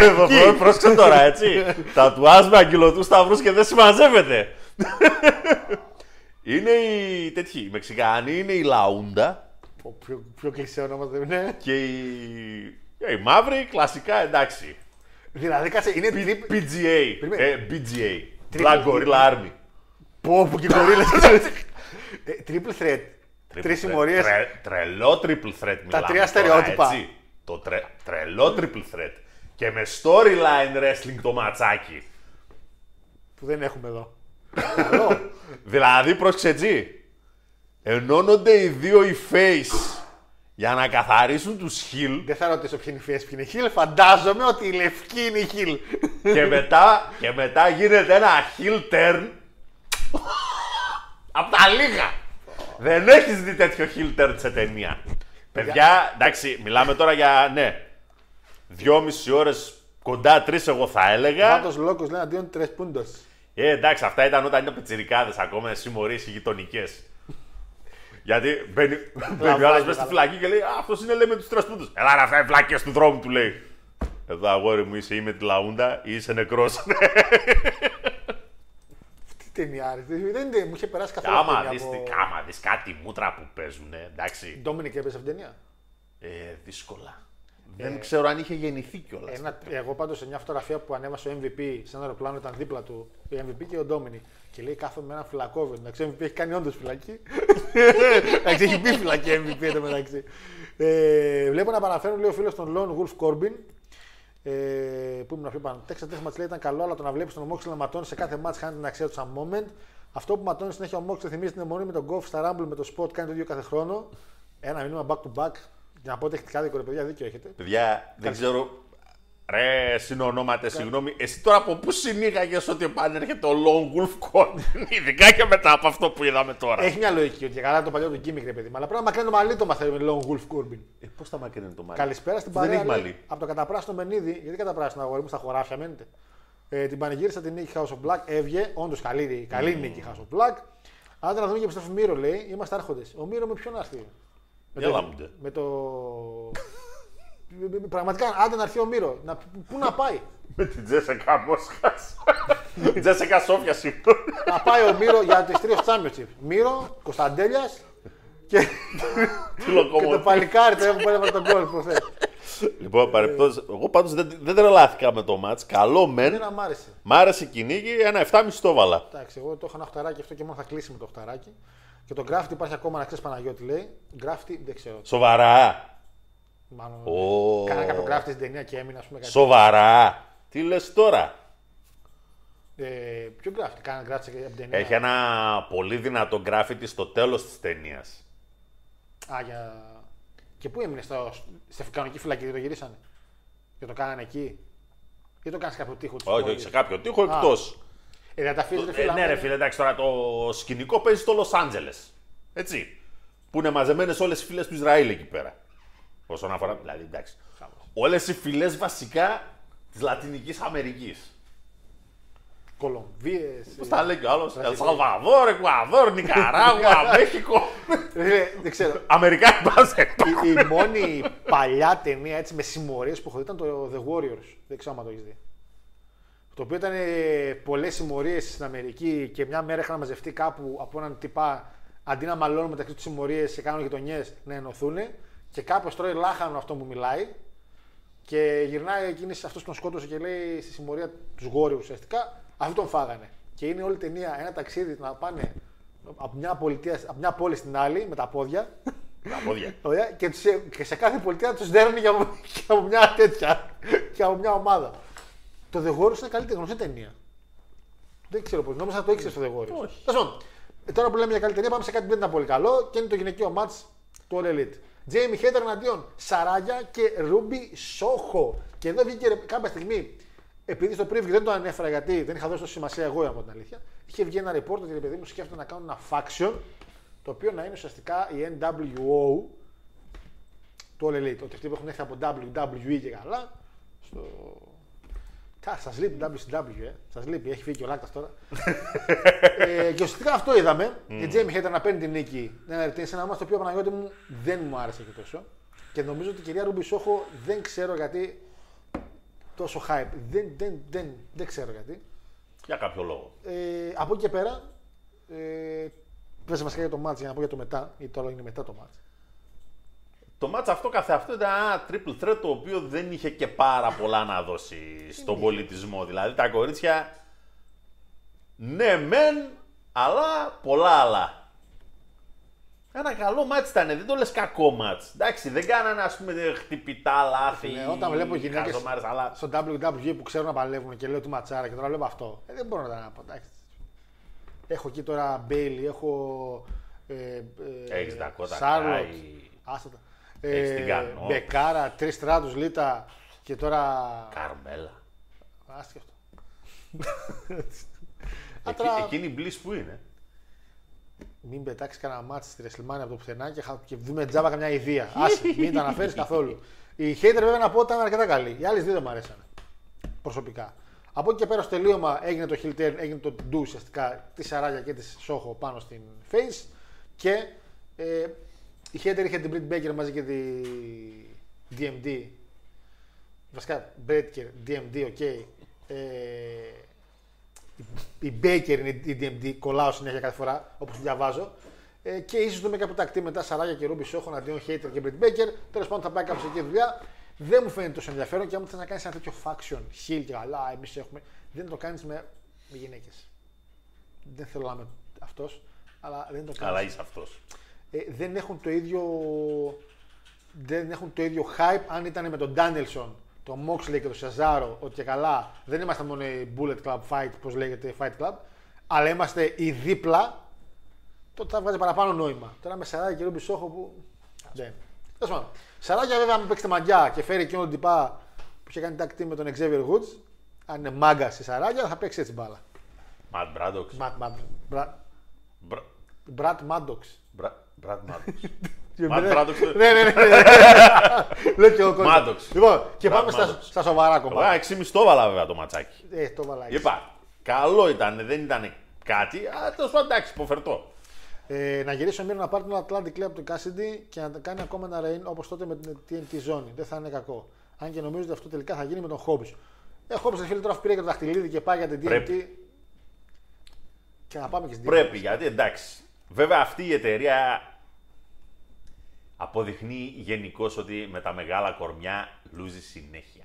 [SPEAKER 4] Εδώ, πρόσεξε τώρα έτσι, τα του με αγγυλωτούς σταυρούς και δεν συμμαζεύεται. [LAUGHS] είναι οι τέτοιοι, οι Μεξικάνοι είναι η Λαούντα,
[SPEAKER 3] Πω, Πιο, πιο κλεισέ ονόματα δεν είναι.
[SPEAKER 4] Και η, ε, η μαύρη, κλασικά εντάξει.
[SPEAKER 3] Δηλαδή, κάτσε, είναι τρίπ...
[SPEAKER 4] PGA.
[SPEAKER 3] Περίμενε.
[SPEAKER 4] Ε, BGA.
[SPEAKER 3] Triple-
[SPEAKER 4] Black Gorilla Army.
[SPEAKER 3] Πω, που και γορίλες. [LAUGHS] Ε, Triple threat.
[SPEAKER 4] Triple
[SPEAKER 3] Τρεις
[SPEAKER 4] threat.
[SPEAKER 3] συμμορίες.
[SPEAKER 4] Τρε- τρελό triple threat μιλάμε
[SPEAKER 3] τρία
[SPEAKER 4] τώρα,
[SPEAKER 3] στερεότυπα.
[SPEAKER 4] έτσι. Το τρε, τρελό triple threat. Και με storyline wrestling το ματσάκι.
[SPEAKER 3] Που δεν έχουμε εδώ. [LAUGHS] Καλό.
[SPEAKER 4] Δηλαδή, πρόσεξε έτσι. Ενώνονται οι δύο οι face για να καθαρίσουν τους heel
[SPEAKER 3] Δεν θα ρωτήσω ποιοι είναι οι φιές, ποιοι είναι οι χιλ. Φαντάζομαι ότι η λευκή είναι η χιλ.
[SPEAKER 4] και, μετά, και μετά γίνεται ένα heel turn από τα λίγα. Δεν έχεις δει τέτοιο heel turn σε ταινία. Παιδιά, εντάξει, μιλάμε τώρα για, ναι, δυόμιση ώρες, κοντά τρεις εγώ θα έλεγα.
[SPEAKER 3] Βάτος Λόκος λέει αντίον τρες πούντος.
[SPEAKER 4] Ε, εντάξει, αυτά ήταν όταν ήταν πιτσιρικάδες ακόμα, συμμορίες οι γειτονικές. Γιατί μπαίνει, μπαίνει ο άλλος μέσα στη φυλακή και λέει Α, αυτός είναι λέει με τους τρεις πούντους. Ελά, ρε, αυτά είναι φλάκες του δρόμου, του λέει. Εδώ αγόρι μου είσαι ή με τη λαούντα ή είσαι νεκρός.
[SPEAKER 3] Τι ταινία, ρε. δεν είναι, μου είχε περάσει καθόλου.
[SPEAKER 4] άμα,
[SPEAKER 3] αυτή η
[SPEAKER 4] δεις,
[SPEAKER 3] ταινία
[SPEAKER 4] τι-
[SPEAKER 3] από-
[SPEAKER 4] άμα δεις κάτι μούτρα που παίζουν, εντάξει,
[SPEAKER 3] Ντόμινικ έπαιζε αυτήν την ταινία;
[SPEAKER 4] ε, δύσκολα. Δεν ξέρω αν είχε γεννηθεί κιόλας.
[SPEAKER 3] Ένα, εγώ πάντως σε μια φωτογραφία που ανέβασε ο MVP σε ένα αεροπλάνο ήταν δίπλα του ο MVP και ο Ντόμινι. Και λέει κάθομαι με ένα φυλακόβιο. Εντάξει, ο MVP έχει κάνει όντως φυλακή. [LAUGHS] Εντάξει, έχει πει φυλακή MVP εδώ μεταξύ. Ε, βλέπω να επαναφέρουν λέει ο φίλος των Lone Wolf Corbin. Ε, που ήμουν πιο πάνω. Τέξα τέσσερα λέει ήταν καλό, αλλά το να βλέπεις τον Ομόξυλο να ματώνεις σε κάθε μάτς χάνει την αξία του σαν moment. Αυτό που ματώνεις συνέχεια ο Ομόξυλο θυμίζει την αιμονή με τον Goff στα Rumble με το spot κάνει το ίδιο κάθε χρόνο. Ένα μήνυμα back to back. Για να πω τεχνικά δίκο, ρε παιδιά, δίκιο έχετε.
[SPEAKER 4] Παιδιά, δεν ξέρω. Ρε, συνονόματε, συγγνώμη. Εσύ τώρα από πού συνήγαγες ότι επανέρχεται ο Lone Wolf Corbin, [LAUGHS] ειδικά και μετά από αυτό που είδαμε τώρα;
[SPEAKER 3] Έχει μια λογική ότι για καλά το παλιό του gimmick, ρε παιδί μου. Αλλά πρέπει να μακρύνει το μαλλί το μαθαίνει με Lone Wolf Corbin.
[SPEAKER 4] Ε, Πώς θα μακρύνει το μαλλί;
[SPEAKER 3] Καλησπέρα στην
[SPEAKER 4] Δεν
[SPEAKER 3] παρέα.
[SPEAKER 4] έχει
[SPEAKER 3] λέει,
[SPEAKER 4] μαλλί.
[SPEAKER 3] Από το καταπράσινο μενίδι, γιατί καταπράσινο αγόρι μου στα χωράφια μένετε. Ε, την πανηγύρισα την νίκη House of Black, έβγε. Όντως καλή, καλή νίκη House of Black. Άντε να δούμε και επιστροφή Μύρο λέει, είμαστε άρχοντες. Ο Μύρο με ποιον να έρθει. Με
[SPEAKER 4] Έλα
[SPEAKER 3] το,
[SPEAKER 4] μου, ντε.
[SPEAKER 3] με το. Πραγματικά, άντε να έρθει ο Μύρο. Να, πού να πάει;
[SPEAKER 4] Με την Τζέσεκα Μόσχας. Τζέσεκα Σόφια, συγγνώμη.
[SPEAKER 3] να πάει ο Μύρο για τη Trio Championship. Μύρο, Κωνσταντέλιας και,
[SPEAKER 4] Τι
[SPEAKER 3] και το
[SPEAKER 4] λοκομο.
[SPEAKER 3] παλικάρι το που έβαλε τον κόλ προχθές.
[SPEAKER 4] λοιπόν, παρεπτώσει. Εγώ πάντως δεν, δεν τρελάθηκα με το μάτ. Καλό μεν.
[SPEAKER 3] Εμένα μ' άρεσε.
[SPEAKER 4] Μ' άρεσε η κυνήγη, ένα 7,5 το βάλα.
[SPEAKER 3] Εντάξει, εγώ το είχα ένα οχταράκι αυτό και μόνο θα κλείσει με το οχταράκι. Και το γκράφτη υπάρχει ακόμα να ξέρεις Παναγιώτη λέει. Γκράφτη δεν ξέρω.
[SPEAKER 4] Σοβαρά.
[SPEAKER 3] Μάλλον.
[SPEAKER 4] Ω.
[SPEAKER 3] Κάνα κάποιο γκράφτη στην ταινία και έμεινε, ας πούμε. Κάτι.
[SPEAKER 4] Σοβαρά. Τι λες τώρα;
[SPEAKER 3] Ε, ποιο γκράφτη, κάνα γκράφτη από την ταινία.
[SPEAKER 4] Έχει ένα πολύ δυνατό γκράφιτι στο τέλος της ταινίας.
[SPEAKER 3] Α, για... Και πού έμεινε, στο... στη κανονική φυλακή, δεν το γυρίσανε; Και το κάνανε εκεί; Ή το κάνεις σε κάποιο τείχο του.
[SPEAKER 4] Όχι, όχι, σε κάποιο τείχο εκτός.
[SPEAKER 3] Ε, δεν τα αφήσει, ρε
[SPEAKER 4] Ε,
[SPEAKER 3] φίλε.
[SPEAKER 4] ναι,
[SPEAKER 3] άμα
[SPEAKER 4] ρε
[SPEAKER 3] είναι-
[SPEAKER 4] φίλε, εντάξει τώρα το σκηνικό παίζει στο Λο Άντζελε. Έτσι. Που είναι μαζεμένες όλες οι φυλές του Ισραήλ εκεί πέρα. Όσον αφορά. Δηλαδή, εντάξει. Όλες οι φυλές βασικά της Λατινικής Αμερικής.
[SPEAKER 3] Κολομβίες.
[SPEAKER 4] Πώς τα λέει κι ο άλλος. Ελσαλβαδόρ, Εκουαδόρ, Νικαράγουα, [LAUGHS] Μέχικο.
[SPEAKER 3] δεν ξέρω.
[SPEAKER 4] Αμερικάνοι μπάσκετ.
[SPEAKER 3] η, η μόνη παλιά ταινία έτσι, με συμμορίες που έχω δει ήταν το The Warriors. Δεν ξέρω αν το έχεις δει. Το οποίο ήταν πολλές συμμορίες στην Αμερική και μια μέρα είχαν μαζευτεί κάπου από έναν τυπά αντί να μαλώνουν μεταξύ τους συμμορίες και κάνουν γειτονιές να ενωθούν. Και κάποιο τρώει λάχανο αυτό που μιλάει και γυρνάει εκείνης αυτό που τον σκότωσε και λέει στη συμμορία τους Γόριου ουσιαστικά αυτοί τον φάγανε. Και είναι όλη η ταινία ένα ταξίδι να πάνε από μια, πολιτεία, από μια πόλη στην άλλη με τα πόδια
[SPEAKER 4] Τα πόδια. [LAUGHS]
[SPEAKER 3] Ωραία, και, τους, και σε κάθε πολιτεία τους δέρνει και από, [LAUGHS] και από μια τέτοια και από μια ομάδα. Το The Warriors είναι καλύτερη γνωστή ταινία. Δεν ξέρω πώς. Νόμιζα να το ήξερες το The Warriors.
[SPEAKER 4] Όχι.
[SPEAKER 3] Τέλος πάντων, ε, τώρα που λέμε για καλή ταινία, πάμε σε κάτι που δεν ήταν πολύ καλό και είναι το γυναικείο match του All Elite. Jamie Hater εναντίον Σαράγια και Ρούμπι Σόχο. Και εδώ βγήκε ρε, κάποια στιγμή, επειδή στο preview δεν το ανέφερα γιατί δεν είχα δώσει τόσο σημασία εγώ από την αλήθεια, είχε βγει ένα report ότι ρε παιδί μου σκέφτονται να κάνουν ένα faction το οποίο να είναι ουσιαστικά η NWO του All Elite. Ότι αυτοί που έχουν έρθει από WWE και καλά. Στο... Σας λείπει WCW, ε. Σας λείπει, έχει φύγει και ο Λάκτας τώρα. [LAUGHS] ε, και ουσιαστικά αυτό είδαμε. Η Jamie Hater να παίρνει την νίκη. Ναι, ναι, σε ένα μάτι το οποίο Παναγιώτη μου δεν μου άρεσε και τόσο. Και νομίζω ότι η κυρία Ρούμπι Σόχο δεν ξέρω γιατί τόσο hype. Δεν, δεν, δεν, δεν ξέρω γιατί.
[SPEAKER 4] Για κάποιο λόγο.
[SPEAKER 3] Ε, από εκεί και πέρα, ε, πες βασικά για το match για να πω για το μετά, γιατί τώρα είναι μετά το match.
[SPEAKER 4] Το μάτς αυτό καθεαυτό ήταν ένα triple threat το οποίο δεν είχε και πάρα πολλά να δώσει στον πολιτισμό. Δηλαδή τα κορίτσια, ναι μεν, αλλά πολλά άλλα. Ένα καλό μάτς ήταν, δεν το λες κακό μάτς. Εντάξει, δεν κάνανε ας πούμε χτυπητά λάθη.
[SPEAKER 3] Ναι, όταν βλέπω γυναίκες
[SPEAKER 4] χαζομάρες, αλλά...
[SPEAKER 3] στο WWE που ξέρουν να παλεύουν και λέω του ματσάρα και τώρα βλέπω αυτό. Ε, δεν μπορώ να τα πω. εντάξει. Έχω εκεί τώρα Μπέιλι, έχω. Ε, ε,
[SPEAKER 4] Έχεις Dakota
[SPEAKER 3] Charlotte,
[SPEAKER 4] Kai.
[SPEAKER 3] Άστα τα.
[SPEAKER 4] Έχεις την Garnot.
[SPEAKER 3] Μπεκάρα, τρεις στράτου λίτα και τώρα.
[SPEAKER 4] Καρμέλα.
[SPEAKER 3] Άσχετο αυτό. [LAUGHS]
[SPEAKER 4] Εκεί,
[SPEAKER 3] Άτρα-
[SPEAKER 4] εκείνη η Bliss που είναι.
[SPEAKER 3] Μην πετάξεις κανένα μάτι στη WrestleMania από το πουθενά και, χα- και δούμε τζάμπα καμιά ιδέα. Άσε, μην τα αναφέρεις [LAUGHS] καθόλου. Η Hayter βέβαια να πω ότι ήταν αρκετά καλοί. Οι άλλοι δύο δεν μου αρέσανε. Προσωπικά. Από εκεί και πέρα στο τελείωμα έγινε το heel turn, έγινε το duo ουσιαστικά της Saraya και της Soho πάνω στην face. Και ε, η Hayter είχε την Britt Baker μαζί και τη DMD. Βασικά Baker, DMD, OK. Ε, η Baker είναι η DMD, κολλάω συνέχεια κάθε φορά, όπως διαβάζω. Ε, και ίσως δούμε κάποιο τακτή μετά Σαράγια και Ρούμπι Σόχο αντίον Hater και Britt Baker. Τέλος πάντων θα πάει κάπω εκεί η δουλειά. Δεν μου φαίνεται τόσο ενδιαφέρον και αν θες να κάνεις ένα τέτοιο faction, heel και καλά, εμείς έχουμε. Δεν το κάνεις με, με γυναίκες. Δεν θέλω να είμαι αυτός, αλλά δεν το κάνεις.
[SPEAKER 4] Αλλά είσαι αυτός.
[SPEAKER 3] Ε, δεν έχουν το ίδιο. Δεν έχουν το ίδιο hype αν ήταν με τον Danielson, τον Moxley και τον Cesaro, ότι και καλά δεν είμαστε μόνο οι Bullet Club Fight, πώς λέγεται Fight Club, αλλά είμαστε οι δίπλα, τότε θα βγάζει παραπάνω νόημα. Τώρα με Σαράγια και Ρούμπι Σόχο που. Δεν. Τέλος πάντων. Σαράγια βέβαια, αν παίξει μαγιά και φέρει εκείνον τον τυπά που είχε κάνει tag team με τον Xavier Woods, αν είναι μάγκα στη Σαράγια, θα παίξει έτσι μπάλα.
[SPEAKER 4] Ματ Μπράντοξ.
[SPEAKER 3] Ματ Ματ.
[SPEAKER 4] Μπρα-
[SPEAKER 3] Μπρατ Μάντοξ.
[SPEAKER 4] Μπρα- Μπραντ Μάντοξ.
[SPEAKER 3] Ναι,
[SPEAKER 4] Ματ Μπράντοξ.
[SPEAKER 3] ναι, ναι. ναι. [LAUGHS] Λέω και εγώ κόλλησα.
[SPEAKER 4] Μάντοξ.
[SPEAKER 3] Λοιπόν, και
[SPEAKER 4] Μπρατ
[SPEAKER 3] πάμε στα,
[SPEAKER 4] Μάντοξ.
[SPEAKER 3] στα σοβαρά
[SPEAKER 4] Εγώ
[SPEAKER 3] κομμάτια.
[SPEAKER 4] 6,5 το έβαλα βέβαια το ματσάκι.
[SPEAKER 3] Ε, το βαλάκι.
[SPEAKER 4] Είπα, καλό ήταν, δεν ήταν κάτι, αλλά τέλος πάντων εντάξει, υποφερτό.
[SPEAKER 3] Ε, να γυρίσει ο Μύρο να πάρει τον Atlantic Club από το Cassidy και να κάνει ακόμα ένα rain όπως τότε με την TNT Zone. Δεν θα είναι κακό. Αν και νομίζω ότι αυτό τελικά θα γίνει με τον Hobbs. Ε, ο Hobbs φίλε τώρα πήρε και το δαχτυλίδι και πάει για την TNT.
[SPEAKER 4] Πρέπει.
[SPEAKER 3] Και να πάμε και στην TNT.
[SPEAKER 4] Πρέπει, γιατί εντάξει. Βέβαια αυτή η εταιρεία αποδεικνύει γενικώς ότι με τα μεγάλα κορμιά λούζει συνέχεια.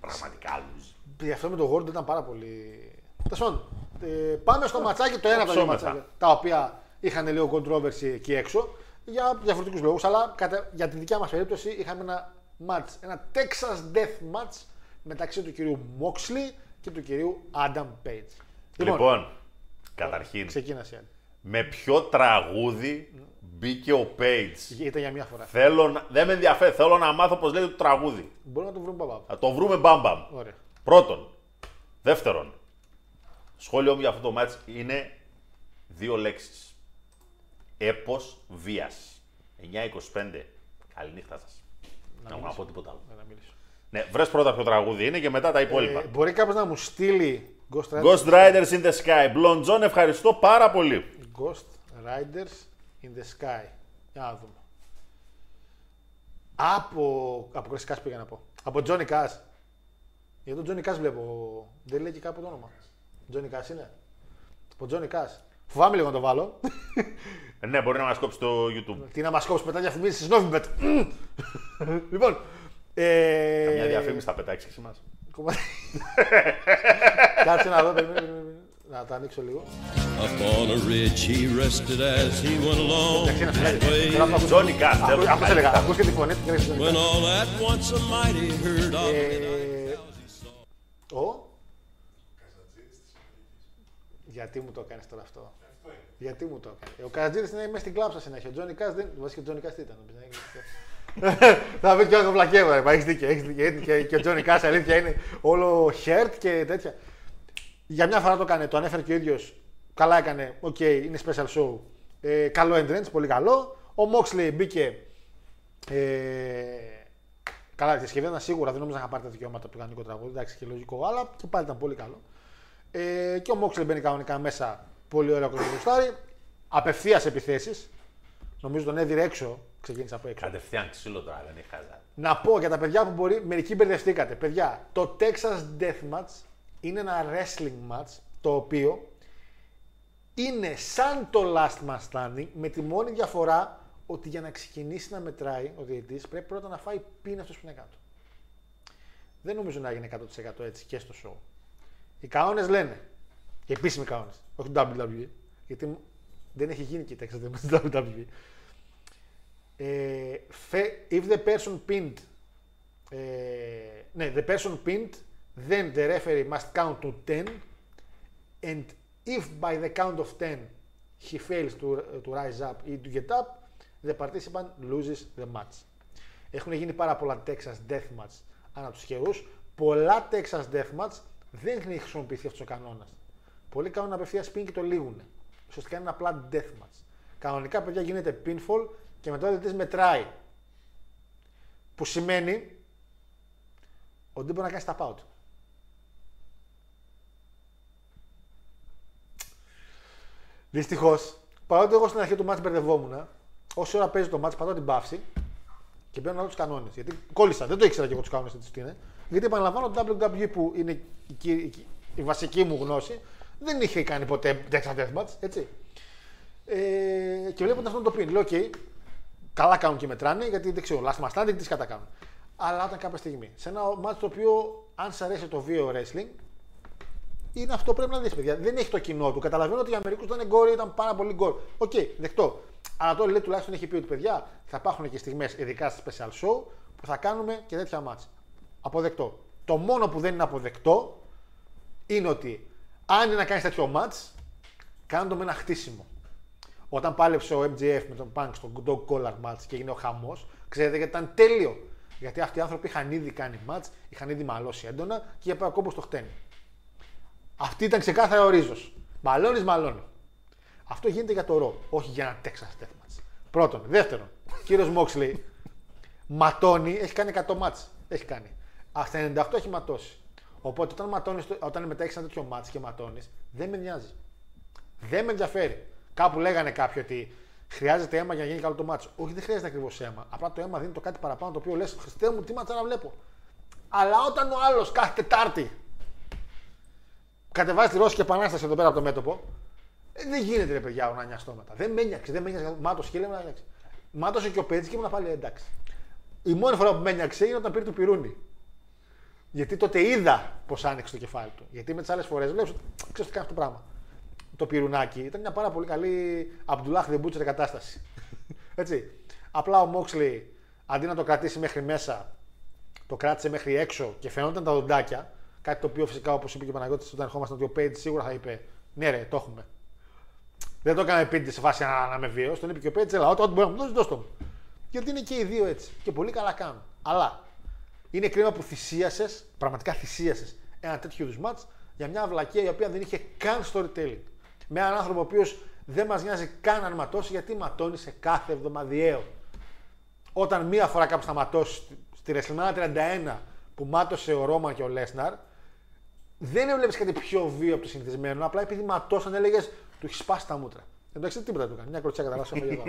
[SPEAKER 4] Πραγματικά λούζει.
[SPEAKER 3] Γι' αυτό με τον Γόρντ ήταν πάρα πολύ. Τέλος πάντων, ε, πάμε στο ματσάκι, το ένα από τα δύο
[SPEAKER 4] Ψώμεθα.
[SPEAKER 3] ματσάκια. Τα οποία είχαν λίγο controversy εκεί έξω για διαφορετικούς λόγους. Αλλά κατά, για τη δικιά μας περίπτωση είχαμε ένα match, ένα Texas Death Match μεταξύ του κυρίου Moxley και του κυρίου Adam Page.
[SPEAKER 4] Λοιπόν, καταρχήν,
[SPEAKER 3] ξεκίνα εσύ. Άννη.
[SPEAKER 4] με ποιο τραγούδι μπήκε ο Page.
[SPEAKER 3] Ήταν για μία φορά.
[SPEAKER 4] Θέλω να... Δεν με ενδιαφέρει, θέλω να μάθω πώς λέγεται το τραγούδι.
[SPEAKER 3] Μπορούμε να το βρούμε παπά.
[SPEAKER 4] Θα το βρούμε μπαμπαμ.
[SPEAKER 3] Ωραία.
[SPEAKER 4] Πρώτον. Δεύτερον. Σχόλιο μου για αυτό το μάτς είναι δύο λέξεις. Έπος βίας. 9.25. Καληνύχτα σας. Να μου να πω τίποτα άλλο.
[SPEAKER 3] Να μιλήσω.
[SPEAKER 4] Ναι, βρες πρώτα ποιο τραγούδι είναι και μετά τα υπόλοιπα.
[SPEAKER 3] Ε, μπορεί κάποιος να μου στείλει Ghost Riders,
[SPEAKER 4] Ghost Riders in the Sky. Blond John, ευχαριστώ πάρα πολύ.
[SPEAKER 3] Ghost Riders in the Sky. Για να δούμε. Από. Από Chris Cash πήγα να πω. Από Johnny Cash. Για τον Johnny Cash βλέπω. Δεν λέει και κάπου το όνομα. Johnny Cash είναι. Από Johnny Cash. Φοβάμαι λίγο να το βάλω.
[SPEAKER 4] Ε, ναι, μπορεί να μας κόψει το YouTube.
[SPEAKER 3] Τι να μας κόψει μετά διαφημίσεις τη Novibet. [LAUGHS] λοιπόν. Ε...
[SPEAKER 4] Μια διαφήμιση θα πετάξει σε εμάς.
[SPEAKER 3] Κομμάτι- [LAUGHS] Κάτσε να δω. περίμενε, περίμενε, περίμενε. Να το ανοίξω λίγο.
[SPEAKER 5] Upon a ridge he rested as he went along
[SPEAKER 3] Εντάξει, ένα
[SPEAKER 5] that
[SPEAKER 3] φυλάκι.
[SPEAKER 5] way.
[SPEAKER 3] Θέλω να ακούσω-
[SPEAKER 4] Johnny Cash,
[SPEAKER 3] Ακού-
[SPEAKER 4] τέλος.
[SPEAKER 3] Ακούς έλεγα, ακούς και τη φωνή του και λες,
[SPEAKER 5] When all at once a mighty herd of
[SPEAKER 3] Ε, Ο; Γιατί μου το έκανες τώρα αυτό; Γιατί μου το έκανες; Ο Καρατζίδη είναι μέσα στην κλάψα συνέχεια. Ο Τζόνι Κάς δεν. Βασικά ο Τζόνι Κάς τι ήταν. Θα πει και εγώ βλακεύω, ρε. Έχεις δίκιο. Έχεις δίκιο. Γιατί και- Και ο Johnny Cash αλήθεια είναι όλο Hurt και τέτοια. Για μια φορά το έκανε, το ανέφερε και ο ίδιος. Καλά έκανε. Οκ, είναι special show. Ε, καλό entrance, πολύ καλό. Ο Moxley μπήκε. Ε, καλά, τη σχεδόν ήταν σίγουρα, δεν νόμιζα να είχα πάρει τα δικαιώματα του κανονικού τραγουδιού. Εντάξει, και λογικό, αλλά και πάλι ήταν πολύ καλό. Ε, και ο Moxley μπαίνει κανονικά μέσα. Πολύ ωραίο κοστάρι. Απευθείας επιθέσεις. Νομίζω τον έδιρε έξω. Ξεκίνησε από έξω.
[SPEAKER 4] Κατευθείαν ξύλο τώρα, δεν έχει χαζά.
[SPEAKER 3] Να πω για τα παιδιά που μπορεί, μερικοί μπερδευτήκατε. Παιδιά, το Texas Deathmatch είναι ένα wrestling match το οποίο είναι σαν το Last Man Standing με τη μόνη διαφορά ότι για να ξεκινήσει να μετράει ο διαιτητής πρέπει πρώτα να φάει πίνα αυτός που είναι κάτω. Δεν νομίζω να έγινε 100% έτσι και στο show. Οι κανόνες λένε, οι επίσημοι κανόνες, όχι το WWE, γιατί δεν έχει γίνει και η Texas Deathmatch στο WWE. Ε, fe- if the person pinned, ε, ναι, the person pinned, then the referee must count to 10 and if by the count of 10 he fails to, to rise up or to get up, the participant loses the match. Έχουν γίνει πάρα πολλά Texas Deathmatch ανά τους καιρούς. Πολλά Texas Deathmatch δεν έχει χρησιμοποιηθεί αυτός ο κανόνας. Πολλοί κάνουν απευθεία spin και το λύγουν. Ουσιαστικά είναι απλά Deathmatch. Κανονικά, παιδιά, γίνεται pinfall και μετά ο διαιτητής μετράει. Που σημαίνει ότι δεν μπορεί να κάνει tap out. Δυστυχώς, παρότι εγώ στην αρχή του μάτς μπερδευόμουν, όση ώρα παίζει το ματς, πατάω την παύση και μπαίνω να δω τους κανόνες. Γιατί κόλλησα, δεν το ήξερα και εγώ τους κανόνες τι είναι. Γιατί επαναλαμβάνω το WWE που είναι η, η, η- η βασική μου γνώση, δεν είχε κάνει ποτέ Texas Deathmatch, έτσι. Ε, και βλέποντα αυτό το πιν, λέω: OK, καλά κάνουν και μετράνε, γιατί δεν ξέρω, last man standing τι σκατά κάνουν. Αλλά όταν κάποια στιγμή, σε ένα ματς το οποίο, αν σ' αρέσει το βίαιο wrestling, είναι αυτό που πρέπει να δεις, παιδιά. Δεν έχει το κοινό του. Καταλαβαίνω ότι για μερικούς ήταν gore, ήταν πάρα πολύ gore. OK, δεκτό. Αλλά το λέει τουλάχιστον έχει πει ότι παιδιά θα υπάρχουν και στιγμές, ειδικά στα special show, που θα κάνουμε και τέτοια μάτς. Αποδεκτό. Το μόνο που δεν είναι αποδεκτό είναι ότι αν είναι να κάνεις τέτοιο μάτς, κάνε το με ένα χτίσιμο. Όταν πάλεψε ο MJF με τον Punk στο Dog Collar match και έγινε ο χαμός, ξέρετε γιατί ήταν τέλειο. Γιατί αυτοί οι άνθρωποι είχαν ήδη κάνει match, είχαν ήδη μαλώσει έντονα και για κόμπος στο χτένι. Αυτή ήταν ξεκάθαρα ο ρίζος. Μαλώνεις, μαλώνει. Αυτό γίνεται για το ρο, όχι για ένα Texas Deathmatch. Πρώτον. Δεύτερον, κύριος Μόξλι [LAUGHS] ματώνει, έχει κάνει 100 μάτς. Έχει κάνει. Α, στα 98 έχει ματώσει. Οπότε όταν, ματώνεις, το- όταν μετά έχει ένα τέτοιο μάτς και ματώνεις, δεν με νοιάζει. Δεν με ενδιαφέρει. Κάπου λέγανε κάποιοι ότι χρειάζεται αίμα για να γίνει καλό το μάτσο. Όχι, δεν χρειάζεται ακριβώς αίμα. Απλά το αίμα δίνει το κάτι παραπάνω το οποίο λες: Χριστέ μου, τι μάτσα να βλέπω. Αλλά όταν ο άλλος κάθε Τετάρτη κατεβάζει τη Ρώσικη Επανάσταση εδώ πέρα από το μέτωπο, ε, δεν γίνεται ρε παιδιά να νοιαστώ μετά. Δεν με ένιαξε, δεν με ένιαξε. Μάτωσε και λέμε να νοιάξει. Μάτωσε και ο Πέτζης και ήμουν πάλι εντάξει. Η μόνη φορά που με ένιαξε είναι όταν πήρε το πυρούνι. Γιατί τότε είδα πώ άνοιξε το κεφάλι του. Γιατί με τις άλλες φορές βλέπεις, ξέρεις τι κάνει αυτό το πράγμα. Το πυρουνάκι ήταν μια πάρα πολύ καλή Αμπτουλάχ δεν Butcher κατάσταση. [LAUGHS] Έτσι. Απλά ο Μόξλι αντί να το κρατήσει μέχρι μέσα, το κράτησε μέχρι έξω και φαινόταν τα δοντάκια. Κάτι το οποίο φυσικά όπως είπε και ο Παναγιώτης όταν ερχόμασταν ότι ο Πέιτ σίγουρα θα είπε Ναι, ρε, το έχουμε. Δεν το έκανε Πέιτ σε φάση να, να είμαι βίαιο. Τον είπε και ο Πέιτ, Ελά, ό,τι μπορεί να μου δώσει, δώσ' το μου. Γιατί είναι και οι δύο έτσι. Και πολύ καλά κάνουν. Αλλά είναι κρίμα που θυσίασες, πραγματικά θυσίασες ένα τέτοιο είδους μάτς για μια βλακία η οποία δεν είχε καν storytelling. Με έναν άνθρωπο ο οποίος δεν μας νοιάζει καν αν ματώσει γιατί ματώνει σε κάθε εβδομαδιαίο. Όταν μία φορά κάποιος θα ματώσει στη WrestleMania 31 που μάτωσε ο Ρώμα και ο Λέσναρ, δεν έβλεπες κάτι πιο βίο από το συνηθισμένο. Απλά επειδή ματώσαν, έλεγες του έχεις σπάσει τα μούτρα. Εντάξει, τίποτα του έκανε. Μια κροτσιά καταλάβει εδώ.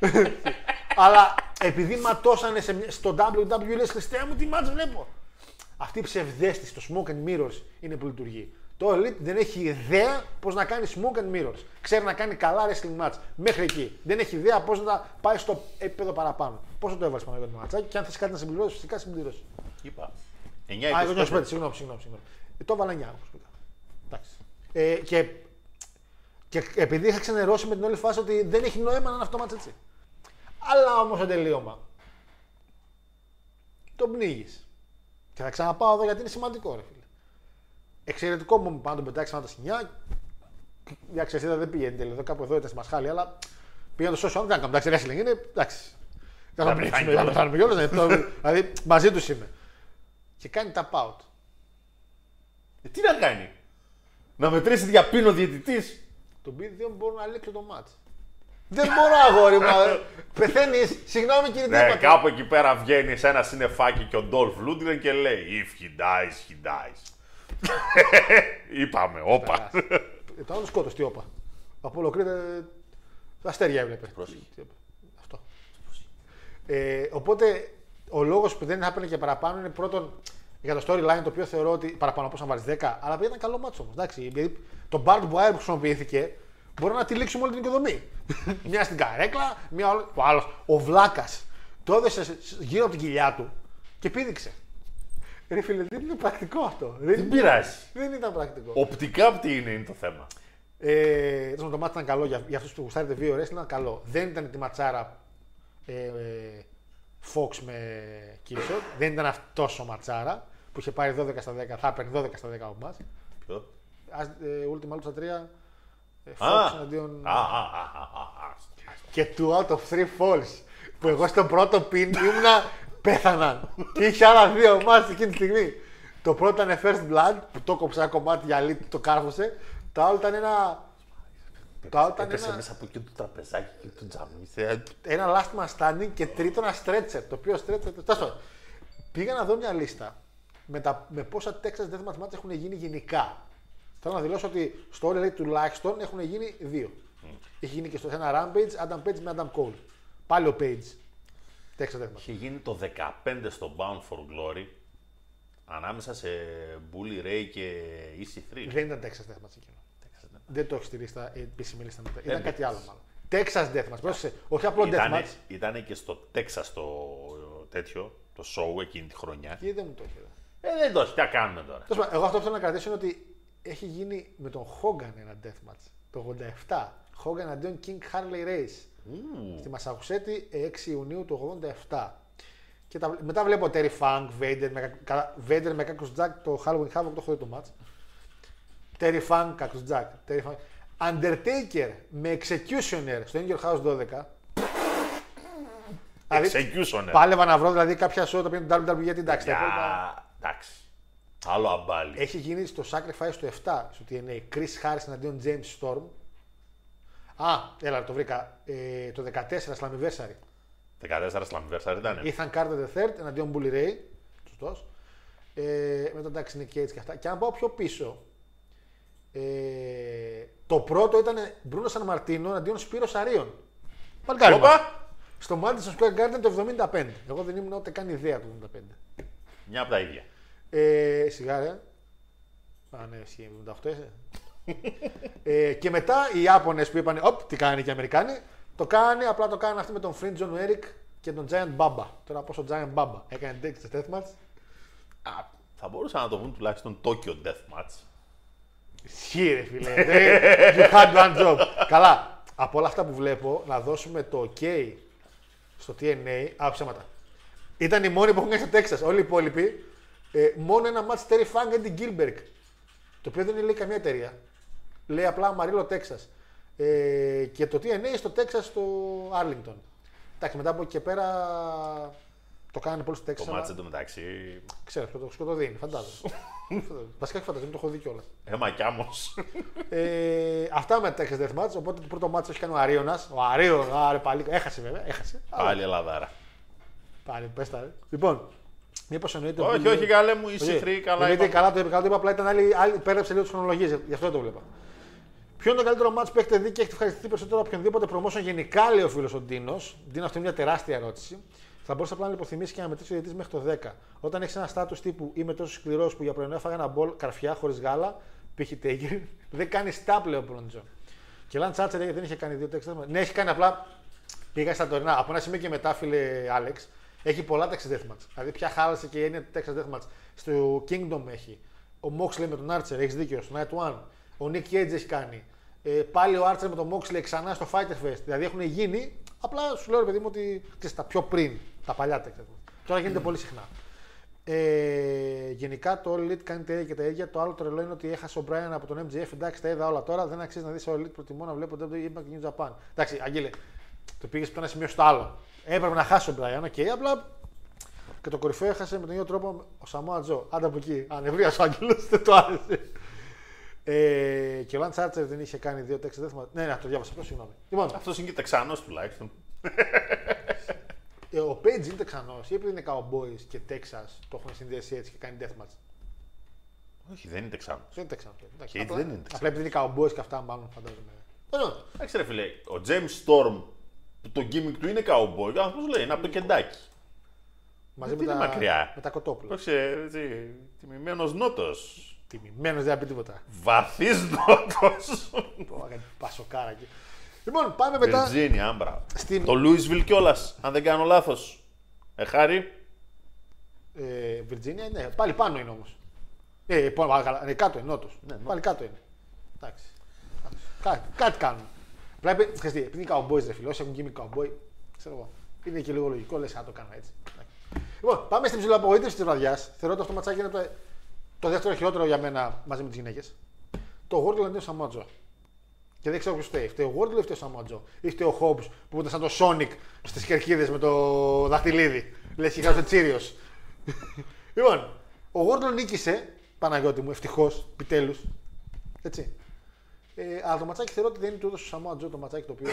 [SPEAKER 3] [LAUGHS] Αλλά επειδή ματώσανε σε, μια- στο WWE, λες Χριστέ μου, τι μάτς βλέπω. Αυτή η ψευδέστηση, το smoke and mirrors είναι που λειτουργεί. Το Elite δεν έχει ιδέα πώς να κάνει smoke and mirrors. Ξέρει να κάνει καλά wrestling match. Μέχρι εκεί. Δεν έχει ιδέα πώς να τα πάει στο επίπεδο παραπάνω. Πόσο το έβαλες πάνω για το ματσάκι και αν θες κάτι να συμπληρώσεις, φυσικά συμπληρώσεις.
[SPEAKER 4] Είπα. 9
[SPEAKER 3] Α,
[SPEAKER 4] 25.
[SPEAKER 3] 25, συγγνώμη, συγγνώμη. συγγνώμη. Ε, το έβαλα 9 όπως πήγα. Εντάξει. Ε, και, και επειδή είχα ξενερώσει με την όλη φάση ότι δεν έχει νόημα να είναι αυτό μάτς έτσι. Αλλά όμως το τελείωμα. Το πνίγεις. Και θα ξαναπάω εδώ γιατί είναι σημαντικό, ρε φίλε. Εξαιρετικό μου πάνω τον πετάξεις ένα τα σκηνιά. Για ξεσίδα δεν πήγαινε τέλειο. Εδώ κάπου εδώ ήταν στη Μασχάλη, αλλά πήγα το social. Δεν κάνω. Εντάξει, wrestling είναι. Εντάξει. Δεν θα
[SPEAKER 4] πεθάνει
[SPEAKER 3] πνίξουμε,
[SPEAKER 4] κιόλας.
[SPEAKER 3] θα πεθάνουμε κιόλας, ναι, το- Δηλαδή μαζί τους είμαι. Και κάνει tap out.
[SPEAKER 4] Ε, Τι να κάνει; Να μετρήσει διαπίνο ο διαιτητής.
[SPEAKER 3] Το μπι δεν μπορώ να λήξω το μάτς. Δεν μπορώ, αγόρι μου. Πεθαίνεις. Συγγνώμη κύριε
[SPEAKER 4] Ναι,
[SPEAKER 3] τίποτα.
[SPEAKER 4] κάπου εκεί πέρα βγαίνει σε ένα συννεφάκι και ο Ντόλφ Λούντγκρεν και λέει If he dies, he dies. [LAUGHS] Είπαμε, όπα.
[SPEAKER 3] Ε, Το άλλο σκότος, τι όπα. Από ολοκλήρω. Αστέρια έβλεπε.
[SPEAKER 4] Πρόσεχε.
[SPEAKER 3] Τι έπε. Αυτό. Ε, οπότε ο λόγος που δεν θα έπαιρνε και παραπάνω είναι πρώτον για το storyline το οποίο θεωρώ ότι παραπάνω από να βάλει 10, αλλά επειδή ήταν καλό μάτσο όμως. Γιατί το barbed wire που χρησιμοποιήθηκε μπορεί να τυλίξουμε όλη την οικοδομή. [LAUGHS] μια στην καρέκλα, μια όλη. Ο άλλος, ο Βλάκας, το έδωσε σε- σε- γύρω από την κοιλιά του και πήδηξε. Ρε φίλε, δεν είναι πρακτικό αυτό. Δεν,
[SPEAKER 4] Δεν πειράζει.
[SPEAKER 3] δεν ήταν πρακτικό.
[SPEAKER 4] Οπτικά τι είναι, είναι το θέμα.
[SPEAKER 3] Ε, τέλος πάντων, το μάτι ήταν καλό για, για αυτούς που γουστάρετε βίαιο wrestling ήταν καλό. Δεν ήταν τη ματσάρα ε, ε, Fox με Killshot. Δεν ήταν αυτός ο ματσάρα που είχε πάρει 12 στα 10. Θα έπαιρνε 12 στα 10 ο μας.
[SPEAKER 4] Ποιο;
[SPEAKER 3] Ας, ε, Ultima Lucha 3 ε, Fox
[SPEAKER 4] Α,
[SPEAKER 3] εναντίον.
[SPEAKER 4] α, α, α, α, α.
[SPEAKER 3] Και two out of three falls. Που εγώ στο πρώτο πιν ήμουνα πέθαναν. και είχε άλλα δύο μάτς εκείνη τη στιγμή. Το πρώτο ήταν first blood που το κόψε ένα κομμάτι για λίτη, το κάρφωσε. Το άλλο ήταν ένα. Το άλλο ήταν
[SPEAKER 4] Έπεσε
[SPEAKER 3] ένα,
[SPEAKER 4] μέσα από εκεί το τραπεζάκι και το τζάμι. Ε,
[SPEAKER 3] ένα last man standing και τρίτο ένα stretcher. Το οποίο stretcher. τέλος πάντων. Πήγα να δω μια λίστα με, τα, με πόσα Texas Deathmatch match έχουν γίνει γενικά. Θέλω να δηλώσω ότι στο All Elite τουλάχιστον έχουν γίνει δύο. Έχει γίνει και στο ένα Rampage, Adam Page με Adam Cole. Πάλι ο Page. Texas Deathmatch.
[SPEAKER 4] Είχε γίνει το 15 στο Bound for Glory ανάμεσα σε Bully Ray και EC3.
[SPEAKER 3] Δεν ήταν Texas Deathmatch εκείνο. Δεν το έχει στη λίστα, η επίσημη λίστα μετά. Ήταν
[SPEAKER 4] Δεν
[SPEAKER 3] κάτι
[SPEAKER 4] το
[SPEAKER 3] άλλο μάλλον. Texas Deathmatch. Πρόσεξε. Όχι απλό
[SPEAKER 4] Ήτανε,
[SPEAKER 3] Deathmatch.
[SPEAKER 4] ήτανε και στο Texas το τέτοιο, το show εκείνη τη χρονιά.
[SPEAKER 3] Και δεν μου το έχει. εδώ.
[SPEAKER 4] Ε, δεν το έχει, τι να κάνουμε τώρα;
[SPEAKER 3] Τέλος πάντων, εγώ αυτό που θέλω να κρατήσω είναι ότι έχει γίνει με τον Hogan ένα deathmatch το 87. Hogan αντίον King Harley Race. Στη Μασαχουσέτη 6 Ιουνίου του 87. Και τα, μετά βλέπω Terry Funk, Vader με, κα- κα- Vader με Cactus Jack, το Halloween Havoc, το έχω δει το match. Terry Funk, Cactus Jack. Terry Funk. Undertaker με Executioner στο Angel House 12. Δηλαδή,
[SPEAKER 4] Executioner.
[SPEAKER 3] Πάλευα να βρω δηλαδή κάποια show τα οποία είναι WWE γιατί εντάξει. τα υπόλοιπα-
[SPEAKER 4] Για... Εντάξει. Άλλο αμπάλι.
[SPEAKER 3] έχει γίνει στο Sacrifice του 7 στο TNA. Chris Harris εναντίον James Storm. Α, έλα, το βρήκα. Ε, το 14 Slammiversary.
[SPEAKER 4] 14 Slammiversary ήταν.
[SPEAKER 3] Ethan Carter III εναντίον Bully Ray. Σωστός. Ε, μετά εντάξει είναι Cage και αυτά. Και αν πάω πιο πίσω. Ε, το πρώτο ήταν Bruno San Martino εναντίον Σπύρο Αρίων. Πάλι καλό.
[SPEAKER 4] Όπα!
[SPEAKER 3] Στο Madison Square Garden το 75. Εγώ δεν ήμουν ούτε καν ιδέα του 75.
[SPEAKER 4] Μια από τα ίδια.
[SPEAKER 3] Ε, σιγάρια. Α, ναι, ισχύει, 78 είσαι. ε, και μετά οι Ιάπωνες που είπαν, Οπ, τι κάνει και οι Αμερικάνοι, το κάνει, απλά το κάνουν αυτοί με τον Friend John Eric και τον Giant Baba. Τώρα πόσο Giant Baba έκανε Texas Deathmatch.
[SPEAKER 4] Θα μπορούσαν να το βγουν τουλάχιστον Tokyo Deathmatch.
[SPEAKER 3] Ισχύει, ρε φίλε. Δεν- you had one job. Καλά. Από όλα αυτά που βλέπω, να δώσουμε το OK στο TNA. Α, ψέματα. Ήταν οι μόνοι που έχουν κάνει στο Texas. Όλοι οι υπόλοιποι. Ε, μόνο ένα match Terry Funk and Gilbert. Το οποίο δεν λέει καμία εταιρεία. Λέει απλά Μαρίλο Texas. Ε, και το TNA στο Texas στο Arlington. Εντάξει, μετά από εκεί και πέρα το κάνανε πολύ στο Texas.
[SPEAKER 4] Το
[SPEAKER 3] αλλά-
[SPEAKER 4] match εντωμεταξύ.
[SPEAKER 3] Ξέρω, ποιο το σκοτωδίνει, φαντάζομαι. [LAUGHS] Βασικά όχι φαντάζομαι, το έχω δει κιόλας.
[SPEAKER 4] Έμα κι άμμος.
[SPEAKER 3] Ε, αυτά με τα Texas Deathmatch. Οπότε το πρώτο μάτσο έχει κάνει ο Αρίωνα. Ο Αρίωνα, άρε πάλι. Έχασε βέβαια, έχασε. Αλλά
[SPEAKER 4] Πάλι Ελλαδάρα.
[SPEAKER 3] Πάλι, πες τα, ρε. Λοιπόν, μήπως εννοείται.
[SPEAKER 4] Όχι,
[SPEAKER 3] ότι-
[SPEAKER 4] όχι, καλέ μου,
[SPEAKER 3] Όχι,
[SPEAKER 4] είσαι χρή, καλά.
[SPEAKER 3] εννοείται,
[SPEAKER 4] είπα.
[SPEAKER 3] καλά το είπε, καλά το είπε, απλά ήταν άλλη, άλλη πέρασε λίγο τις χρονολογίες, γι' αυτό δεν το βλέπα. Ποιο είναι το καλύτερο μάτς που έχετε δει και έχετε ευχαριστηθεί περισσότερο από οποιονδήποτε promotion γενικά, λέει ο φίλος ο Ντίνος. Ντίνο, αυτή είναι μια τεράστια ερώτηση. Θα μπορούσα απλά να υποθυμίσει και να μετρήσει ο διαιτητή μέχρι το 10. Όταν έχεις ένα στάτου τύπου είμαι τόσο σκληρός που για πρωινό έφαγα ένα μπολ καρφιά χωρίς γάλα, π.χ. Τέγερ, [LAUGHS] δεν κάνεις στάπ, λέει ο Μπροντζο. Και Λαν Τσάτσερ λέει, δεν είχε κάνει δύο τέξτα. Ναι, έχει κάνει απλά. Πήγα στα τωρινά. Από ένα σημείο και μετά, φίλε Άλεξ, έχει πολλά Texas Deathmatch. Δηλαδή, πια χάλασε και η έννοια του Texas Deathmatch. Στο Kingdom έχει. Ο Moxley με τον Archer, έχεις δίκιο. Στο Night One. Ο Nick Cage έχει κάνει. Ε, πάλι ο Archer με τον Moxley ξανά στο Fighter Fest. Δηλαδή έχουν γίνει. Απλά σου λέω, ρε παιδί μου, ότι ξέρεις, τα πιο πριν, τα παλιά Texas Deathmatch. Τώρα γίνεται πολύ συχνά. Ε, γενικά το All Elite κάνει τα ίδια και τα ίδια. Το άλλο τρελό είναι ότι έχασε ο Brian από τον MJF. Εντάξει, τα είδα όλα τώρα. Δεν αξίζει να δεις All Elite. Προτιμώ να βλέπω WWE Impact και New Japan. Εντάξει, Άγγελε, το πήγες από το ένα σημείο στο άλλο. Έπρεπε να χάσει ο Brian, OK, απλά και το κορυφαίο έχασε με τον ίδιο τρόπο ο Samoa Joe. Άντε από εκεί. Α, νεύρα ο Άγγελος, δεν του άρεσε. Ε, και ο Lance Archer δεν είχε κάνει δύο Texas. Ναι, ναι, το διάβασα αυτό, συγγνώμη. Λοιπόν,
[SPEAKER 4] Αυτός είναι και Τεξανός τουλάχιστον.
[SPEAKER 3] ε, ο Page είναι Τεξανός ή επειδή είναι Cowboys και Texas το έχουν συνδέσει έτσι και κάνει deathmatch.
[SPEAKER 4] Όχι, δεν είναι Τεξανός.
[SPEAKER 3] Δεν είναι Τεξανός. Εντάξει,
[SPEAKER 4] Και
[SPEAKER 3] απλά-
[SPEAKER 4] δεν είναι Texans.
[SPEAKER 3] Απλά επειδή είναι Cowboys και αυτά, μάλλον φαντάζομαι. Λοιπόν,
[SPEAKER 4] Εντάξει, ρε φίλε, ο James Storm, που το gimmick του είναι cowboy, αυτό λέει, είναι από το κεντάκι.
[SPEAKER 3] μαζί
[SPEAKER 4] Δεν
[SPEAKER 3] με
[SPEAKER 4] είναι
[SPEAKER 3] τα,
[SPEAKER 4] μακριά.
[SPEAKER 3] με τα κοτόπουλα.
[SPEAKER 4] Όχι, έτσι, τιμημένος νότος.
[SPEAKER 3] Τιμημένος δεν θα πει τίποτα.
[SPEAKER 4] Βαθύς νότος.
[SPEAKER 3] Πω, έκανε Πασοκάρα εκεί. Λοιπόν, πάμε μετά.
[SPEAKER 4] Βιρτζίνια, άμπρα.
[SPEAKER 3] Στην-
[SPEAKER 4] Το Louisville κιόλας, αν δεν κάνω λάθος. Ε, χάρη.
[SPEAKER 3] Ε, Βιρτζίνια, ναι, πάλι πάνω είναι όμως. Ε, πάνω, α, καλά, ναι, κάτω είναι, νότος.
[SPEAKER 4] Ναι,
[SPEAKER 3] πάλι κάτω είναι. Εντάξει. Κάτι, κάτι κάνουν. Βλέπει, ξέρεις τι, επειδή είναι cowboys, ρε φίλε, όσοι έχουν γίνει cowboy, ξέρω εγώ. Είναι και λίγο λογικό, λες, να το κάνω έτσι. Εντάξει. Λοιπόν, πάμε στην ψηλή απογοήτευση της βραδιάς. Θεωρώ ότι αυτό το ματσάκι είναι το, το δεύτερο χειρότερο για μένα μαζί με τις γυναίκες. Το Wardlow αντί ο Σαμότζο. Και δεν ξέρω ποιος φταίει. Φταίει ο Wardlow ή φταίει ο Σαμότζο. Ή φταίει ο Hobbs που ήταν σαν το Sonic στις κερκίδες με το δαχτυλίδι. Λες και κάτι τσίριος. λοιπόν, ο Wardlow νίκησε, Παναγιώτη μου, ευτυχώς, επιτέλους. Έτσι. Ε, αλλά το ματσάκι θεωρώ ότι δεν είναι του έδωσε ο Σαμόα Τζο το ματσάκι το οποίο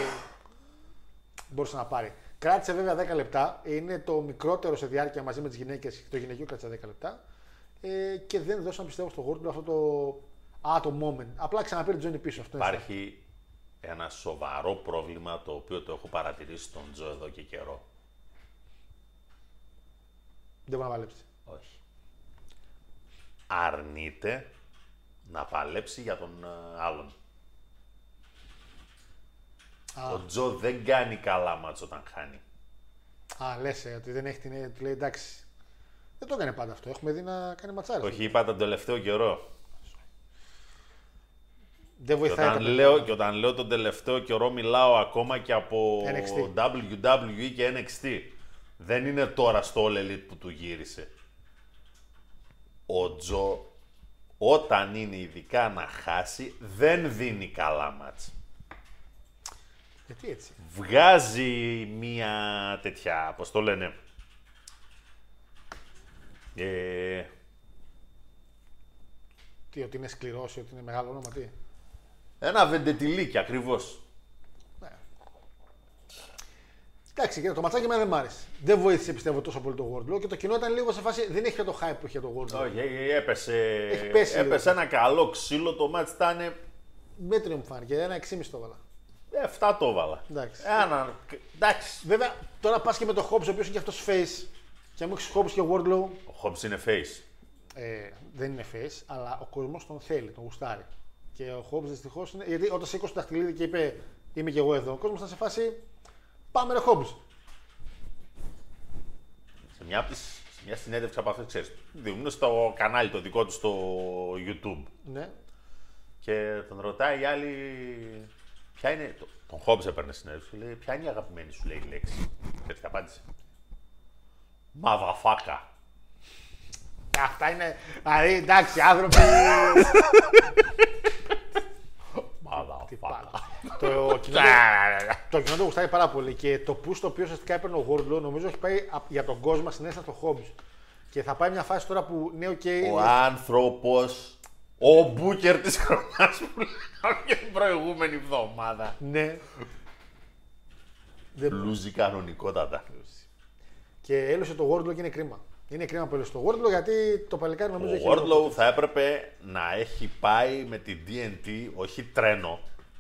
[SPEAKER 3] μπορούσε να πάρει. Κράτησε βέβαια 10 λεπτά. Είναι το μικρότερο σε διάρκεια μαζί με τις γυναίκες. Το γυναικείο κράτησε 10 λεπτά. Ε, και δεν δώσαν πιστεύω στο Wardlow αυτό το. Α, το moment. Απλά ξαναπήρε τον Τζόνι πίσω. Αυτό είναι
[SPEAKER 4] Υπάρχει ένα σοβαρό πρόβλημα το οποίο το έχω παρατηρήσει στον Τζο εδώ και καιρό.
[SPEAKER 3] Δεν μπορεί να παλέψει.
[SPEAKER 4] Όχι. Αρνείται να παλέψει για τον ε, άλλον. Ο Τζο δεν κάνει καλά μάτς όταν χάνει.
[SPEAKER 3] Α, λες ότι δεν έχει την. Του λέει εντάξει. Δεν το έκανε πάντα αυτό. Έχουμε δει να κάνει ματσάρι.
[SPEAKER 4] Όχι, είπα τον τελευταίο καιρό.
[SPEAKER 3] Δεν
[SPEAKER 4] Και
[SPEAKER 3] βοηθάει.
[SPEAKER 4] όταν,
[SPEAKER 3] τα
[SPEAKER 4] λέω,
[SPEAKER 3] παιδιά.
[SPEAKER 4] και όταν λέω τον τελευταίο καιρό μιλάω ακόμα και από
[SPEAKER 3] NXT.
[SPEAKER 4] WWE και NXT. Δεν είναι τώρα στο All Elite που του γύρισε. Ο Τζο όταν είναι ειδικά να χάσει δεν δίνει καλά μάτς.
[SPEAKER 3] Γιατί έτσι;
[SPEAKER 4] Βγάζει μία τέτοια, πώς το λένε, ε,
[SPEAKER 3] Τι, ότι είναι σκληρό ή ότι είναι μεγάλο όνομα, τι;
[SPEAKER 4] ένα βεντετιλίκι ακριβώς.
[SPEAKER 3] Εντάξει, κοίτα, το ματσάκι εμένα δεν μ' άρεσε. Δεν βοήθησε πιστεύω τόσο πολύ το Wardlow και το κοινό ήταν λίγο σε φάση. Δεν έχει πια το hype που είχε το Wardlow.
[SPEAKER 4] Όχι, ε, έπεσε,
[SPEAKER 3] Έχει πέσει λίγο.
[SPEAKER 4] έπεσε ένα καλό ξύλο, το μάτς ήταν
[SPEAKER 3] Μέτριο μου φάνηκε. Ένα 6,5 το έβαλα.
[SPEAKER 4] 7 το έβαλα.
[SPEAKER 3] Εντάξει.
[SPEAKER 4] Ένα, εντάξει.
[SPEAKER 3] Βέβαια, τώρα πας και με το Hobbs, ο οποίος είναι και αυτός face. Και αν μου έχεις Hobbs και Wardlow,
[SPEAKER 4] Ο Hobbs είναι face.
[SPEAKER 3] ε, δεν είναι face, αλλά ο κόσμος τον θέλει, τον γουστάρει. Και ο Hobbs δυστυχώς είναι. Γιατί όταν σήκωσε το δαχτυλίδι και είπε Είμαι και εγώ εδώ, ο κόσμος ήταν σε φάση. Πάμε ρε Hobbs.
[SPEAKER 4] μια, από τις, μια συνέντευξη από αυτές, ξέρεις, δίνουν στο κανάλι το δικό τους στο YouTube.
[SPEAKER 3] Ναι.
[SPEAKER 4] Και τον ρωτάει η άλλη, ποια είναι, το- τον Χόμπς έπαιρνε συνέντευξη, λέει, ποια είναι η αγαπημένη σου, λέει η λέξη. Και έτσι απάντησε. Μαδαφάκα.
[SPEAKER 3] Αυτά είναι. Δηλαδή, εντάξει, άνθρωποι.
[SPEAKER 4] Μαδαφάκα.
[SPEAKER 3] το κοινό, το κοινό το γουστάει πάρα πολύ και το push το οποίο ουσιαστικά έπαιρνε ο Γόρντλο νομίζω έχει πάει απ- για τον κόσμο συνέστα στο Hobbs. Και θα πάει μια φάση τώρα που ναι, οκ.
[SPEAKER 4] Ο άνθρωπος, ο Μπούκερ της χρονιάς που λέγαμε και την προηγούμενη εβδομάδα.
[SPEAKER 3] Ναι.
[SPEAKER 4] Λούζει κανονικότατα.
[SPEAKER 3] Και έλωσε το Wardlow και είναι κρίμα. Είναι κρίμα που έλωσε το Wardlow γιατί το παλικάρι νομίζω
[SPEAKER 4] Ο
[SPEAKER 3] έχει.
[SPEAKER 4] Wardlow θα έπρεπε να έχει πάει με την DNT, όχι τρένο.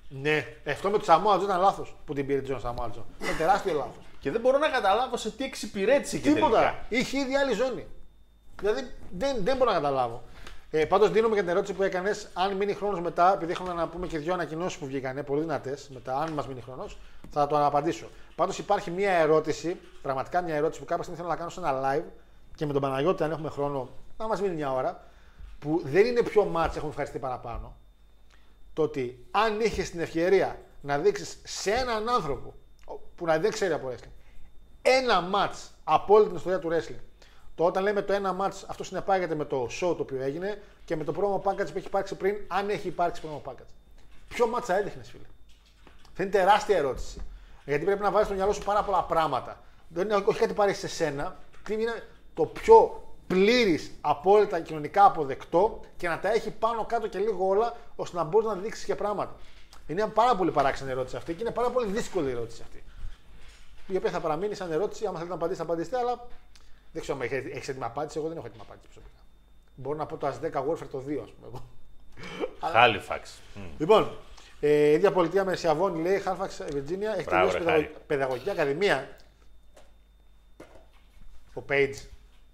[SPEAKER 3] Ναι, αυτό με το Samoa Joe ήταν λάθος που την πήρε Τζον Samoa Joe. Είναι τεράστιο λάθος.
[SPEAKER 4] Και δεν μπορώ να καταλάβω σε τι εξυπηρέτησε και
[SPEAKER 3] Τίποτα.
[SPEAKER 4] τελικά.
[SPEAKER 3] Είχε ήδη άλλη ζώνη. Δηλαδή δεν, δεν μπορώ να καταλάβω. Ε, Πάντως δίνουμε και την ερώτηση που έκανες, αν μείνει χρόνος μετά, επειδή έχουμε να πούμε και δύο ανακοινώσεις που βγήκανε, πολύ δυνατές, μετά, αν μας μείνει χρόνος, θα το απαντήσω. Πάντως υπάρχει μια ερώτηση, πραγματικά μια ερώτηση που κάποια στιγμή θέλω να κάνω σε ένα live και με τον Παναγιώτη, αν έχουμε χρόνο, να μας μείνει μια ώρα, που δεν είναι πιο μάτς, έχουμε ευχαριστεί παραπάνω. Το ότι αν είχες την ευκαιρία να δείξεις σε έναν άνθρωπο που να δεν ξέρει από wrestling ένα μάτς από όλη την ιστορία του wrestling. Το όταν λέμε το ένα μάτ, αυτό συνεπάγεται με το show το οποίο έγινε και με το promo package που έχει υπάρξει πριν, αν έχει υπάρξει promo package. Ποιο μάτ θα έδειχνες, φίλε; Αυτό είναι τεράστια ερώτηση. Γιατί πρέπει να βάλει στο μυαλό σου πάρα πολλά πράγματα. Δεν είναι όχι κάτι πάρεις σε σένα. Τι είναι το πιο πλήρης, απόλυτα κοινωνικά αποδεκτό και να τα έχει πάνω κάτω και λίγο όλα ώστε να μπορείς να δείξεις και πράγματα. Είναι μια πάρα πολύ παράξενη ερώτηση αυτή και είναι πάρα πολύ δύσκολη ερώτηση αυτή η οποία θα παραμείνει σαν ερώτηση. Άμα θέλετε να απαντήσετε, απαντήσετε, αλλά δεν ξέρω αν έχει έτοιμη απάντηση. Εγώ δεν έχω έτοιμη απάντηση προσωπικά. Μπορώ να πω το As 10 Warfare το 2, ας πούμε. Εγώ.
[SPEAKER 4] Χάλιφαξ. Μμ.
[SPEAKER 3] Λοιπόν, ε, ίδια πολιτεία με Σιαβόνι λέει Halifax, Virginia, έχει
[SPEAKER 4] Μπράβο,
[SPEAKER 3] τελειώσει
[SPEAKER 4] ρε,
[SPEAKER 3] παιδαγω-
[SPEAKER 4] Χάρη.
[SPEAKER 3] παιδαγωγική ακαδημία. Ο Page.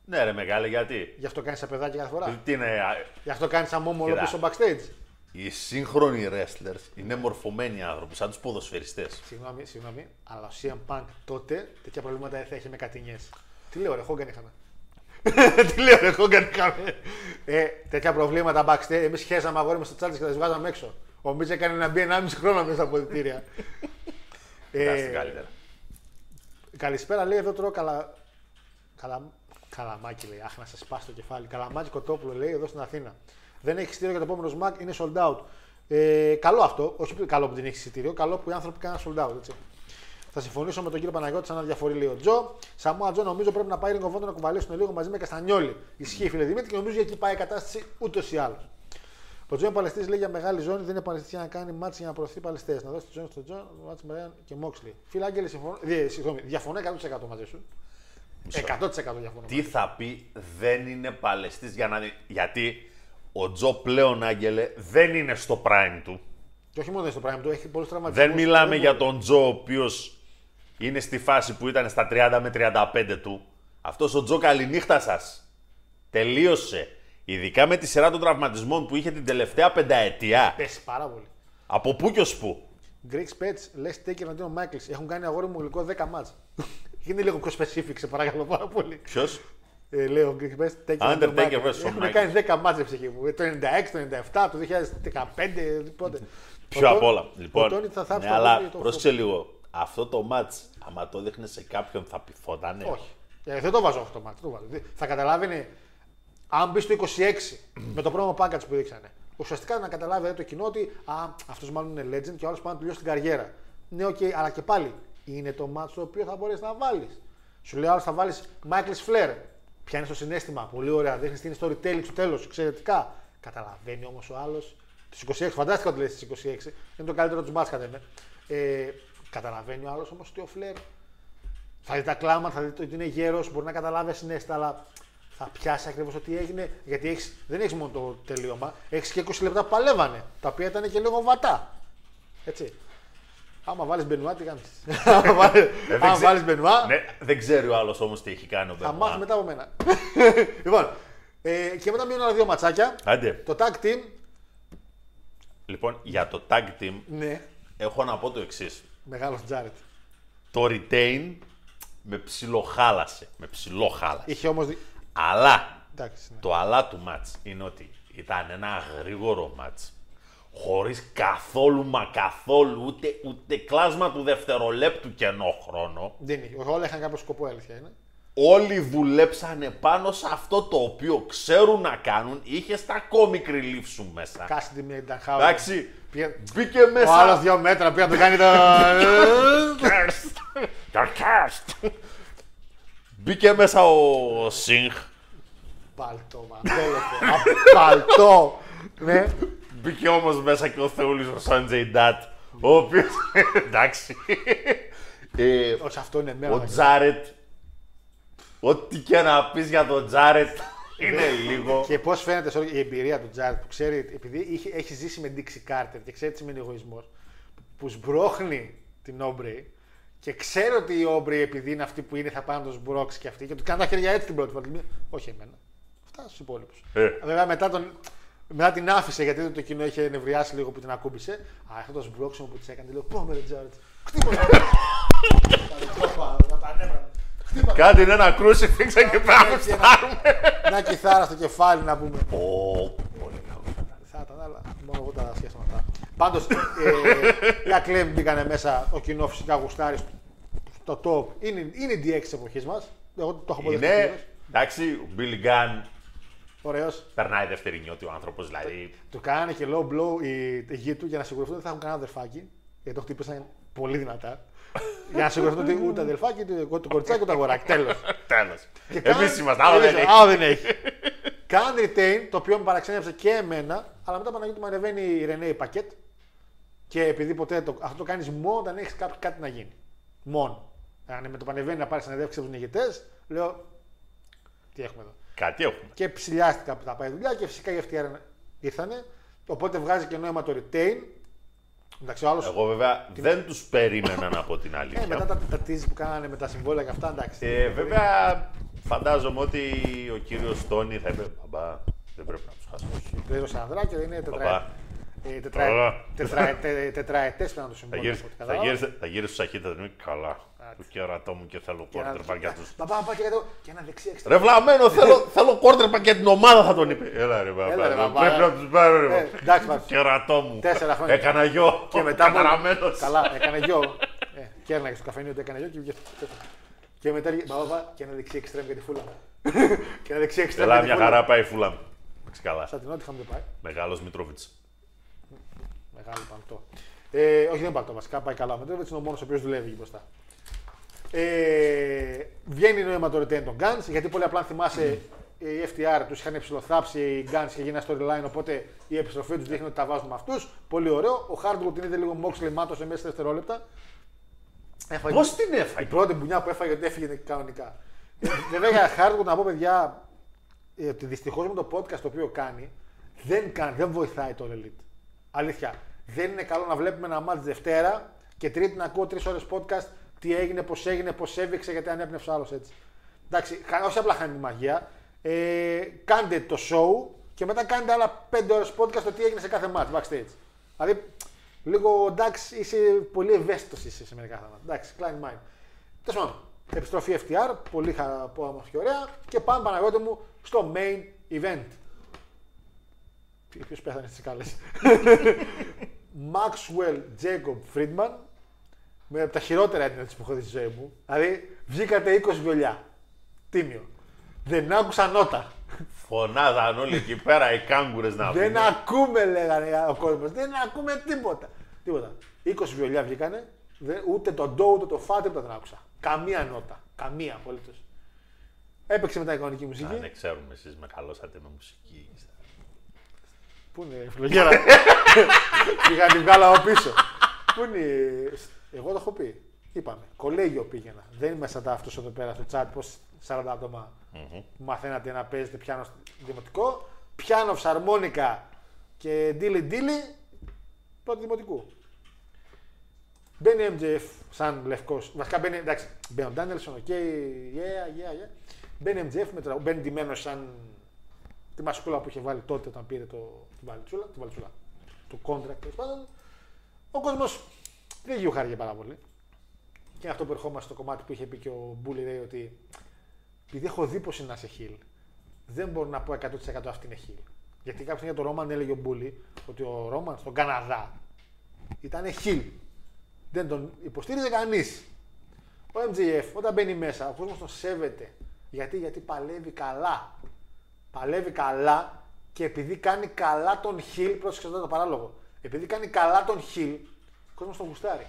[SPEAKER 4] Ναι, ρε μεγάλε, γιατί;
[SPEAKER 3] Γι' αυτό κάνει σαν παιδάκι κάθε φορά.
[SPEAKER 4] Τι είναι, α,
[SPEAKER 3] Γι' αυτό κάνει σαν μόμο όλο
[SPEAKER 4] Κοίτα.
[SPEAKER 3] πίσω backstage.
[SPEAKER 4] οι σύγχρονοι wrestlers είναι μορφωμένοι άνθρωποι, σαν τους ποδοσφαιριστές.
[SPEAKER 3] Συγγνώμη, συγγνώμη, αλλά ο CM Punk τότε τέτοια προβλήματα δεν θα είχε με κατηνιές. Τι λέω, ρε, Χόγκαν είχαμε. [LAUGHS] Τι λέω, ρε, Χόγκαν είχαμε. Ε, τέτοια προβλήματα backstage. Εμείς χέζαμε αγόρι με στο τσάρτε και τα βγάζαμε έξω. Ο Μίτζ έκανε να μπει 1,5 χρόνο μέσα στα αποδητήρια.
[SPEAKER 4] Κοιτάξτε [LAUGHS]
[SPEAKER 3] ε,
[SPEAKER 4] καλύτερα.
[SPEAKER 3] καλησπέρα, λέει εδώ τρώω καλα... καλα... Καλαμάκι λέει. Αχ, να σε σπάσει το κεφάλι. Καλαμάκι κοτόπουλο λέει εδώ στην Αθήνα. Δεν έχει εισιτήριο για το επόμενο Smack, είναι sold out. Ε, καλό αυτό. Όχι που- καλό που δεν έχει εισιτήριο, καλό που οι άνθρωποι κάνουν sold out. Έτσι. Θα συμφωνήσω με τον κύριο Παναγιώτη σαν να διαφορεί λέει ο Joe. Samoa Joe νομίζω πρέπει να πάει Ring of Honor να κουβαλήσουν λίγο μαζί με Castagnoli. Ισχύει φίλε Δημήτρη και νομίζω εκεί πάει η κατάσταση ούτως ή άλλως. Ο Τζον Παλαιστή λέει για μεγάλη ζώνη δεν είναι παλαιστή για να κάνει ματς για να προωθεί παλαιστές. Να δώσει το Τζον στον Τζον, ματς με Brian και Moxley. Φίλε Άγγελε, συμφωνώ. Δι, συγγνώμη, διαφωνώ 100% μαζί σου. 100% διαφωνώ.
[SPEAKER 4] Τι θα πει δεν είναι παλαιστής για να δει. Γιατί ο Τζο πλέον, Άγγελε, δεν είναι στο prime του.
[SPEAKER 3] Και όχι μόνο στο πράγμα του, έχει πολλούς τραυματισμούς.
[SPEAKER 4] Δεν μιλάμε για τον Τζο, ο οποίος είναι στη φάση που ήταν στα 30 με 35 του. Αυτός ο Τζο καληνύχτα σας. Τελείωσε. Ειδικά με τη σειρά των τραυματισμών που είχε την τελευταία πενταετία.
[SPEAKER 3] Πέσει πάρα πολύ.
[SPEAKER 4] Από πού και ως πού.
[SPEAKER 3] Greek Spets, λε Taker εναντίον Μάικλ. Έχουν κάνει αγόρι μου γλυκό 10 μάτς. [LAUGHS] Είναι λίγο πιο specific, σε παρακαλώ πάρα πολύ.
[SPEAKER 4] Ποιος;
[SPEAKER 3] Ε, λέω Greek Spets, Taker
[SPEAKER 4] Undertaker
[SPEAKER 3] εναντίον Michaels.
[SPEAKER 4] versus
[SPEAKER 3] Έχουν
[SPEAKER 4] Michaels.
[SPEAKER 3] κάνει 10 μάτς, ρε ψυχή μου. Ε, Το 96, το 97, το 2015, πότε.
[SPEAKER 4] Πιο
[SPEAKER 3] Ο
[SPEAKER 4] απ'
[SPEAKER 3] Τόνι-
[SPEAKER 4] όλα. Λοιπόν,
[SPEAKER 3] ο Τόνι θα θάψει
[SPEAKER 4] ναι,
[SPEAKER 3] το
[SPEAKER 4] αλλά
[SPEAKER 3] πόδι, το-
[SPEAKER 4] πρόσεξε λίγο. Αυτό το match, άμα το δείχνε σε κάποιον, θα πηδότανε.
[SPEAKER 3] Όχι. Ε, δεν το βάζω αυτό το μάτι. το βάζω. Θα καταλάβαινε, αν μπεις στο 26 με το πρώτο package που δείξανε, ουσιαστικά να καταλάβει δηλαδή, το κοινό ότι αυτός μάλλον είναι legend και ο άλλος πάει να τελειώσει την καριέρα. Ναι, οκ, αλλά και πάλι είναι το match το οποίο θα μπορέσει να βάλεις. Σου λέει ο άλλος θα βάλεις Michael Flair. Πιάνεις το συνέστημα. Πολύ ωραία. Δείχνεις την storytelling στο τέλος. Εξαιρετικά. Καταλαβαίνει όμως ο άλλος. Τους 26, φαντάστηκα ότι λες στι 26. Είναι το καλύτερο τους μάτς κατά με. Ε, καταλαβαίνει ο άλλος όμως ότι ο Flair θα δει τα κλάματα, θα δει ότι είναι γέρος, μπορεί να καταλάβει ασυναίσθητα, αλλά θα πιάσει ακριβώς τι έγινε. Γιατί έχεις, δεν έχεις μόνο το τελείωμα, έχεις και 20 λεπτά που παλεύανε, τα οποία ήταν και λίγο βατά. Έτσι. Άμα βάλεις Μπενουά, τι κάνεις; [LAUGHS] Άμα βάλει-
[SPEAKER 4] Ε, δεν
[SPEAKER 3] άμα
[SPEAKER 4] ξέ-
[SPEAKER 3] βάλεις Μπενουά,
[SPEAKER 4] Ναι, δεν ξέρει ο άλλος όμως τι έχει κάνει ο
[SPEAKER 3] θα
[SPEAKER 4] Μπενουά.
[SPEAKER 3] μάθει μετά από μένα. [LAUGHS] λοιπόν, ε, και μετά μείνουν άλλα δύο ματσάκια.
[SPEAKER 4] Άντε.
[SPEAKER 3] Το tag team,
[SPEAKER 4] Λοιπόν, για το tag team
[SPEAKER 3] ναι,
[SPEAKER 4] έχω να πω το εξής.
[SPEAKER 3] Μεγάλο Τζάρετ.
[SPEAKER 4] Το retain με ψιλοχάλασε. Με ψιλοχάλασε.
[SPEAKER 3] Είχε όμως.
[SPEAKER 4] Αλλά
[SPEAKER 3] Εντάξει. Ναι.
[SPEAKER 4] το αλλά του μάτς είναι ότι ήταν ένα γρήγορο μάτς. Χωρίς καθόλου μα καθόλου ούτε, ούτε κλάσμα του δευτερολέπτου κενό χρόνο.
[SPEAKER 3] Δεν είχε. Όλα είχαν κάποιο σκοπό, η αλήθεια είναι.
[SPEAKER 4] Όλοι δουλέψανε πάνω σε αυτό το οποίο ξέρουν να κάνουν. Είχε στα comic relief σου μέσα.
[SPEAKER 3] Κάσει τη μία ήταν χάος.
[SPEAKER 4] Εντάξει,
[SPEAKER 3] Πήγε-
[SPEAKER 4] μπήκε
[SPEAKER 3] Ο
[SPEAKER 4] μέσα.
[SPEAKER 3] άλλος δύο μέτρα πήγε να το κάνει το. [LAUGHS]
[SPEAKER 4] Cursed. You're cursed. Μπήκε μέσα ο Σινχ.
[SPEAKER 3] Παλτό, μα. Παλτό. Ναι.
[SPEAKER 4] Μπήκε όμως μέσα και ο Θεούλης ο Σάντζεϊ Ντάτ. Ο οποίο. [LAUGHS] εντάξει. Ε,
[SPEAKER 3] Όχι, αυτό είναι μέρα.
[SPEAKER 4] ο Τζάρετ. Ό,τι και να πει για τον Τζάρετ είναι λίγο.
[SPEAKER 3] Και πώ φαίνεται sorry, η εμπειρία του Τζάρετ που ξέρει, επειδή είχε, έχει ζήσει με Dixie Κάρτερ και ξέρει τι σημαίνει εγωισμό, που σμπρώχνει την Όμπρεϊ και ξέρει ότι η Όμπρεϊ επειδή είναι αυτή που είναι θα πάει να τον σμπρώξει και αυτή και του κάνει τα χέρια έτσι την πρώτη φορά. Λέει, Όχι εμένα. Αυτά στου υπόλοιπου.
[SPEAKER 4] Ε.
[SPEAKER 3] Βέβαια μετά, τον, μετά την άφησε γιατί το κοινό είχε νευριάσει λίγο που την ακούμπησε. Α, αυτό το σμπρώξιμο που τη έκανε. Λέω Πω με ρε Τζάρετ. Χτύπω. Να τα νεύρα. Χτύπα.
[SPEAKER 4] Κάτι είναι ένα crucifix και πάμε
[SPEAKER 3] Έτσι, ένα-
[SPEAKER 4] φτάνουμε.
[SPEAKER 3] Μια κιθάρα στο κεφάλι να πούμε.
[SPEAKER 4] Ω, πολύ καλό.
[SPEAKER 3] Θα ήταν, αλλά μόνο εγώ τα σχέσα με αυτά. Πάντως, ε, οι Acclaim μπήκανε μέσα. Ο κοινό φυσικά γουστάρει στο top. Είναι, είναι η DX τη εποχή μας. Εγώ το έχω αποδεχτεί.
[SPEAKER 4] Είναι. Εντάξει, ο Billy Gunn
[SPEAKER 3] Ωραίος.
[SPEAKER 4] περνάει δεύτερη νιώτη ο άνθρωπος, δηλαδή.
[SPEAKER 3] Του κάνανε και low blow η, η γη του για να σιγουρευτούν ότι δεν θα έχουν κανένα αδερφάκι. Γιατί το χτύπησαν πολύ δυνατά. Για να σιγουρευτούν ότι ούτε αδερφάκι, ούτε το κοριτσάκι, ούτε αγοράκι. Τέλος.
[SPEAKER 4] Τέλος. Εμείς είμαστε, άλλο
[SPEAKER 3] Εμείς-
[SPEAKER 4] δεν έχει.
[SPEAKER 3] Άλλο δεν έχει. Κάνει retain, το οποίο με παραξένεψε και εμένα, αλλά μετά Παναγιώτη μου ανεβαίνει η Ρενέ Πακέτ και επειδή ποτέ το, αυτό το κάνεις μόνο όταν έχεις κάτι, κάτι να γίνει. Μόνο. Αν με το πανεβαίνει να πάρεις συνεντεύξει από τους νικητές, λέω τι έχουμε εδώ.
[SPEAKER 4] Κάτι έχουμε.
[SPEAKER 3] Και ψηλιάστηκα που θα πάει δουλειά και φυσικά οι FTR ήρθανε. Οπότε βγάζει και νόημα το retain. Εντάξει, ο άλλος,
[SPEAKER 4] Εγώ βέβαια δεν τους περίμεναν από την
[SPEAKER 3] ε,
[SPEAKER 4] αλήθεια.
[SPEAKER 3] μετά τα, τα tease που κάνανε με τα συμβόλαια και αυτά, εντάξει.
[SPEAKER 4] Ε, βέβαια, φαντάζομαι ότι ο κύριος Τόνι θα είπε: Μπαμπά, δεν πρέπει να τους χάσουμε.
[SPEAKER 3] Πλήρωσε ανδράκια, δεν είναι
[SPEAKER 4] Μπαμπά.
[SPEAKER 3] τετρα... ε, τετρα...
[SPEAKER 4] Καλά.
[SPEAKER 3] τετραετέ- τετραετές πρέπει να το
[SPEAKER 4] Θα
[SPEAKER 3] συμβόλαιο.
[SPEAKER 4] γύρισε,
[SPEAKER 3] από ό,τι
[SPEAKER 4] θα
[SPEAKER 3] κατάλαβα.
[SPEAKER 4] γύρισε, θα γύρισε στο σαχίτα του καλά. Του κερατό μου και θέλω
[SPEAKER 3] Και ένα-
[SPEAKER 4] quarterback για τους.
[SPEAKER 3] Μπαμπά, μπαμπά, και εδώ. Και ένα δεξί έξτρα.
[SPEAKER 4] Ρε βλαμμένο, θέλω, θέλω quarterback για την ομάδα θα τον είπε. Έλα ρε
[SPEAKER 3] Έλα, ρε,
[SPEAKER 4] μπαμπά,
[SPEAKER 3] μπαμπά.
[SPEAKER 4] πρέπει να τους πάρω ρε
[SPEAKER 3] Ε,
[SPEAKER 4] μπαμπά.
[SPEAKER 3] εντάξει, μπαμπά.
[SPEAKER 4] Κερατό μου.
[SPEAKER 3] Τέσσερα χρόνια.
[SPEAKER 4] Έκανα γιο.
[SPEAKER 3] Και μετά μου-
[SPEAKER 4] Καταραμένος.
[SPEAKER 3] Καλά, έκανε γιο. Ε, και έρναγε στο καφενείο ότι έκανε γιο και βγήκε. Και μετά έλεγε μπαμπά, μπαμπά, και ένα δεξί εξτρέμ για τη φούλα. [LAUGHS] και ένα δεξί εξτρέμ
[SPEAKER 4] Ελά,
[SPEAKER 3] για τη
[SPEAKER 4] μια
[SPEAKER 3] φούλα.
[SPEAKER 4] χαρά πάει η φούλα μου. Εντάξει, Καλά.
[SPEAKER 3] Σαν την Νότιχαμ δεν πάει.
[SPEAKER 4] Μεγάλος Μητρόβιτς.
[SPEAKER 3] Μεγάλο παλτό. Ε, όχι, δεν είναι παλτό βασικά. Πάει καλά. Ο Μετρόβιτ είναι ο μόνος ο οποίος δουλεύει εκεί μπροστά. Ε, βγαίνει νόημα το retain των Guns γιατί πολύ απλά αν θυμάσαι οι FTR τους είχαν ψηλοθάψει οι Guns και γίνει ένα storyline. Οπότε η επιστροφή τους δείχνει ότι τα βάζουν με αυτούς. Πολύ ωραίο. Ο Hardwood την είδε λίγο Moxley μάτωσε μέσα σε δευτερόλεπτα. Έφαγε-
[SPEAKER 4] Πώς την
[SPEAKER 3] η
[SPEAKER 4] έφαγε.
[SPEAKER 3] πρώτη μπουνιά που έφαγε ότι έφυγε κανονικά. Ε, Βέβαια για Hardwood να πω παιδιά ε, ότι δυστυχώς με το podcast το οποίο κάνει δεν, κάνει, δεν βοηθάει το Elite. Αλήθεια. Δεν είναι καλό να βλέπουμε ένα μάτς Δευτέρα και Τρίτη να ακούω τρεις ώρες podcast τι έγινε, πώς έγινε, πώς έβηξε, γιατί ανέπνευσε άλλος έτσι. Εντάξει, χα- όχι απλά χάνει τη μαγεία. Ε, κάντε το show και μετά κάντε άλλα 5 ώρες podcast το τι έγινε σε κάθε match backstage. Δηλαδή, λίγο εντάξει, είσαι πολύ ευαίσθητος είσαι σε μερικά θέματα. Εντάξει, klein mind. Τέλος πάντων, επιστροφή FTR, πολύ χαρά και ωραία. Και πάμε Παναγιώτη μου στο main event. Ποιο πέθανε στις κάλε. [LAUGHS] Maxwell Jacob Friedman. Με από τα χειρότερα έντυπα που έχω δει στη ζωή μου. Δηλαδή, βγήκατε 20 βιολιά. Τίμιο. Δεν άκουσα νότα.
[SPEAKER 4] Φωνάζαν όλοι εκεί πέρα οι κάγκουρες να
[SPEAKER 3] Δεν
[SPEAKER 4] πούμε.
[SPEAKER 3] ακούμε, λέγανε ο κόσμος. Δεν ακούμε τίποτα. Τίποτα. 20 βιολιά βγήκανε. Δεν- ούτε το ντο, ούτε το φα, τίποτα δεν άκουσα. Καμία νότα. Καμία απολύτως. Έπαιξε μετά η κανονική μουσική.
[SPEAKER 4] Αν δεν ξέρουμε εσείς μεγαλώσατε με μουσική.
[SPEAKER 3] Πού είναι η φλογέρα; [LAUGHS] Πήγα να την βγάλω από πίσω. Πού είναι. Η- Εγώ το έχω πει. Είπαμε. Κολέγιο πήγαινα. Δεν είμαι σαν τα αυτό εδώ πέρα στο chat. Πώς 40 άτομα που μαθαίνατε να παίζετε πιάνο στο δημοτικό. Πιάνο φυσαρμόνικα και ντύλι ντύλι. Πρώτο δημοτικού. Μπαίνει MJF σαν λευκός. Βασικά μπαίνει. Εντάξει, μπαίνει ο Danielson, OK. Yeah, yeah, yeah. Μπαίνει MJF με τραγου- Μπαίνει ντυμένος σαν τη μασκούλα που είχε βάλει τότε όταν πήρε το, την βαλιτσούλα, την βαλιτσούλα, το contract τέλος πάντων. Ο κόσμος δεν γιουχάρηκε πάρα πολύ. Και είναι αυτό που ερχόμαστε στο κομμάτι που είχε πει και ο Μπούλι Ρέι ότι επειδή έχω δει πώ είναι να είσαι χιλ, δεν μπορώ να πω 100% αυτή είναι χιλ. Γιατί κάποια για τον Ρόμαν έλεγε ο Μπούλι ότι ο Ρόμαν στον Καναδά ήταν χιλ. Δεν τον υποστήριζε κανείς. Ο MJF όταν μπαίνει μέσα, ο κόσμος τον σέβεται. Γιατί, γιατί παλεύει καλά. Παλεύει καλά και επειδή κάνει καλά τον χιλ, πρόσεξε εδώ το παράλογο. Επειδή κάνει καλά τον heel, ο κόσμος τον γουστάρει.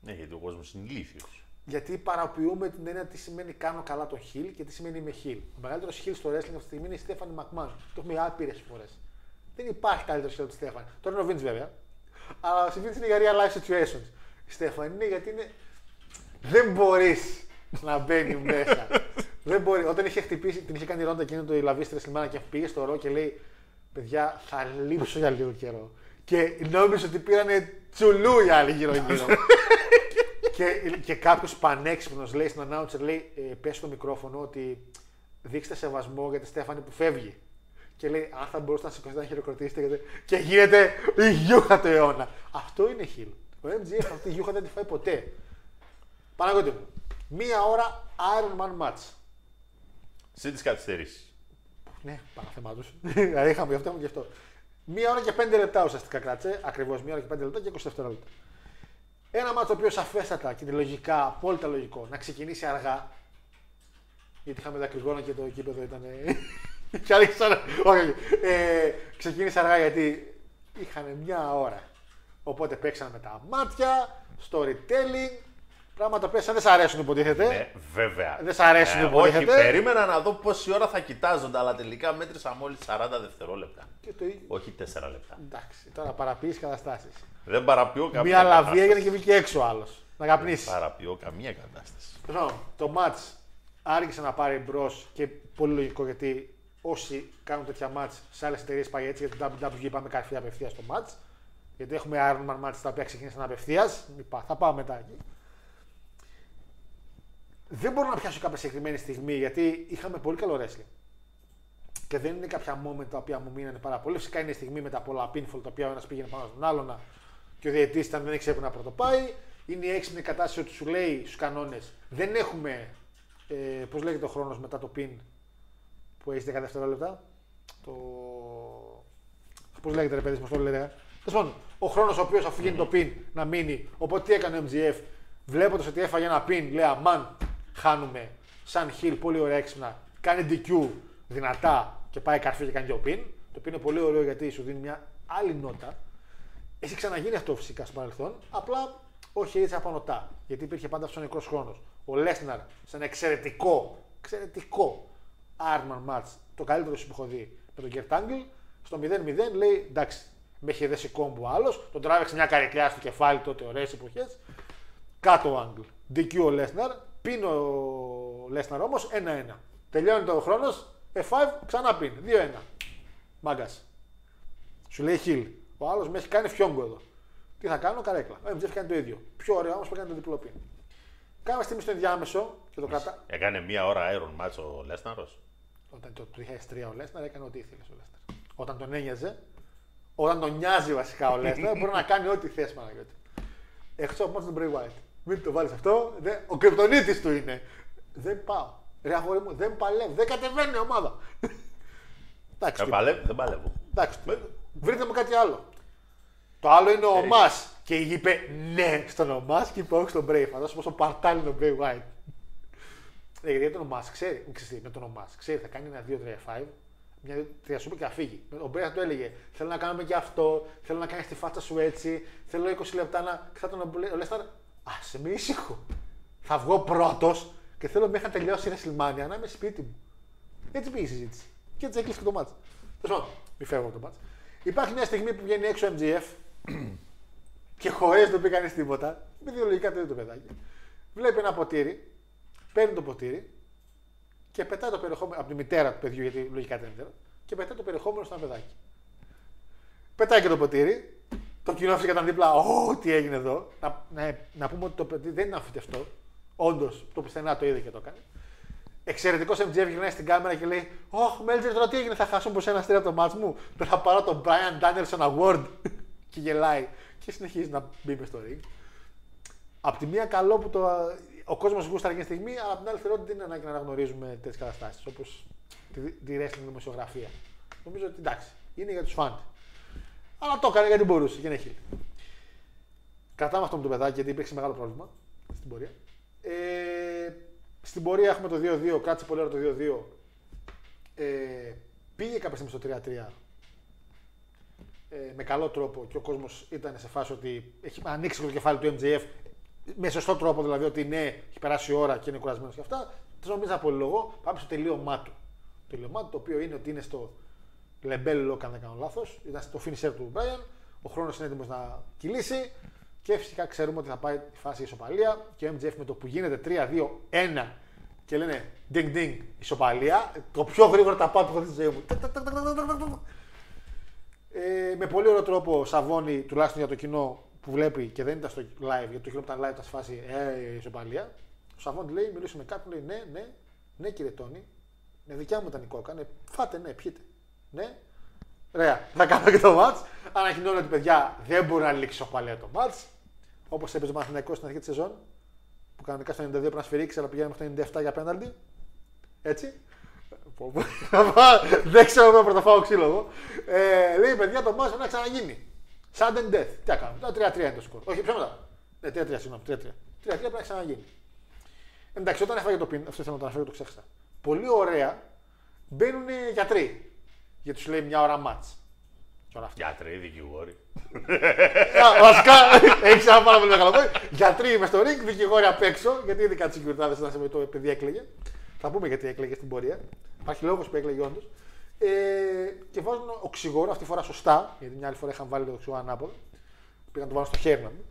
[SPEAKER 4] Ναι, γιατί ο κόσμος είναι ηλίθιος.
[SPEAKER 3] Γιατί παραποιούμε την έννοια τι σημαίνει κάνω καλά τον heel και τι σημαίνει είμαι heel. Ο μεγαλύτερος heel στο wrestling αυτή τη στιγμή είναι η Stephanie McMahon. Το έχουμε άπειρες φορές. Δεν υπάρχει καλύτερος heel από τη Stephanie. Τώρα είναι ο Vince βέβαια. Αλλά ο Vince είναι για real life situations. Η Stephanie είναι γιατί είναι. Δεν μπορείς να μπαίνει μέσα. Δεν μπορεί. Όταν είχε χτυπήσει, την είχε κάνει Ronda εκείνο τη λαβή στη WrestleMania και πήγε στο Raw και λέει: Παιδιά, θα λείψω για λίγο καιρό. Και νόμιζε ότι πήρανε τσουλού οι άλλοι γύρω-γύρω. [LAUGHS] και και κάποιος πανέξυπνος λέει στην announcer: λέει, ε, Πες στο μικρόφωνο ότι δείξτε σεβασμό για τη Στέφανη που φεύγει. Και λέει: Αν θα μπορούσατε να σηκώσετε να χειροκροτήσετε. γιατί-» Και γίνεται η γιούχα του αιώνα. Αυτό είναι χιλ. Ο MGF αυτή η γιούχα δεν τη φάει ποτέ. Παναγιώτη μου, μία ώρα Iron Man match.
[SPEAKER 4] Σε τι καθυστερήσεις.
[SPEAKER 3] Ναι, παραθεμά του. [LAUGHS] δηλαδή είχαμε γι' αυτό, είχαμε γι' αυτό. Μία ώρα και πέντε λεπτά ουσιαστικά κράτησε. Ακριβώς μία ώρα και πέντε λεπτά και 20 δευτερόλεπτα. Ένα μάτσο το οποίο σαφέστατα και λογικά, απόλυτα λογικό, να ξεκινήσει αργά. Γιατί είχαμε δακρυγόνα και το κήπεδο ήταν. [LAUGHS] και άρχισαν. Όχι, όχι. Ε, ξεκίνησε αργά γιατί είχαν μια ώρα. Οπότε παίξαν με τα μάτια, storytelling, πράγματα που δεν σ' αρέσουν υποτίθεται.
[SPEAKER 4] Ναι, βέβαια.
[SPEAKER 3] Δεν σ' αρέσουν,
[SPEAKER 4] Ε,
[SPEAKER 3] υποτίθεται.
[SPEAKER 4] Όχι, περίμενα να δω πόση ώρα θα κοιτάζονται, αλλά τελικά μέτρησα μόλις 40 δευτερόλεπτα.
[SPEAKER 3] Και το ίδιο.
[SPEAKER 4] Όχι 4 λεπτά.
[SPEAKER 3] Εντάξει, τώρα παραποιείς καταστάσεις.
[SPEAKER 4] Δεν παραποιώ καμία
[SPEAKER 3] Μία λαβή
[SPEAKER 4] κατάσταση.
[SPEAKER 3] έγινε και βγήκε έξω άλλος. Να καπνίσεις.
[SPEAKER 4] Παραποιώ καμία κατάσταση.
[SPEAKER 3] Λοιπόν, το match άρχισε να πάρει μπρος και πολύ λογικό γιατί όσοι κάνουν τέτοια match σε άλλες εταιρείες πάει έτσι. Γιατί το WWE πάμε καρφί απευθείας στο match. Γιατί έχουμε Iron Man match τα οποία ξεκίνησαν απευθείας. Θα πάω μετά εκεί. Δεν μπορώ να πιάσω κάποια συγκεκριμένη στιγμή γιατί είχαμε πολύ καλό wrestling. Και δεν είναι κάποια moment τα οποία μου μείνανε πάρα πολύ. Φυσικά είναι η στιγμή με τα πολλά pinfall τα οποία ο ένας πήγαινε πάνω στον άλλον και ο διαιτητής ήταν δεν ήξερε που να πρωτοπάει. Είναι η έξυπνη κατάσταση ότι σου λέει στους κανόνες δεν έχουμε. Ε, Πώς λέγεται ο χρόνος μετά το pin που έχεις 10 δευτερόλεπτα; Το. Πώς λέγεται ρε παιδί, πώς το λέτε. Τέλος πάντων, ο χρόνος ο οποίος αφού γίνει το pin να μείνει. Οπότε τι έκανε ο MGF, βλέποντας ότι έφαγε ένα pin, λέει Αμάν, χάνουμε. Σαν χιλ, πολύ ωραία έξυπνα. Κάνει DQ δυνατά και πάει καρφί και κάνει και ο pin. Το pin είναι πολύ ωραίο γιατί σου δίνει μια άλλη νότα. Έχει ξαναγίνει αυτό φυσικά στο παρελθόν. Απλά όχι έτσι απανοτά. Γιατί υπήρχε πάντα αυτός ο νεκρός χρόνος. Ο Λέσναρ σε ένα εξαιρετικό, εξαιρετικό Arman match, το καλύτερο που έχω δει με τον Kurt Angle, στο 0-0 λέει εντάξει, με είχε δέσει κόμπου άλλος, τον τράβηξε μια καρεκλιά στο κεφάλι τότε, ωραίες εποχές. Κάτω ο Angle. DQ ο Λέσναρ, πίνει ο Λέσναρ όμως 1-1. Τελειώνει το χρόνος, F5 ξανά πίνει. 2-1. Μάγκας. Σου λέει χιλ. Ο άλλος με έχει κάνει φιόγκο εδώ. Τι θα κάνω, καρέκλα. Ο MJF κάνει το ίδιο. Πιο ωραίο όμως που έκανε το διπλό πιν. Κάμα στιγμή στο ενδιάμεσο και το κρατά.
[SPEAKER 4] Έκανε μία ώρα Iron Match ο Λέσναρος;
[SPEAKER 3] Όταν το 2003 ο Λέσναρ έκανε ό,τι ήθελες ο Λέσναρ. Όταν τον ένοιαζε, όταν τον νοιάζει βασικά ο Λέσναρ, μπορεί να κάνει ό,τι θες Παναγιώτη. Εκτός από τον Bray Wyatt. Μην το βάλεις αυτό, δεν- ο κρυπτονίτης του είναι. Δεν πάω. Ρε αγόρι μου, δεν παλεύει, δεν κατεβαίνει η ομάδα. Εντάξει,
[SPEAKER 4] Δεν
[SPEAKER 3] τι-
[SPEAKER 4] παλεύω. Δεν παλεύω.
[SPEAKER 3] εντάξει, βρείτε μου κάτι άλλο. Το άλλο είναι ο
[SPEAKER 4] Έχει.
[SPEAKER 3] Μα. Και είπε ναι στον Ομά και είπε όχι στον Brave. Θα δώσω πόσο παρτάλι είναι ο Bray Wyatt. Ε, γιατί τον Ομά ξέρει, μην ξέρει, με τον Ομά ξέρει, θα κάνει ένα 2-3-5, μια τρία σου και θα φύγει. Ο Bray θα του έλεγε: Θέλω να κάνουμε και αυτό, θέλω να κάνεις τη φάτσα σου έτσι, θέλω 20 λεπτά να. Και θα τον ο Λέσταρ, Α σε με ήσυχο. Θα βγω πρώτος και θέλω μέχρι να τελειώσει η WrestleMania να είμαι σπίτι μου. Έτσι πήγε η συζήτηση. Και έτσι έκλεισε και το μάτς. Τέλος πάντων, μη φεύγω από το μάτς. Υπάρχει μια στιγμή που βγαίνει έξω ο MGF και χωρίς να το πει κανείς τίποτα, με ιδεολογικά το ίδιο το παιδάκι. Βλέπει ένα ποτήρι, παίρνει το ποτήρι και πετάει το περιεχόμενο από τη μητέρα του παιδιού, γιατί λογικά δεν είναι μητέρα, και πετάει το περιεχόμενο στο ένα παιδάκι. Πετάει και το ποτήρι, το κοινό φυσικά ήταν δίπλα. Ω, τι έγινε εδώ. Να, να, να πούμε ότι το παιδί δεν είναι αμφιτευτό. Όντως, το πουθενά το είδε και το έκανε. Εξαιρετικός MJF γυρνάει στην κάμερα και λέει: Ωχ, Μέλτζερ, τώρα τι έγινε, θα χάσω πω ένα αστέρι από το μάτς μου. Τώρα θα πάρω τον Brian Danielson Award. [LAUGHS] και γελάει. Και συνεχίζει να μπει μες στο ring. Απ' τη μία καλό που το, ο κόσμος γούσταρε εκείνη τη στιγμή, αλλά απ' την άλλη θεωρώ ότι δεν είναι ανάγκη να αναγνωρίζουμε τέτοιες καταστάσεις όπως τη, τη wrestling δημοσιογραφία. Νομίζω ότι εντάξει, είναι για τους φαν. Αλλά το έκανε γιατί μπορούσε και είναι χίλ. Κρατάμε αυτό με το παιδάκι γιατί υπήρξε μεγάλο πρόβλημα στην πορεία. Ε, στην πορεία έχουμε το 2-2, κράτησε πολύ ώρα το 2-2. Ε, πήγε κάποια στιγμή στο 3-3 ε, με καλό τρόπο και ο κόσμος ήταν σε φάση ότι έχει ανοίξει το κεφάλι του MJF με σωστό τρόπο, δηλαδή ότι ναι, έχει περάσει η ώρα και είναι κουρασμένος και αυτά. Του νομίζα πολύ λόγο. Πάμε στο τελείωμά του. Το τελείωμά του το οποίο είναι ότι είναι στο λεμπέλο, αν δεν κάνω λάθος. Ήταν στο finisher του Brian. Ο χρόνος είναι έτοιμος να κυλήσει. Και φυσικά ξέρουμε ότι θα πάει η φάση ισοπαλία. Και ο MJF με το που γίνεται 3-2-1 και λένε ding ding ισοπαλία. Το πιο γρήγορο τα πάω που έχω δει στη ζωή μου. Τακ, τακ, τακ, τακ, τακ, τακ, τακ. Ε, με πολύ ωραίο τρόπο Σαβώνει, τουλάχιστον για το κοινό που βλέπει και δεν ήταν στο live, γιατί το κοινό που ήταν live ήταν σε φάση ε, ισοπαλία. Ο Σαβώνη λέει, μιλούσε με κάποιον, λέει ναι, ναι, ναι κύριε Τόνι, ναι, δικιά μου ήταν η κόκα, ναι, φάτε, ναι, πιείτε. Ναι, Ωραία, θα κάνω και το μάτ. Ανακοινώνω ότι παιδιά δεν μπορεί να λήξει ισοπαλία το μάτ. Όπως έπαιζε ο Μαθηναϊκός στην αρχή της σεζόν, που κανονικά στο 92 πρέπει να σφυρίξει, αλλά πηγαίνει μέχρι το 97 για πέναλτι. Έτσι. Πω, πω. [LAUGHS] δεν ξέρω πού θα φάω ξύλο εγώ. Ε, λέει παιδιά το μάτς πρέπει να ξαναγίνει. Sudden death. Τι θα κάνουμε. Τώρα 3-3 είναι το σκορ. Όχι, πιο μετά. Ναι, 3-3, συγγνώμη. 3-3. 3-3 πρέπει να ξαναγίνει. Εντάξει, όταν έφαγε το πιν, αυτό ήθελα να το αναφέρω, το ξέχασα. Πολύ ωραία μπαίνουν γιατροί. Γιατί του λέει μια ώρα μάτς. Και όλα αυτά.
[SPEAKER 4] Γιατροί, δικηγόροι.
[SPEAKER 3] Α, Βασικά έχεις ένα πάρα πολύ μεγάλο point. Γιατροί είμαι στο ring, δικηγόροι απ' έξω. Γιατί ειδικά τις συγκριτάδε να σε με το παιδί έκλαιγε. Θα πούμε γιατί έκλαιγε στην πορεία. Υπάρχει λόγος που έκλαιγε όντως. Ε, και βάζουν οξυγόνο αυτή τη φορά σωστά. Γιατί μια άλλη φορά είχαν βάλει το οξυγόνο ανάποδα. Πήγαν να το βάλουν στο χέρι να μου.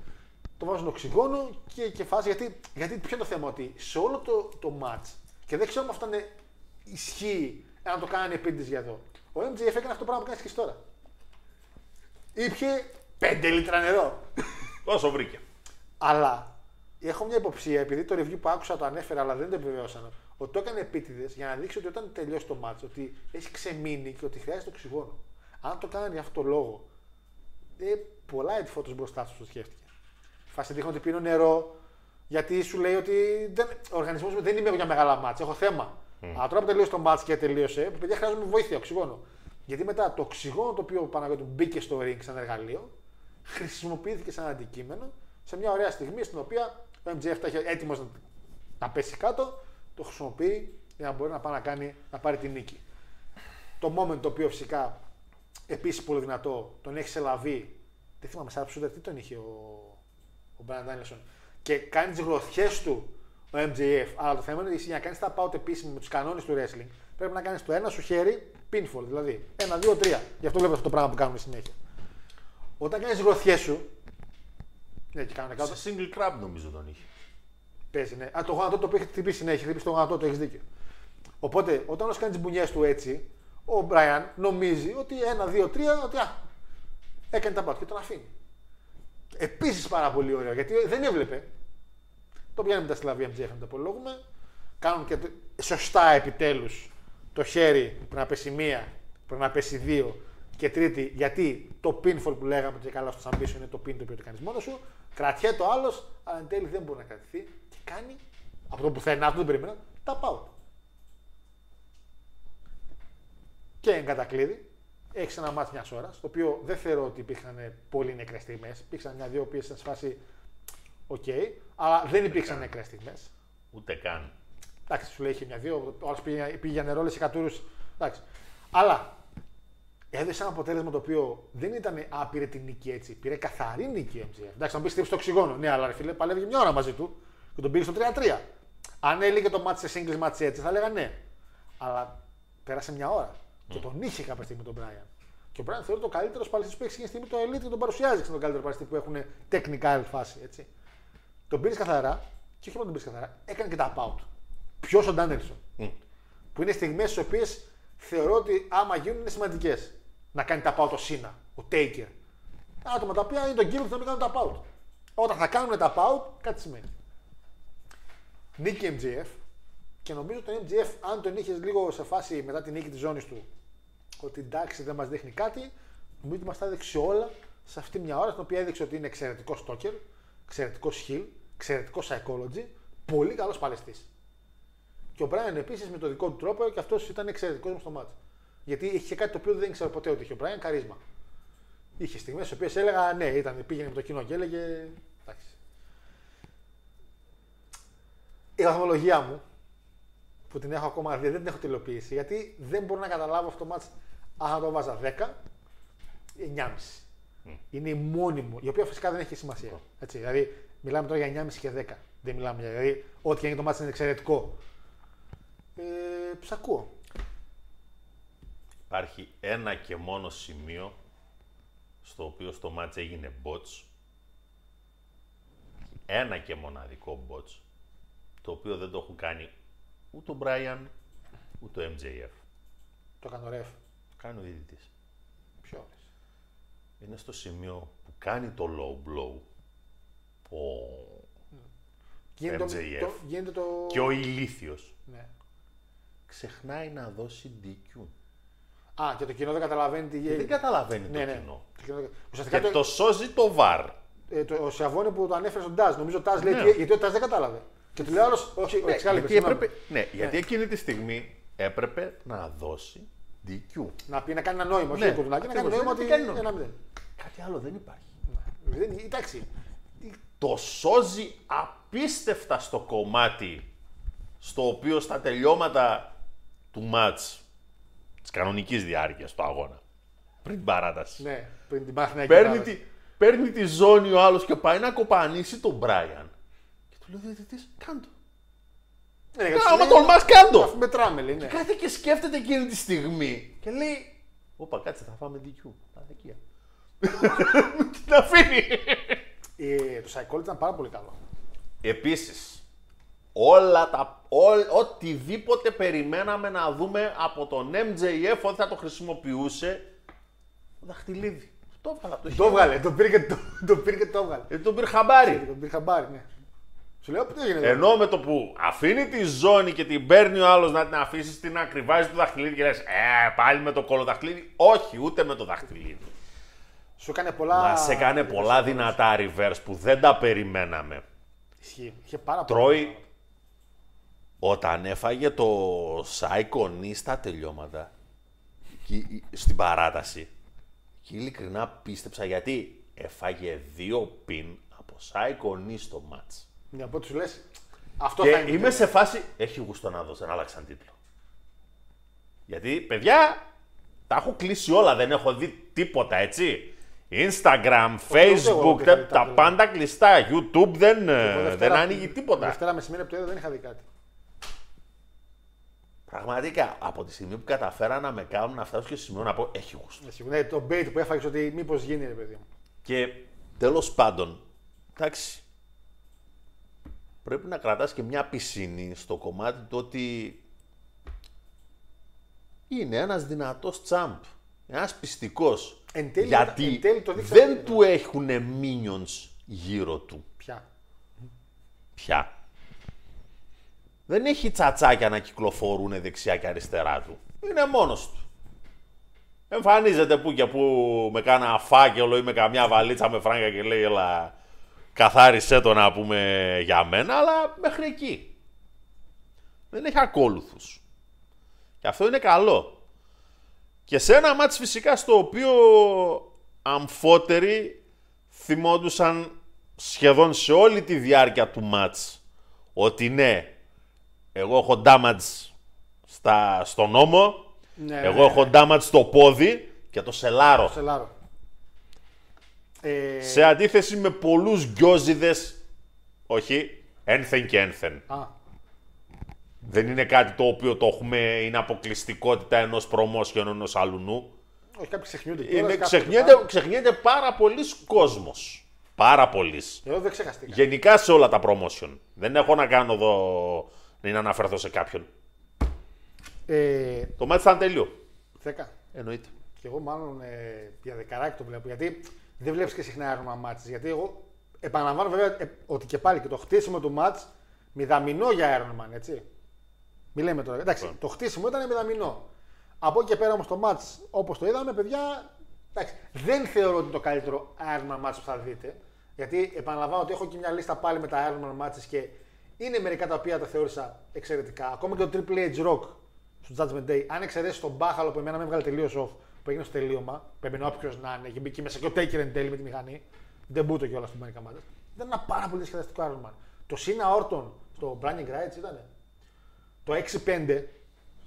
[SPEAKER 3] Το βάζουν οξυγόνο και, και φάση. Γιατί, γιατί ποιο είναι το θέμα, ότι σε όλο το, το match και δεν ξέρω αν αυτό είναι ισχύει αν το κάνανε επίτηδες για εδώ. Ο MJF έκανε αυτό το πράγμα που κάνεις και τώρα. Ήπιε 5 λίτρα νερό.
[SPEAKER 4] Όσο βρήκε.
[SPEAKER 3] Αλλά έχω μια υποψία, επειδή το review που άκουσα το ανέφερα, αλλά δεν το επιβεβαίωσαν, ότι το έκανε επίτηδες για να δείξει ότι όταν τελειώσει το μάτσο, ότι έχει ξεμείνει και ότι χρειάζεται οξυγόνο. Αν το κάνανε για αυτό το λόγο, ε, πολλά έτσι φώτο μπροστά σου το σκέφτηκε. Φάση δείχνει ότι πίνω νερό, γιατί σου λέει ότι δεν, ο οργανισμός μου δεν είμαι για μεγάλα μάτσα, έχω θέμα. Αλλά τώρα που τελείωσε το μάτς και τελείωσε, παιδιά χρειάζομαι βοήθεια, οξυγόνο. Γιατί μετά το οξυγόνο το οποίο ο Παναγιώτου μπήκε στο ring σαν εργαλείο, χρησιμοποιήθηκε σαν αντικείμενο σε μια ωραία στιγμή στην οποία ο MJF τα είχε έτοιμος να, να πέσει κάτω, το χρησιμοποιεί για να μπορεί να πάει να, κάνει, να πάρει την νίκη. Το moment το οποίο φυσικά επίσης πολύ δυνατό τον έχει σε λαβή. Δεν θυμάμαι, σαν ψούτερ τι τον είχε ο, ο Brian Danielson. Και κάνει τις γροθιές του ο MJF. Αλλά το θέμα είναι ότι για να κάνεις τα πάω επίσημη με τους κανόνες του wrestling πρέπει να κάνεις το ένα σου χέρι pinfall. Δηλαδή 1, 2, 3. Γι' αυτό βλέπω αυτό το πράγμα που κάνουμε συνέχεια. Όταν κάνεις τι γροθιέ σου. Ναι, και κανονικά.
[SPEAKER 4] Σε single crab νομίζω τον είχε.
[SPEAKER 3] Παίζει, ναι. Α, το γόνατο το οποίο έχει χτυπήσει, ναι, έχει χτυπήσει το γόνατο, το έχεις δίκιο. Οπότε, όταν όλος κάνεις τις μπουνιές του έτσι, ο Μπράιαν νομίζει ότι ένα, δύο, τρία, ότι α, έκανε τα πάτια και τον αφήνει. Επίσης πάρα πολύ ωραίο, γιατί δεν έβλεπε. Το πιάνει μετά στη λαβή MJF, να το απολογούμε. Κάνουν και το- σωστά επιτέλους το χέρι που πρέπει να πέσει μία, πρέπει να πέσει δύο και τρίτη, γιατί το pinfall που λέγαμε και καλά στο Σαμπίσο είναι το pin το οποίο το κάνεις μόνος σου. Κρατιέται το άλλος, αλλά εν τέλει δεν μπορεί να κρατηθεί και κάνει από το πουθενά, αυτό δεν περίμενα, τα πάω. Και εν κατακλείδη, έχεις ένα μάτι μιας ώρας, το οποίο δεν θεωρώ ότι υπήρχαν πολύ νεκρές στιγμές. Υπήρξαν μια-δύο οποίε σε φάση οκ, αλλά δεν υπήρξαν νεκρές στιγμές.
[SPEAKER 4] Ούτε καν.
[SPEAKER 3] Εντάξει, σου λέει είχε μια-δύο, ο άλλος πήγε, πήγε για νερό, λε εκατούρου. Εντάξει. Αλλά έδωσε ένα αποτέλεσμα το οποίο δεν ήταν άπειρε την νίκη έτσι. Πήρε καθαρή νίκη MJF. Εντάξει, να πει τύψει το οξυγόνο. Ναι, αλλά ρε φίλε, παλεύει μια ώρα μαζί του και τον πήγε στο 3-3. Αν έλεγε το μάτι σε singles match έτσι, θα έλεγα ναι. Αλλά πέρασε μια ώρα. Και τον είχε κάποια στιγμή τον Brian. Και ο Brian θεωρείται ο καλύτερο παλαιστή που έχει εκείνη τη στιγμή το Elite και τον παρουσιάζει σαν τον καλύτερο παλαιστή που έχουν technical φάση. Έτσι. Τον πήρες καθαρά και όχι μόνο τον πήρες καθαρά, έκανε και τα out. Ποιος ο Ντάνελσον. Που είναι στιγμές στις οποίες θεωρώ ότι άμα γίνουν είναι σημαντικές. Να κάνει τα out ο Σίνα, ο Taker. Άτομα τα οποία είναι το κύριο να μην κάνουν τα out. Όταν θα κάνουν τα out, κάτι σημαίνει. Νίκη MGF και νομίζω το MGF, αν τον είχες λίγο σε φάση μετά τη νίκη της ζώνης του, ότι εντάξει δεν μας δείχνει κάτι, νομίζω ότι μας τα έδειξε όλα σε αυτή μια ώρα, στην οποία έδειξε ότι είναι εξαιρετικό στόκερ, εξαιρετικό χιλ, Εξαιρετικό psychology, πολύ καλός παλαιστής. Και ο Μπράιν επίσης με το δικό του τρόπο και αυτός ήταν εξαιρετικός στο μάτσο. Γιατί είχε κάτι το οποίο δεν ήξερα ποτέ ότι είχε ο Μπράιν, καρίσμα. Είχε στιγμές στις οποίες έλεγα ναι, ήταν, πήγαινε με το κοινό και έλεγε. Εντάξει. Η βαθμολογία μου που την έχω ακόμα δει, δεν την έχω τελειοποιήσει γιατί δεν μπορώ να καταλάβω αυτό το μάτς αν θα το βάζα 10 9,5. Είναι η μόνη μου, η οποία φυσικά δεν έχει σημασία. Έτσι, δηλαδή, μιλάμε τώρα για 9,5 και 10. Δεν μιλάμε για. Δηλαδή, ό,τι και αν είναι το μάτι είναι εξαιρετικό. Ε, ψ' ακούω.
[SPEAKER 4] Υπάρχει ένα και μόνο σημείο στο οποίο στο μάτς έγινε bots. Ένα και μοναδικό bots. Το οποίο δεν το έχουν κάνει ούτε ο Brian, ούτε ο MJF.
[SPEAKER 3] Το έκανε ο ρεφ.
[SPEAKER 4] Το κάνει ο διαιτητής.
[SPEAKER 3] Ποιο;
[SPEAKER 4] Είναι στο σημείο που κάνει το low blow. Ο...
[SPEAKER 3] Γίνεται, το,
[SPEAKER 4] MJF.
[SPEAKER 3] το, γίνεται το.
[SPEAKER 4] Και ο ηλίθιος
[SPEAKER 3] Ναι.
[SPEAKER 4] Ξεχνάει να δώσει DQ.
[SPEAKER 3] Α, και το κοινό δεν καταλαβαίνει τι
[SPEAKER 4] Και
[SPEAKER 3] γίνεται.
[SPEAKER 4] δεν καταλαβαίνει
[SPEAKER 3] Ναι,
[SPEAKER 4] το
[SPEAKER 3] ναι.
[SPEAKER 4] κοινό.
[SPEAKER 3] Το κοινό- Ουσιαστικά
[SPEAKER 4] Και
[SPEAKER 3] το,
[SPEAKER 4] το σώζει το VAR.
[SPEAKER 3] ε, το, ο Σιαβόνι που το ανέφερε στον Τάζ. Νομίζω ο Τάζ λέει
[SPEAKER 4] Ναι.
[SPEAKER 3] τι- γιατί ο Τάζ δεν κατάλαβε. Και του λέει άλλος, όχι, ο Excalibur,
[SPEAKER 4] γιατί
[SPEAKER 3] συγγνώμη.
[SPEAKER 4] έπρεπε, ναι, γιατί εκείνη τη στιγμή έπρεπε να δώσει DQ.
[SPEAKER 3] Να πει να κάνει ένα νόημα, όχι
[SPEAKER 4] Ναι,
[SPEAKER 3] το κουδουνάκι, να κάνει
[SPEAKER 4] ακριβώς,
[SPEAKER 3] νόημα
[SPEAKER 4] δεν
[SPEAKER 3] ότι
[SPEAKER 4] κάνει νόημα.
[SPEAKER 3] ένα μηδέν.
[SPEAKER 4] Κάτι άλλο δεν υπάρχει.
[SPEAKER 3] Δεν- Εντάξει.
[SPEAKER 4] Το σώζει απίστευτα στο κομμάτι στο οποίο στα τελειώματα του μάτς της κανονικής διάρκειας του αγώνα πριν την παράταση
[SPEAKER 3] Ναι, πριν την Παναθηναϊκή.
[SPEAKER 4] παίρνει,
[SPEAKER 3] παράδοση.
[SPEAKER 4] τη, παίρνει τη ζώνη ο άλλος και πάει να κοπανίσει τον Μπράιαν και του λέει ο διαιτητής κάντο
[SPEAKER 3] Ναι, γιατί
[SPEAKER 4] άμα
[SPEAKER 3] σου λέει,
[SPEAKER 4] τολμάς κάντο
[SPEAKER 3] Αφού μετράμε, λέει. Ναι.
[SPEAKER 4] Κάθε και σκέφτεται εκείνη τη στιγμή και λέει Όπα κάτσε θα φάμε DQ Αδικία Την αφήνει
[SPEAKER 3] Ε, το Psychology ήταν πάρα πολύ καλό.
[SPEAKER 4] Επίσης, όλα τα, ό, οτιδήποτε περιμέναμε να δούμε από τον MJF ότι θα το χρησιμοποιούσε ο Δαχτυλίδη. Το έβγαλε από το
[SPEAKER 3] Το
[SPEAKER 4] χέρι.
[SPEAKER 3] έβγαλε, το πήρε και το, το, πήρε και το έβγαλε.
[SPEAKER 4] Ε, τον πήρε χαμπάρι.
[SPEAKER 3] Τον πήρε χαμπάρι, ναι. Σου λέω, τι έγινε. εδώ;
[SPEAKER 4] Ενώ με το που αφήνει τη ζώνη και την παίρνει ο άλλος να την αφήσει στην άκρη, βάζει το δαχτυλίδι και λες: Ε, πάλι με το κολοδαχτυλίδι. Όχι, ούτε με το δαχτυλίδι.
[SPEAKER 3] Σου έκανε πολλά.
[SPEAKER 4] Μα έκανε πολλά δυνατά reverse που δεν τα περιμέναμε.
[SPEAKER 3] Ισχύει. Είχε πάρα πολλά.
[SPEAKER 4] Τρώει όταν έφαγε το Σάικονι στα τελειώματα και- στην παράταση και ειλικρινά πίστεψα γιατί έφαγε δύο πιν από Σάικονι στο μάτς.
[SPEAKER 3] Ναι, από ό,τι σου λες. Αυτό
[SPEAKER 4] Και
[SPEAKER 3] θα είναι.
[SPEAKER 4] είμαι σε φάση, έχει γούστο να δώσω, να αλλάξαν τίτλο. Γιατί, παιδιά, τα έχω κλείσει όλα, δεν έχω δει τίποτα, έτσι. Instagram,
[SPEAKER 3] εγώ
[SPEAKER 4] Facebook,
[SPEAKER 3] δεν
[SPEAKER 4] τα,
[SPEAKER 3] είχα δει
[SPEAKER 4] τα
[SPEAKER 3] τα
[SPEAKER 4] πάντα κλειστά. YouTube δεν, ε,
[SPEAKER 3] Εγώ
[SPEAKER 4] δεν
[SPEAKER 3] Δευτέρα-
[SPEAKER 4] ανοίγει τίποτα.
[SPEAKER 3] Δευτέρα μεσημέρι που το είδα δεν είχα δει κάτι.
[SPEAKER 4] Πραγματικά, από τη στιγμή που καταφέρα να με κάνουν να φτάσω και στο σημείο να πω, έχει γούστο.
[SPEAKER 3] Ναι, σίγουρα. Ναι, το bait που έφαγες ότι μήπως γίνει, ρε παιδί μου.
[SPEAKER 4] Και τέλος πάντων, εντάξει, πρέπει να κρατάς και μια πισίνη στο κομμάτι του ότι είναι ένας δυνατός τσάμπ, ένας πιστικός.
[SPEAKER 3] Εν τέλει-
[SPEAKER 4] γιατί
[SPEAKER 3] εν τέλει το δείξα-
[SPEAKER 4] δεν του έχουν minions γύρω του
[SPEAKER 3] Πια.
[SPEAKER 4] πια. Δεν έχει τσατσάκια να κυκλοφορούν δεξιά και αριστερά του. Είναι μόνος του. Εμφανίζεται που και που με κάνα φάκελο ή με καμιά βαλίτσα με φράγκα και λέει έλα καθάρισέ το να πούμε για μένα, αλλά μέχρι εκεί. Δεν έχει ακόλουθους. Και αυτό είναι καλό. Και σε ένα μάτς φυσικά στο οποίο αμφότεροι θυμόντουσαν σχεδόν σε όλη τη διάρκεια του μάτς ότι ναι, εγώ έχω damage στα, στον ώμο,
[SPEAKER 3] Ναι,
[SPEAKER 4] εγώ
[SPEAKER 3] ναι,
[SPEAKER 4] έχω damage στο πόδι και το σελάρω.
[SPEAKER 3] Σελάρο. Ε,
[SPEAKER 4] Σε αντίθεση με πολλούς γκιόζιδες, όχι, ένθεν και ένθεν.
[SPEAKER 3] Α,
[SPEAKER 4] Δεν είναι κάτι το οποίο το έχουμε, είναι αποκλειστικότητα ενός promotion ενός αλουνού.
[SPEAKER 3] όχι, κάποιοι ξεχνιούνται. κιόλας,
[SPEAKER 4] Είναι,
[SPEAKER 3] κάποιοι
[SPEAKER 4] ξεχνιέται,
[SPEAKER 3] το
[SPEAKER 4] ξεχνιέται πάρα πολλοί κόσμος. Πάρα πολλοί.
[SPEAKER 3] κάνουν. Εγώ δεν ξεχαστήκα.
[SPEAKER 4] Γενικά σε όλα τα promotion. Δεν έχω να κάνω εδώ να αναφερθώ σε κάποιον.
[SPEAKER 3] Ε,
[SPEAKER 4] Το μάτι ήταν τέλειο.
[SPEAKER 3] 10.
[SPEAKER 4] Εννοείται.
[SPEAKER 3] Και εγώ μάλλον ε, για δεκαράκι το βλέπω. Γιατί δεν βλέπεις και συχνά έρωμα μάτς. Γιατί εγώ επαναλαμβάνω βέβαια ε, ότι και πάλι και το χτίσιμο του μάτς μηδαμινό για Iron Man, έτσι. Μη λέμε τώρα. Εντάξει, το χτίσιμο ήταν μηδαμινό. Από εκεί και πέρα όμως το μάτς όπως το είδαμε, παιδιά, εντάξει, δεν θεωρώ ότι είναι το καλύτερο Iron Man μάτς που θα δείτε. Γιατί επαναλαμβάνω ότι έχω και μια λίστα πάλι με τα Iron Man matches και είναι μερικά τα οποία τα θεώρησα εξαιρετικά. Ακόμα και το Triple H Rock στο Judgment Day, αν εξαιρέσει τον Μπάχαλο που εμένα με έβγαλε τελείως off, που έγινε στο τελείωμα, που έμπαινε όποιο να είναι και μπήκε μέσα και ο Taker εν τέλει με τη μηχανή. Δεν μπούτο κιόλας στην Μάνικα Μάτια. Ήταν ένα πάρα πολύ διασκεδαστικό Iron Man. Το Cena Orton στο Branding Rights ήταν. Το 6-5,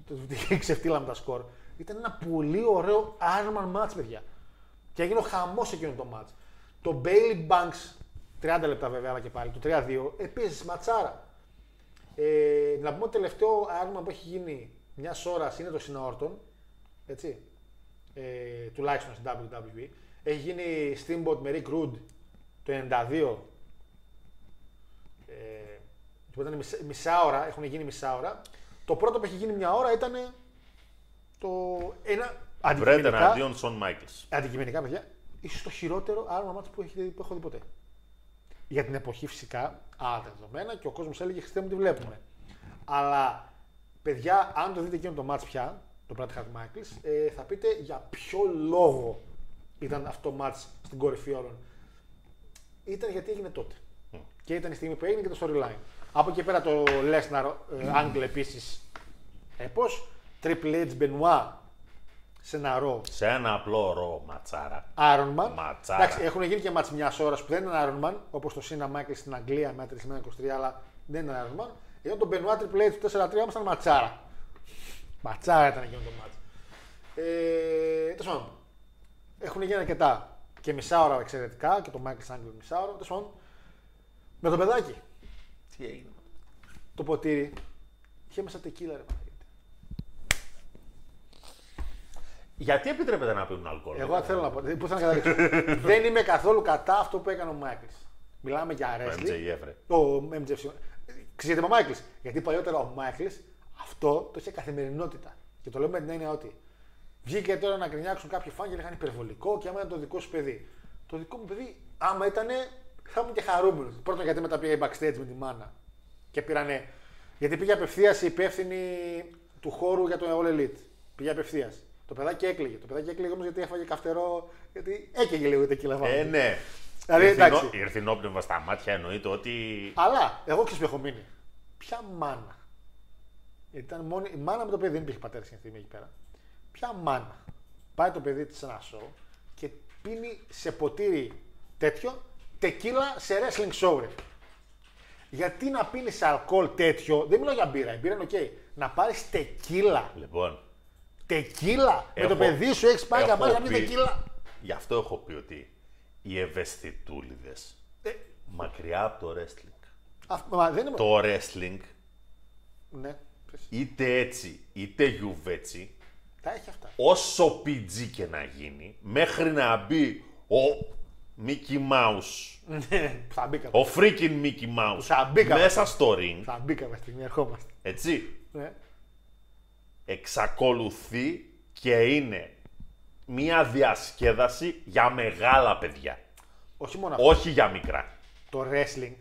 [SPEAKER 3] το [LAUGHS] ξεφτύλαμε τα σκορ, ήταν ένα πολύ ωραίο Iron Man match, παιδιά. Και έγινε ο χαμός εκείνο το match. Το Bailey Banks, 30 λεπτά βέβαια, αλλά και πάλι, το 3-2, επίσης ματσάρα. Ε, να πούμε ότι το τελευταίο Iron Man που έχει γίνει μιας ώρας είναι το Cena Orton, έτσι, ε, τουλάχιστον στην WWE. Έχει γίνει Steamboat με Rick Rude το 92. Ε, που ήταν μισά, μισά ώρα, έχουν γίνει μισά ώρα. Το πρώτο που έχει γίνει μια ώρα ήταν το ένα
[SPEAKER 4] Μπρέντερ
[SPEAKER 3] αντικειμενικά,
[SPEAKER 4] αντίον Σον Μάικλ.
[SPEAKER 3] αντικειμενικά παιδιά, ίσως το χειρότερο άρμα μάτς που, έχει, που έχω δει ποτέ. Για την εποχή φυσικά, άλλα τα δεδομένα και ο κόσμος έλεγε χριστέ μου τι βλέπουμε. Αλλά παιδιά, αν το δείτε εκείνο το μάτς πια, το Brad Hart Michaels, ε, θα πείτε για ποιο λόγο ήταν αυτό το μάτς στην κορυφή όλων. Ήταν γιατί έγινε τότε. Και ήταν η στιγμή που έγινε και το storyline. Από εκεί πέρα το Lesnar ε, Angle επίσης έπω. Triple H Benoit σε ένα ρο
[SPEAKER 4] Σε ένα απλό ρο ματσάρα.
[SPEAKER 3] Iron Man.
[SPEAKER 4] Ματσάρα.
[SPEAKER 3] Εντάξει, έχουν γίνει και μάτς μιας ώρας που δεν είναι Iron Man, όπως το Σίνα Michael στην Αγγλία με 3 23, αλλά δεν είναι Iron Man. Ενώ το Benoit Triple H του 4-3 όμως ήταν ματσάρα. Ματσάρα ήταν εκείνο το μάτς. Ε, τέλος πάντων, έχουν γίνει αρκετά. Και μισά ώρα εξαιρετικά και το Michael Angle μισά ώρα. Τέλος πάντων, με το παιδάκι.
[SPEAKER 4] Τι έγινε.
[SPEAKER 3] Το ποτήρι είχε μέσα τεκίλα ρε Παναγιώτη.
[SPEAKER 4] Γιατί επιτρέπεται να πίνουν αλκοόλ;
[SPEAKER 3] Εγώ θέλω να πω. Πού θα να καταλήξω. [LAUGHS] δεν είμαι καθόλου κατά αυτό που έκανε ο Μάικλς. Μιλάμε για
[SPEAKER 4] Ο
[SPEAKER 3] wrestling.
[SPEAKER 4] MJF, ρε.
[SPEAKER 3] Ο MJF. συγγνώμη. Ξέρετε ο Μάικλς. Γιατί παλιότερα ο Μάικλς αυτό το είχε καθημερινότητα. Και το λέω με την έννοια ότι βγήκε τώρα να γκρινιάξουν κάποιοι φαν και λέγανε υπερβολικό και άμα ήταν το δικό σου παιδί. Το δικό μου παιδί, άμα ήταν, θα ήμουν και χαρούμενος. Πρώτον, γιατί μετά πήγα backstage με τη μάνα. Και πήρανε. Γιατί πήγε απευθείας η υπεύθυνη του χώρου για το All Elite. Πήγε απευθείας. Το παιδάκι έκλαιγε. Το παιδάκι έκλαιγε όμως γιατί έφαγε καυτερό. Γιατί έκαιγε λίγο τα κιλά
[SPEAKER 4] Ε, ναι.
[SPEAKER 3] Δηλαδή,
[SPEAKER 4] Ήρθε
[SPEAKER 3] εντάξει.
[SPEAKER 4] νο- Ήρθε νόπνευμα στα μάτια, εννοείται ότι.
[SPEAKER 3] Αλλά εγώ ξέρω που έχω μείνει. Ποια μάνα. Γιατί ήταν μόνη, η μάνα με το παιδί, δεν υπήρχε πατέρα στην στιγμή εκεί πέρα. Ποια μάνα πάει το παιδί της σε ένα show και πίνει σε ποτήρι τέτοιο τεκίλα σε wrestling show. Ρε. Γιατί να πίνεις αλκοόλ τέτοιο, δεν μιλάω για μπύρα, η μπύρα είναι οκ. Να πάρεις τεκίλα.
[SPEAKER 4] Λοιπόν,
[SPEAKER 3] Τεκίλα! με το
[SPEAKER 4] Έχω-
[SPEAKER 3] παιδί σου έχεις πάει να
[SPEAKER 4] έχω
[SPEAKER 3] πάρει να πει
[SPEAKER 4] πει-
[SPEAKER 3] τεκίλα.
[SPEAKER 4] γι' αυτό έχω πει ότι οι ευαισθητούλιδες
[SPEAKER 3] Ε,
[SPEAKER 4] μακριά από το wrestling.
[SPEAKER 3] αυτό- μα δεν είναι.
[SPEAKER 4] Το wrestling,
[SPEAKER 3] Ναι, πες.
[SPEAKER 4] είτε έτσι είτε γιουβέτσι,
[SPEAKER 3] τα έχει αυτά.
[SPEAKER 4] όσο PG και να γίνει, μέχρι να μπει ο Mickey Mouse,
[SPEAKER 3] Ναι, θα μπήκα.
[SPEAKER 4] ο freaking Mickey Mouse,
[SPEAKER 3] Θα μπήκα.
[SPEAKER 4] μέσα στο ring,
[SPEAKER 3] Θα μπήκαμε στιγμή, ερχόμαστε.
[SPEAKER 4] έτσι,
[SPEAKER 3] Ναι.
[SPEAKER 4] Εξακολουθεί και είναι μία διασκέδαση για μεγάλα παιδιά,
[SPEAKER 3] Όχι μόνο αυτό.
[SPEAKER 4] όχι για μικρά.
[SPEAKER 3] Το wrestling,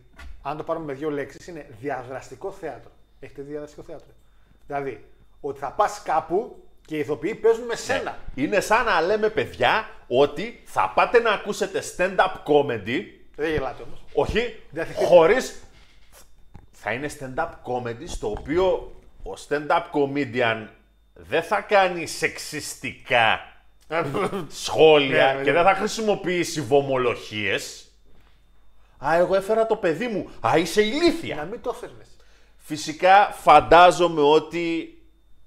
[SPEAKER 3] αν το πάρουμε με δύο λέξεις, είναι διαδραστικό θέατρο. Έχετε δει διαδραστικό θέατρο. Δηλαδή, ότι θα πας κάπου και οι ηθοποιοί παίζουν με σένα.
[SPEAKER 4] Είναι σαν να λέμε παιδιά ότι θα πάτε να ακούσετε stand-up comedy,
[SPEAKER 3] Δεν γελάτε όμως.
[SPEAKER 4] όχι,
[SPEAKER 3] Διαθετείτε.
[SPEAKER 4] χωρίς... Θα είναι stand-up comedy στο οποίο ο stand-up comedian δεν θα κάνει σεξιστικά [LAUGHS] σχόλια
[SPEAKER 3] Ναι, ναι,
[SPEAKER 4] και
[SPEAKER 3] ναι.
[SPEAKER 4] δεν θα χρησιμοποιήσει βομολοχίες. Α, εγώ έφερα το παιδί μου. Α, είσαι ηλίθια.
[SPEAKER 3] να μην το έφερνε.
[SPEAKER 4] Φυσικά φαντάζομαι ότι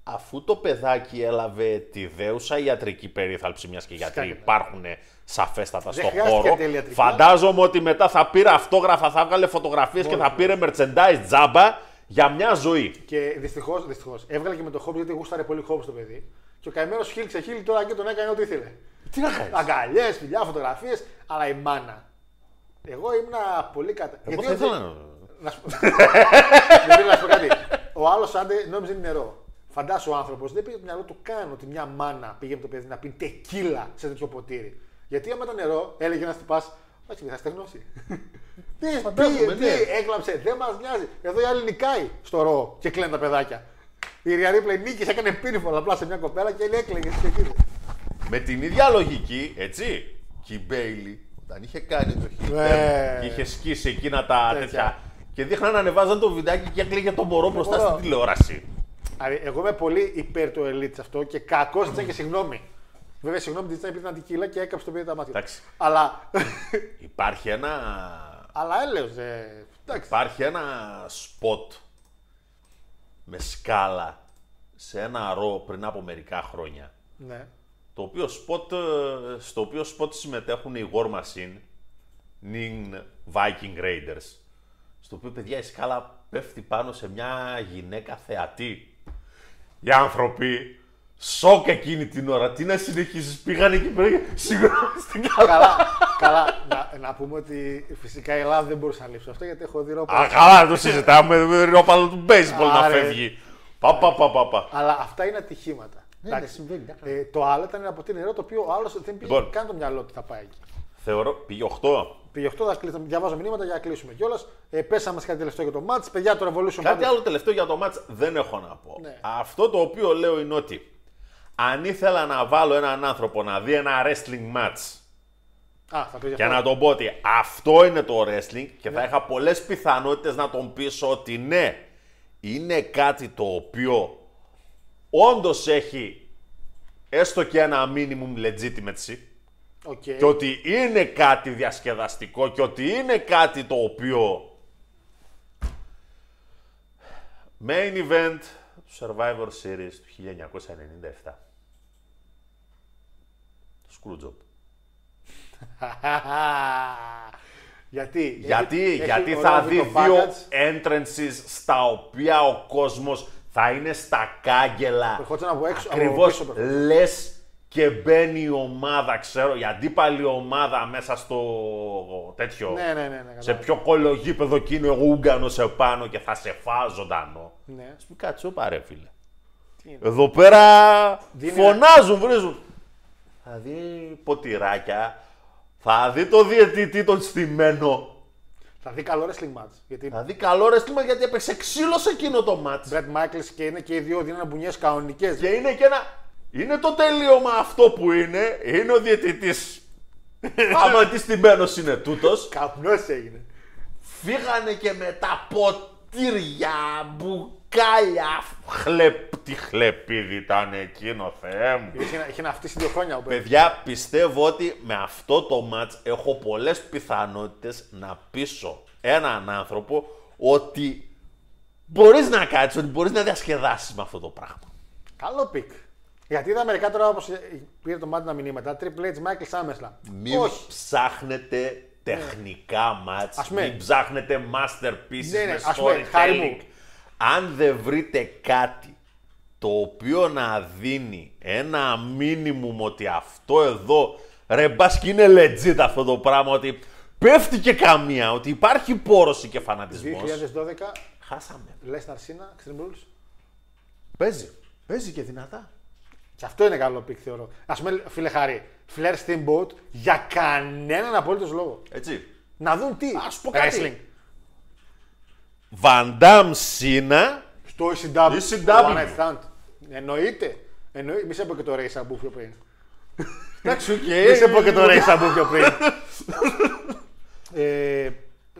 [SPEAKER 4] αφού το παιδάκι έλαβε τη δέουσα ιατρική περίθαλψη, μιας και γιατροί
[SPEAKER 3] και ναι.
[SPEAKER 4] υπάρχουν σαφέστατα
[SPEAKER 3] Δεν
[SPEAKER 4] στο
[SPEAKER 3] χρειάστηκε
[SPEAKER 4] χώρο,
[SPEAKER 3] τέλεια ιατρική.
[SPEAKER 4] φαντάζομαι ότι μετά θα πήρε αυτόγραφα, θα έβγαλε φωτογραφίες και θα πήρε merchandise τζάμπα για μια ζωή.
[SPEAKER 3] Και δυστυχώς, δυστυχώς, έβγαλε και με το χόμπι γιατί γούσταρε πολύ χόμπι το παιδί. Και ο καημένος χίλιξε χίλι τώρα και τον έκανε ό,τι ήθελε.
[SPEAKER 4] Τι να κάνεις;
[SPEAKER 3] Αγκαλιές, φιλιά, φωτογραφίες, αλλά η μάνα. Εγώ ήμουν πολύ κατά.
[SPEAKER 4] Εγώ
[SPEAKER 3] Γιατί
[SPEAKER 4] θα
[SPEAKER 3] δεν-
[SPEAKER 4] ήθελα να...
[SPEAKER 3] Να σου [LAUGHS] Γιατί να σου πω κάτι. Ο άλλος άντε νόμιζε είναι νερό. Φαντάσου ο άνθρωπος δεν πήγε το μυαλό του καν ότι μια μάνα πήγε με το παιδί να πει τεκίλα σε τέτοιο ποτήρι. Γιατί άμα ήταν νερό, έλεγε ένας τυπάς, Όχι, θα στεγνώσει. [LAUGHS] Τι,
[SPEAKER 4] Φαντάζομαι,
[SPEAKER 3] τι,
[SPEAKER 4] ναι.
[SPEAKER 3] τι, έκλαψε, δεν μας νοιάζει. Εδώ η άλλη νικάει στο ρο και κλαίνουν τα παιδάκια. Η Ρια Ρίπλεϊ νίκησε, έκανε πίνιφολ απλά σε μια κοπέλα και η άλλη έκλαιγε και εκεί.
[SPEAKER 4] Με την ίδια λογική, έτσι, και η Μπέιλι Όταν είχε κάνει το χιλιόμετρο
[SPEAKER 3] Ναι.
[SPEAKER 4] και είχε σκίσει εκείνα τα
[SPEAKER 3] Τέτοια.
[SPEAKER 4] τέτοια. Και δείχναν να ανεβάζαν το βιντεάκι και έκλαιγε το μωρό μπροστά
[SPEAKER 3] μωρό.
[SPEAKER 4] στην τηλεόραση.
[SPEAKER 3] Δηλαδή, εγώ είμαι πολύ υπέρ του Elite σε αυτό και κακός ζήτησα και συγγνώμη. Βέβαια, συγγνώμη, ζήτησα επειδή ήταν αντικείλα και έκαψε το παιδί τα μάτια. του.
[SPEAKER 4] Εντάξει.
[SPEAKER 3] Αλλά.
[SPEAKER 4] Υπάρχει ένα,
[SPEAKER 3] Αλλά έλεος, ε. Εντάξει.
[SPEAKER 4] υπάρχει ένα σποτ με σκάλα σε ένα ROH πριν από μερικά χρόνια.
[SPEAKER 3] Ναι.
[SPEAKER 4] Το οποίο σποτ, ε, στο οποίο σποτ συμμετέχουν οι War Machine, νυν Viking Raiders. Στο οποίο, παιδιά, η σκάλα πέφτει πάνω σε μια γυναίκα θεατή. Οι άνθρωποι, σοκ εκείνη την ώρα. Τι να συνεχίσεις, πήγανε εκεί πέρα και σίγουρα στην καλά.
[SPEAKER 3] καλά, καλά. Να, να πούμε ότι φυσικά η Ελλάδα δεν μπορούσε να λείψει αυτό γιατί έχω δει ρόπα.
[SPEAKER 4] Α, καλά, το συζητάμε με ρόπαλος του baseball να
[SPEAKER 3] Άρε.
[SPEAKER 4] φεύγει. Πα, πα, πα, πα, πα.
[SPEAKER 3] Αλλά αυτά είναι ατυχήματα.
[SPEAKER 4] Ναι,
[SPEAKER 3] Εντάξει. ε, το άλλο ήταν ένα ποτήρι νερό το οποίο ο άλλος δεν πήγε
[SPEAKER 4] Λοιπόν.
[SPEAKER 3] καν το μυαλό του θα πάει εκεί.
[SPEAKER 4] Θεωρώ, πήγε 8.
[SPEAKER 3] Πήγε 8, θα κλείσουμε, διαβάζω μηνύματα για να κλείσουμε κιόλας. Ε, πέσαμε κάτι τελευταίο για το match. Παιδιά, το Revolution
[SPEAKER 4] Κάτι
[SPEAKER 3] πάντως-
[SPEAKER 4] άλλο τελευταίο για το match δεν έχω να πω.
[SPEAKER 3] Ναι.
[SPEAKER 4] Αυτό το οποίο λέω είναι ότι αν ήθελα να βάλω έναν άνθρωπο να δει ένα wrestling match
[SPEAKER 3] Α, θα το
[SPEAKER 4] και να τον πω ότι αυτό είναι το wrestling και θα είχα πολλές πιθανότητες να τον πείσω ότι ναι, είναι κάτι το οποίο όντως έχει έστω και ένα minimum legitimacy
[SPEAKER 3] OK.
[SPEAKER 4] και ότι είναι κάτι διασκεδαστικό και ότι είναι κάτι το οποίο main event του Survivor Series του 1997 το Screwjob [LAUGHS]
[SPEAKER 3] γιατί,
[SPEAKER 4] γιατί,
[SPEAKER 3] έχει
[SPEAKER 4] γιατί
[SPEAKER 3] ωραίο
[SPEAKER 4] θα δει
[SPEAKER 3] βίντεο
[SPEAKER 4] δύο
[SPEAKER 3] package.
[SPEAKER 4] entrances στα οποία ο κόσμος θα είναι στα κάγκελα
[SPEAKER 3] Ερχόταν από έξω, από
[SPEAKER 4] ακριβώς
[SPEAKER 3] πίσω, προφανώς.
[SPEAKER 4] λες και μπαίνει η ομάδα, ξέρω, η αντίπαλη ομάδα μέσα στο τέτοιο.
[SPEAKER 3] Ναι, ναι, ναι. ναι
[SPEAKER 4] σε
[SPEAKER 3] κατάλαβα.
[SPEAKER 4] πιο κολογίπεδο και είναι ο Ούγκανος επάνω και θα σε φάω ζωντανό.
[SPEAKER 3] Ναι.
[SPEAKER 4] Ας πει κάτσε όπα ρε φίλε. Εδώ πέρα
[SPEAKER 3] Δίνει
[SPEAKER 4] φωνάζουν, βρίζουν. Θα δει ποτηράκια, θα δει το διαιτητή τον στημένο.
[SPEAKER 3] Θα δει καλό wrestling match. Γιατί
[SPEAKER 4] Θα δει καλό ρεστήμα γιατί έπαιξε ξύλο σε εκείνο το μάτς.
[SPEAKER 3] Brett Michaels και είναι και οι δύο δίνουν μπουνιές κανονικές.
[SPEAKER 4] Και είναι και ένα. Είναι το τελείωμα αυτό που είναι. Είναι ο διαιτητής. [LAUGHS] Άμα τι στημένος είναι τούτος.
[SPEAKER 3] Καπνός έγινε.
[SPEAKER 4] Φύγανε και με τα ποτήρια, μπουκάλια. Χλεπ, τι χλεπίδι ήταν εκείνο, Θεέ μου.
[SPEAKER 3] Είχε, να- είχε να φτύσει δύο χρόνια ο Bret.
[SPEAKER 4] Παιδιά, πιστεύω ότι με αυτό το ματς έχω πολλές πιθανότητες να πείσω έναν άνθρωπο ότι μπορείς να κάτσεις, ότι μπορείς να διασκεδάσεις με αυτό το πράγμα.
[SPEAKER 3] Καλό pick. Γιατί είδα μερικά τώρα όπως πήρε το μάτι τα μηνύματα. Triple H, Michaels SummerSlam.
[SPEAKER 4] Μην
[SPEAKER 3] Όχι.
[SPEAKER 4] ψάχνετε τεχνικά ματς,
[SPEAKER 3] Ας πούμε.
[SPEAKER 4] μην ψάχνετε masterpieces
[SPEAKER 3] Ναι, ναι,
[SPEAKER 4] με
[SPEAKER 3] ας πούμε, Χάρη μου.
[SPEAKER 4] storytelling. Αν δεν βρείτε κάτι το οποίο να δίνει ένα μίνιμουμ ότι αυτό εδώ ρε μπας και είναι legit αυτό το πράγμα ότι πέφτει και καμία, ότι υπάρχει πόρωση και φανατισμός.
[SPEAKER 3] 2012,
[SPEAKER 4] Χάσαμε.
[SPEAKER 3] Lesnar Cena, Extreme Rules.
[SPEAKER 4] Παίζει. Παίζει και δυνατά.
[SPEAKER 3] Και αυτό είναι καλό pick θεωρώ. Α πούμε, φίλε Χάρη, Flair Steamboat για κανέναν απολύτω λόγο.
[SPEAKER 4] Έτσι.
[SPEAKER 3] Να δουν τι.
[SPEAKER 4] Ας πω κάτι.
[SPEAKER 3] Wrestling.
[SPEAKER 4] Van Dam Cena.
[SPEAKER 3] Στο ECW.
[SPEAKER 4] ECW.
[SPEAKER 3] One Night Stand. Εννοείται. Εννοείται. Μη σε πω και το Rey Sabu πιο πριν. [LAUGHS]
[SPEAKER 4] Εντάξει, οκ.
[SPEAKER 3] Μη σε πω και το Rey Sabu πιο πριν. [LAUGHS] ε,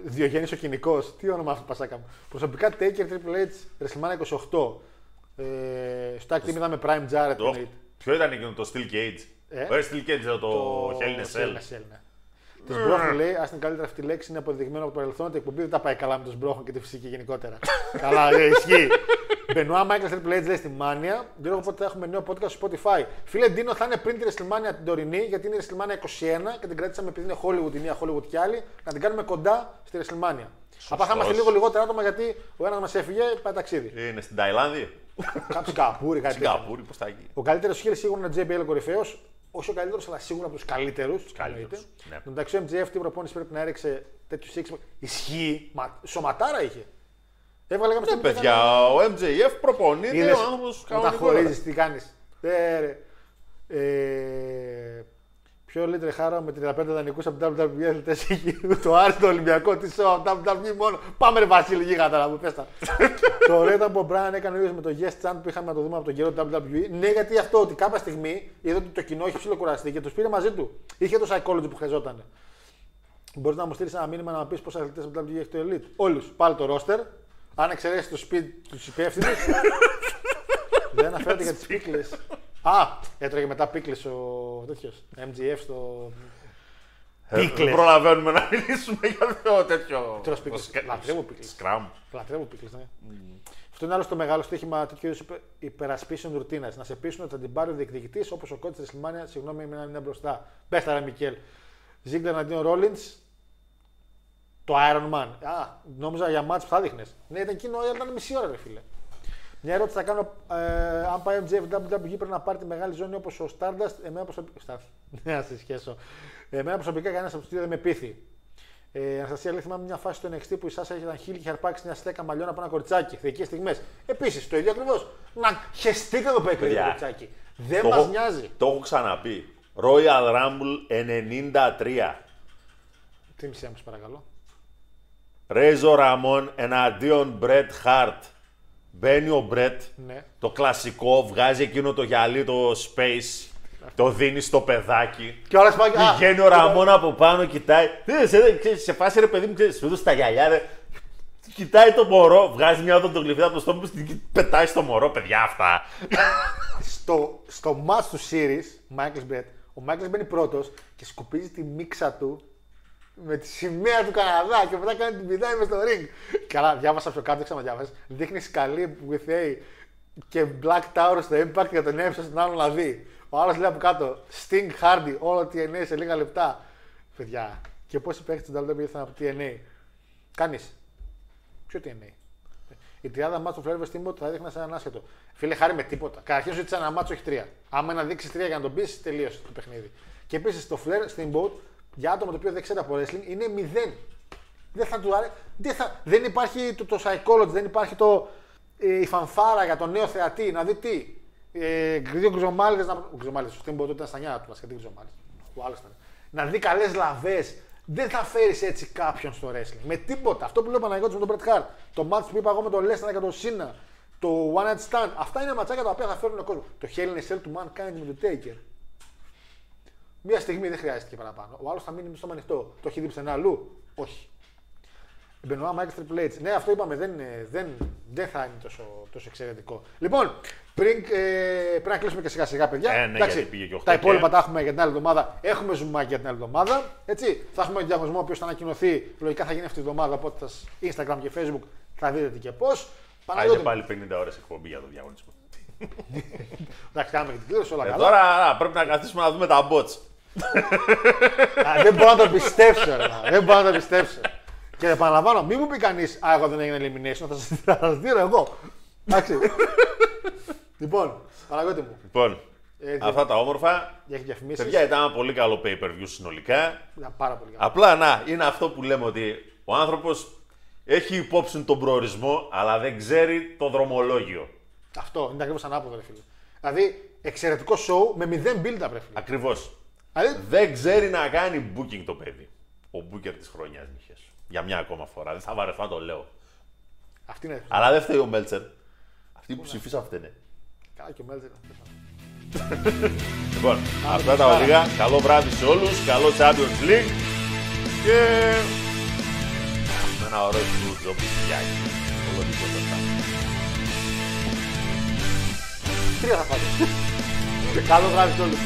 [SPEAKER 3] Διογένης ο κυνικός. Τι όνομα αυτό πασάκα μου. Προσωπικά Taker Triple H WrestleMania 28. Ε, στο tag team είδαμε Prime Jarrett.
[SPEAKER 4] Το-
[SPEAKER 3] εννοείται.
[SPEAKER 4] Ποιο ήταν εκείνο το Steel Cage;
[SPEAKER 3] Ε;
[SPEAKER 4] Όχι Steel Cage, ήταν το Hell in a Cell.
[SPEAKER 3] Ναι. Τη Μπρόχον λέει, ας την καλύτερα αυτή τη λέξη είναι αποδεδειγμένο από το παρελθόν ότι η εκπομπή δεν τα πάει καλά με τον Μπρόχον και τη φυσική γενικότερα. [LAUGHS] καλά, ε, ισχύει. Μπενουά Μάικλ Triple H λέει στη Μάνια. Γιώργο, πότε θα έχουμε νέο podcast στο Spotify. Φίλε Ντίνο, θα είναι πριν τη WrestleMania την τωρινή, γιατί είναι η WrestleMania 21 και την κρατήσαμε επειδή είναι Hollywood η μία, Hollywood κι άλλη, να την κάνουμε κοντά στη WrestleMania. Απλά θα είμαστε λίγο λιγότερα άτομα γιατί ο ένας μας έφυγε, πάει ταξίδι.
[SPEAKER 4] Είναι στην Ταϊλάνδη.
[SPEAKER 3] Κάποιο Σιγκαπούρη, κάτι τέτοιο.
[SPEAKER 4] Σιγκαπούρη, πώς θα γίνει.
[SPEAKER 3] Ο καλύτερος χίλ σίγουρα είναι ο JBL ο κορυφαίος. Όχι ο καλύτερος, αλλά σίγουρα από τους καλύτερους.
[SPEAKER 4] καλύτερους, ναι.
[SPEAKER 3] Εντάξει, ο MJF τι προπόνηση πρέπει να έριξε τέτοιους σύξ. Ισχύει. Μα, σωματάρα είχε. Έβγαλε κάποια
[SPEAKER 4] Ναι,
[SPEAKER 3] στιγμή.
[SPEAKER 4] παιδιά, ο MJF προπονείται,
[SPEAKER 3] Είδες,
[SPEAKER 4] ο άνθρωπος
[SPEAKER 3] Όταν χωρίζεις, τι κάνεις. Ε, ρε. Ε, Ποιο λίτρε χάρο με 35 δανεικούς από το WWE αθλητές έχει το άριστο Ολυμπιακό τη show από το WWE μόνο. Πάμε ρε Βασίλη, γίγαντα να μου πες τα. [LAUGHS] το ωραίο ήταν που ο Μπράιν έκανε ο ίδιος με το Yes Chant που είχαμε να το δούμε από τον καιρό του WWE. Ναι, γιατί αυτό ότι κάποια στιγμή είδε ότι το κοινό είχε ψηλοκουραστεί και τους πήρε μαζί του. Είχε το psychology που χρειαζόταν. Μπορείς να μου στείλεις ένα μήνυμα να μου πεις πόσα αθλητές από την WWE έχει το Elite; Όλους. Πάλι το roster. Αν εξαιρέσεις το σπίτι τους υπεύθυνους. [LAUGHS] δεν αναφέρεται για τις πίκλες. Α, έτρωγε μετά πίκλες ο τέτοιος. MGF στο.
[SPEAKER 4] Ε, Δεν
[SPEAKER 3] Πίκλες.
[SPEAKER 4] προλαβαίνουμε να μιλήσουμε για το τέτοιο.
[SPEAKER 3] Τρως πίκλες.
[SPEAKER 4] το σκ-
[SPEAKER 3] Λατρεύω πίκλες.
[SPEAKER 4] Σκραμ.
[SPEAKER 3] Λατρεύω πίκλες, ναι. Αυτό είναι άλλο στο μεγάλο στοίχημα τέτοιου είδους υπερασπίσεων ρουτίνας. Να σε πείσουν ότι θα την πάρει ο διεκδικητής όπως ο κότσι τη Σιλμάνια. Συγγνώμη, με έναν είναι μπροστά. Πες τα, ρε Μικέλ. Ζίγκλερ αντίον Ρόλιντς. Το Iron Man. Α, νόμιζα για μάτς που θα δείχνες. Ναι, ήταν εκείνο, αλλά ήταν μισή ώρα, ρε φίλε. Μια ερώτηση θα κάνω. Ε, αν πάει MJF WWE πρέπει να πάρει τη μεγάλη ζώνη όπως ο Stardust. Εμένα προσωπικά. Stardust. Ναι, να σε σχέσω. Εμένα προσωπικά κανένας από τους δύο δεν με πείθει. Ε, Αναστασία λέει: Θυμάμαι μια φάση στο NXT που η Σάσα ήταν χίλια και είχε αρπάξει μια στέκα μαλλιών από ένα κοριτσάκι. Θεϊκές στιγμές. Επίσης, το ίδιο ακριβώς. Να χεστείτε εδώ που έκανε το
[SPEAKER 4] Παιδιά,
[SPEAKER 3] κοριτσάκι. Δεν
[SPEAKER 4] Το
[SPEAKER 3] μας
[SPEAKER 4] έχω-
[SPEAKER 3] νοιάζει.
[SPEAKER 4] Το έχω ξαναπεί. Royal Rumble 93.
[SPEAKER 3] Τι μισή μου, παρακαλώ.
[SPEAKER 4] Ρέιζο Ραμόν εναντίον Μπρετ Χαρτ. Μπαίνει ο Μπρετ,
[SPEAKER 3] Ναι.
[SPEAKER 4] το κλασικό, βγάζει εκείνο το γυαλί, το space, το δίνει στο παιδάκι.
[SPEAKER 3] Και όλα σπάει. α,
[SPEAKER 4] Πηγαίνει ο Ραμόν από πάνω, κοιτάει. «Ε, σε, ξέρεις, σε φάση ρε παιδί μου, ξέρεις, σου έδωσε τα γυαλιά, ρε. Κοιτάει το μωρό, βγάζει μια οδοντογλυφίδα από το στόμα του, την πετάει στο μωρό, παιδιά αυτά.
[SPEAKER 3] στο, στο match του series, Michael Brett, ο Michael μπαίνει πρώτος και σκουπίζει τη μίξα του με τη σημαία του Καναδά και μετά κάνει την πηδάει μες στο ring. Καλά, διάβασα πιο κάτω, ξαναδιάβασα. Δείχνει σκαλί που βοηθάει και Black Tower στο Impact για τον έμψο στον άλλον να δει. Ο άλλος λέει από κάτω Sting Hardy, όλο TNA σε λίγα λεπτά. Παιδιά, και πόσοι παίχτες του WWE ήρθαν από TNA. Κανεί. Ποιο TNA. Η τριάδα μάτσο του Flair vs. Steamboat θα έδειχνα σε έναν άσχετο. Φίλε, χάρη με τίποτα. Καταρχήν σου ζήτησα ένα μάτσο, όχι τρία. Άμα να δείξει τρία για να τον πεις, τελείωσε το παιχνίδι. Και επίσης το Flair Steamboat για άτομο το οποίο δεν ξέρει από wrestling είναι μηδέν. Δεν θα του άρεσε. Δεν, θα... δεν υπάρχει το, το psychology, δεν υπάρχει το, ε, η φανφάρα για τον νέο θεατή να δει τι. Ε, δύο γκριζομάλιδες. Να... Ο γκριζομάλιδες, ο Steamboat ήταν στα νιάτα του βασικά, τι γκριζομάλιδες. Ο άλλος ήταν. Να δει καλές λαβές. Δεν θα φέρεις έτσι κάποιον στο wrestling. Με τίποτα. Αυτό που λέω Παναγιώτης με τον Bret Hart. Το match που είπα εγώ με τον Lesnar και τον Σίνα. Το One Night Stand. Αυτά είναι ματσάκια τα οποία θα φέρουν τον κόσμος. Το Hell in a Cell του Mankind με τον Taker. Μία στιγμή δεν χρειάζεται και παραπάνω. Ο άλλος θα μείνει στο ανοιχτό. Το έχει δει πουθενά αλλού; Όχι. Μπενουά Μάικλ Triple H. Ναι, αυτό είπαμε, δεν, είναι- δεν, δεν θα είναι τόσο, τόσο εξαιρετικό. Λοιπόν, πριν, ε, πρέπει να κλείσουμε και σιγά σιγά, παιδιά.
[SPEAKER 4] Ε, ναι, γιατί πήγε και οχτώ
[SPEAKER 3] τα
[SPEAKER 4] και.
[SPEAKER 3] υπόλοιπα τα έχουμε για την άλλη εβδομάδα. Έχουμε ζουμάκι για την άλλη εβδομάδα. Έτσι. Θα έχουμε διαγωνισμό ο οποίος θα ανακοινωθεί. Λογικά θα γίνει αυτή τη εβδομάδα. Οπότε θα, Instagram και Facebook θα δείτε τι και πώς.
[SPEAKER 4] Άιντε πάλι 50 ώρες εκπομπή για το διαγωνισμό.
[SPEAKER 3] Εντάξει, κάνουμε και την κλήρωση, όλα
[SPEAKER 4] Ε,
[SPEAKER 3] καλά.
[SPEAKER 4] τώρα α, πρέπει να καθίσουμε να δούμε τα bots.
[SPEAKER 3] Α, δεν μπορώ να το πιστέψω, ρε. μα. δεν μπορώ να το πιστέψω. Και επαναλαμβάνω, μην μου πει κανείς, Α, εγώ δεν έγινε elimination, θα σα θα σας δίνω εγώ. Εντάξει. λοιπόν, Παναγιώτη μου,
[SPEAKER 4] Λοιπόν,
[SPEAKER 3] Ε,
[SPEAKER 4] αυτά τα όμορφα.
[SPEAKER 3] έχει διαφημίσεις.
[SPEAKER 4] Παιδιά, ήταν ένα πολύ καλό pay per view συνολικά.
[SPEAKER 3] Ήταν πάρα πολύ καλό.
[SPEAKER 4] Απλά να, είναι αυτό που λέμε ότι ο άνθρωπος έχει υπόψη τον προορισμό, αλλά δεν ξέρει το δρομολόγιο.
[SPEAKER 3] Αυτό είναι ακριβώς ανάποδο, ρε φίλε. Δηλαδή, εξαιρετικό show με μηδέν build-up, ρε φίλε.
[SPEAKER 4] Ακριβώς.
[SPEAKER 3] Δηλαδή,
[SPEAKER 4] Δεν ξέρει να κάνει booking το παιδί. Ο booker της χρονιάς, Μιχέ. Για μια ακόμα φορά. Δεν θα βαρεθώ να το λέω.
[SPEAKER 3] αυτή είναι.
[SPEAKER 4] Αλλά δεν φταίει ο Μέλτσερ. Αυτοί που ψηφίσαν φταίνε.
[SPEAKER 3] Καλά και ο Μέλτζερ.
[SPEAKER 4] Λοιπόν, αυτά τα οδηγά. Καλό βράδυ σε όλους. Καλό Champions League. Και. Με ένα ωραίο του τζόμπι φτιάχνει. Όλο τίποτα αυτά.
[SPEAKER 3] Τρία θα πάτε. Καλό βράδυ σε όλους.